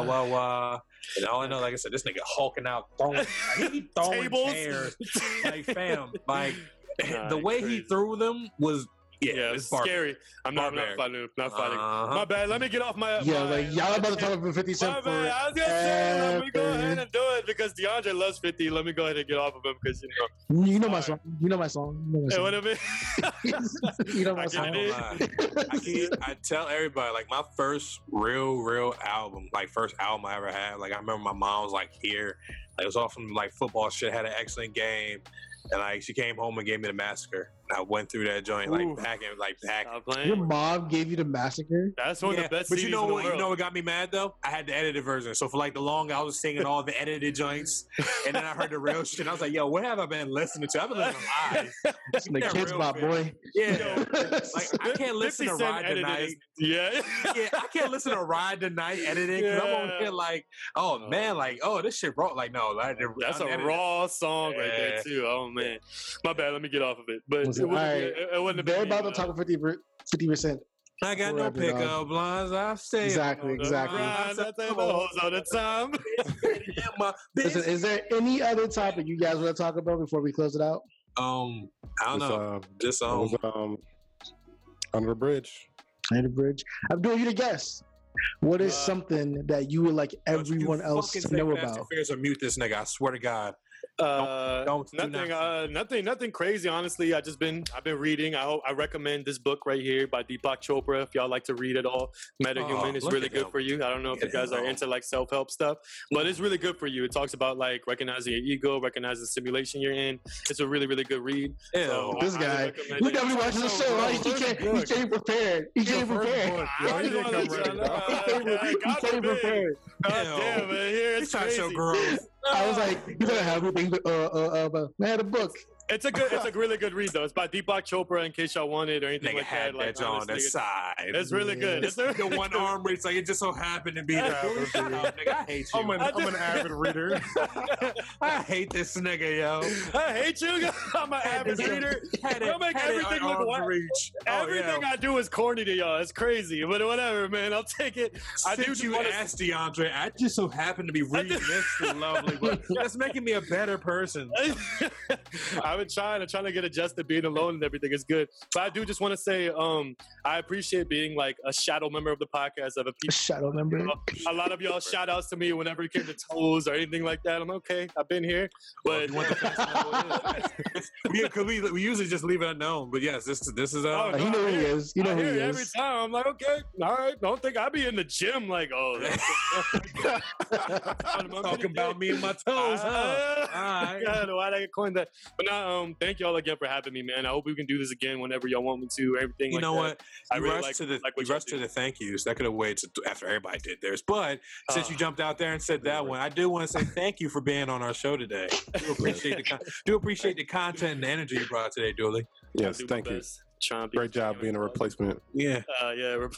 Uh, blah, blah. And all I know, like I said, this nigga hulking out, throwing, he throwing <laughs> chairs. Like, fam, like, <laughs> Nah, the way crazy. he threw them was, yeah, yeah, it's it's barbaric. scary. I'm not, I'm not Barbaric. fighting. Not fighting. Uh-huh. My bad. Let me get off my. Yeah, my, like y'all about to talk about 50 My bad. I for was gonna say, let me go ahead and do it because DeAndre loves 50. Let me go ahead and get off of him because you know. You know my Alright. song. You know my song. You know my Hey, song. what I mean? <laughs> you know my I song. get it. I ain't gonna lie. I, keep, I tell everybody like my first real, real album, like first album I ever had. Like I remember my mom was like here, like, it was all from like football shit. Had an excellent game, and like she came home and gave me the massacre. And I went through that joint like Oof. back and like back. Stop Your mom gave you the massacre. That's one Yeah, of the best but you know what? You know what got me mad though? I had the edited version. So for like the long, I was singing all the edited joints, and then I heard the real shit. I was like, "Yo, what have I been listening to? I've been listening to live." The Yeah, kids real bop, fan. boy. Yeah, <laughs> like I can't listen to 50 Cent Ride edited Tonight. is- Yeah. <laughs> yeah, I can't listen to Ride Tonight editing because I'm over Yeah. here like, oh Oh. man, like, oh, this shit raw. Like, no, like, the- That's a unedited. raw song right there too. Oh man, my bad. Let me get off of it. But Listen, it wouldn't, alright. it, it wouldn't have They're been about to but- talk 50 percent. I got no Wrap it up. pickup lines. I say Exactly, on the exactly. Grind, grind. that's the all the time. Listen, is there any other topic you guys want to talk about before we close it out? Um, I don't It's, know. uh, Just it um, was, um, under the bridge. Under the bridge. I'm doing you the guess. What is Uh, something that you would like everyone else to know about? Furious or mute this nigga. I swear to God. Uh, don't do nothing. not- Uh, nothing. Nothing crazy. Honestly, I just been. I've been reading. I hope. I recommend this book right here by Deepak Chopra. If y'all like to read it all, Metahuman Oh, is really good him. for you. I don't know if you guys are into like self help stuff, but it's really good for you. It talks about like recognizing your ego, recognizing the simulation you're in. It's a really, really good read. Ew. So, This I guy, highly recommend he it. definitely watches the show. Right? He came, he came prepared. He came prepared. I He just didn't wanna come let ready, y'all dog. know, He came, he God came forbid. prepared. God damn, man. Here it's trying show crazy. growth. I was like, you better have everything. Uh, uh, uh, I had a book. It's a good, it's a really good read though. It's by Deepak Chopra. In case y'all want it or anything Nigga like had that. Like, that jaw on the side. It's really good. It's It's the one arm <laughs> where it's like it just so happened to be there. Shut up, nigga. I hate you. I'm an, I'm an avid reader. <laughs> I hate this nigga, yo. I hate you. <laughs> I'm an avid reader. Had Don't make everything look arm's wild. reach. Oh, Everything yeah. I do is corny to y'all. It's crazy, but whatever, man. I'll take it. I do Since just you wanna- asked DeAndre, I just so happen to be reading this lovely, book. that's making me a better person. I've been trying to trying to get adjusted being alone and everything is good. But I do just want to say, um, I appreciate being like a shadow member of the podcast of a people. Shadow number. A lot of y'all shout outs to me whenever it came to toes or anything like that. I'm okay. I've been here, but You want the fans to know what it is? <laughs> we, 'cause we, we usually just leave it unknown, but yes, this this is uh, Oh, Uh, he know who he is. You know I who hear he it every is. time. I'm like, okay, all right. Don't think I'd be in the gym like, oh, <laughs> talking about me and my toes, huh? <laughs> Ah, Alright. God, why did I coin that? But now, um, thank y'all again for having me, man. I hope we can do this again whenever y'all want me to. Everything. You like know that. what? I You really rushed like, to the like you rushed to the thank yous. That could have waited to, after everybody did theirs. But since you Ah. jumped out there and said that one, I do want to say thank you for being on our show today. Do <laughs> appreciate the con- do appreciate the content and the energy you brought today, Dooley. Yes, Do my thank you. best. Trying to be Great job being a replacement. Yeah, Uh, yeah, rep-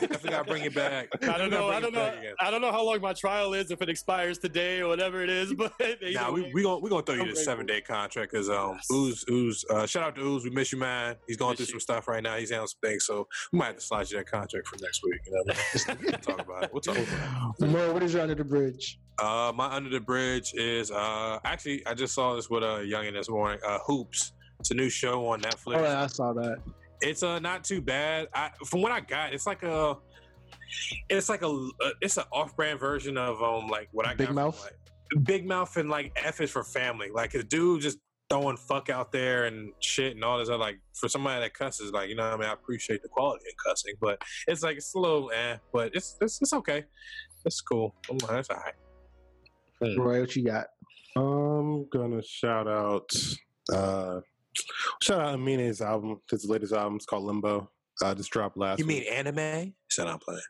definitely got to bring it back. <laughs> I don't know. I don't know. I don't know how long my trial is if it expires today or whatever it is. <laughs> But either Nah, we way, we gonna we gonna throw you I'm the seven day contract because um Yes. Ooze Ooze uh, shout out to Ooze we miss you man he's going Miss through you. some stuff right now he's handling some things so we might have to slide you that contract for next week you know what I mean? we'll talk about it we'll talk about it. <laughs> Mo, what is your under the bridge? Uh, my under the bridge is uh actually I just saw this with a uh, youngin this morning. Uh, Hoops. It's a new show on Netflix. Oh, yeah, I saw that. It's uh not too bad. I from what I got, it's like a it's like a uh, it's an off-brand version of um like what I Big got from, Mouth? like, Big Mouth and like F is for family. Like his dude just throwing fuck out there and shit and all this. other like for somebody that cusses, like you know what I mean. I appreciate the quality of cussing, but it's like it's a little eh, but it's it's, it's okay. It's cool. I'm like, That's alright. Roy, what you got? I'm gonna shout out uh shout out Amine's album. His latest album is called Limbo. Uh just dropped last You mean week. anime? Said I'm playing.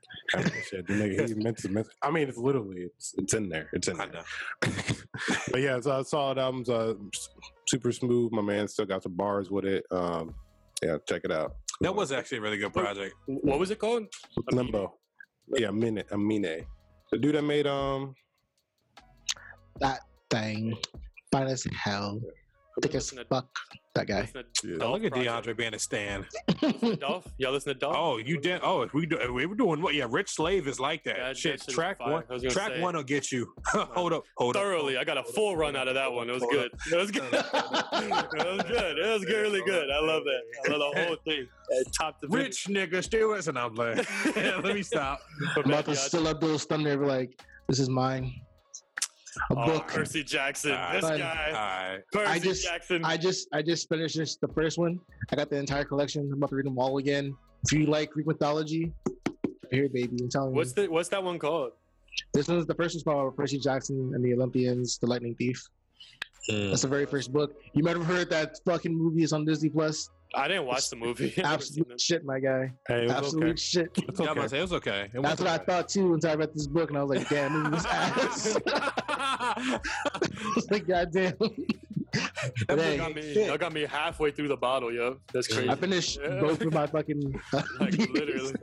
Shit. Nigga, he meant to, meant to- I mean it's literally it's it's in there. It's in I there. know. <laughs> but yeah, so I saw it album's uh super smooth. My man still got some bars with it. Um yeah, check it out. That was actually a really good project. what was it called? Limbo. Yeah, Amine Amine. The dude that made um that Thing. Fine as hell. Thick as Listen fuck. That guy. Yeah. Look at Project. DeAndre being a stand. <laughs> Dolph? Y'all listen to Dolph? Oh, you did. Oh, if we do, if we were doing what? Yeah, Rich Slave is like that. Yeah, that Shit, shit track one. I was gonna Track say. one will get you. <laughs> hold up, hold up. thoroughly. I got a full run out of that one. It was good. It was good. <laughs> it was good. It was good, really good. I love that. I love the whole thing. Top to Rich nigga, still and I'm playing. Let me stop. I'm about to still up Bill's thunder and like, this is mine. A Oh, book. Percy Jackson. Ah, this fun. Guy. right. Percy I just- Jackson. I just I just finished this, the first one. I got the entire collection. I'm about to read them all again. If you like Greek mythology, here, baby, I'm telling what's you. the What's that one called? This one's the first one's called Percy Jackson and the Olympians, the Lightning Thief. That's the very first book. You might have heard that fucking movie is on Disney Plus. I didn't watch the movie. I've never seen Absolute shit, my guy. Hey, it was Absolute okay. shit. It's Yeah, I'm okay. say it was okay. It That's was what I thought too until I read this book and I was like, damn, movie was <laughs> ass. <laughs> I was like, goddamn. <laughs> That hey, got, me, Shit. y'all got me halfway through the bottle, yo. That's crazy. I finished Yeah. both of my <laughs> fucking. like literally,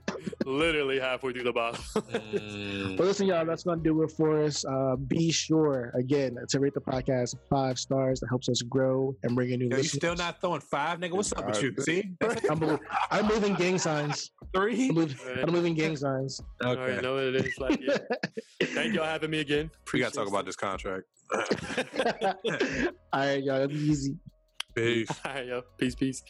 literally halfway through the bottle. But listen, y'all, that's gonna do it for us. Uh, be sure again to rate the podcast five stars. That helps us grow and bring in new Yo, you listeners. still not throwing five, nigga? What's up with you? See, <laughs> I'm, moving, I'm moving gang signs. three. I'm moving, I'm moving gang signs. I already know what it is. Like, yeah. <laughs> Thank y'all for having me again. We gotta talk about this contract. <laughs> All right, y'all. Easy. Peace. All right, yo. Peace, peace.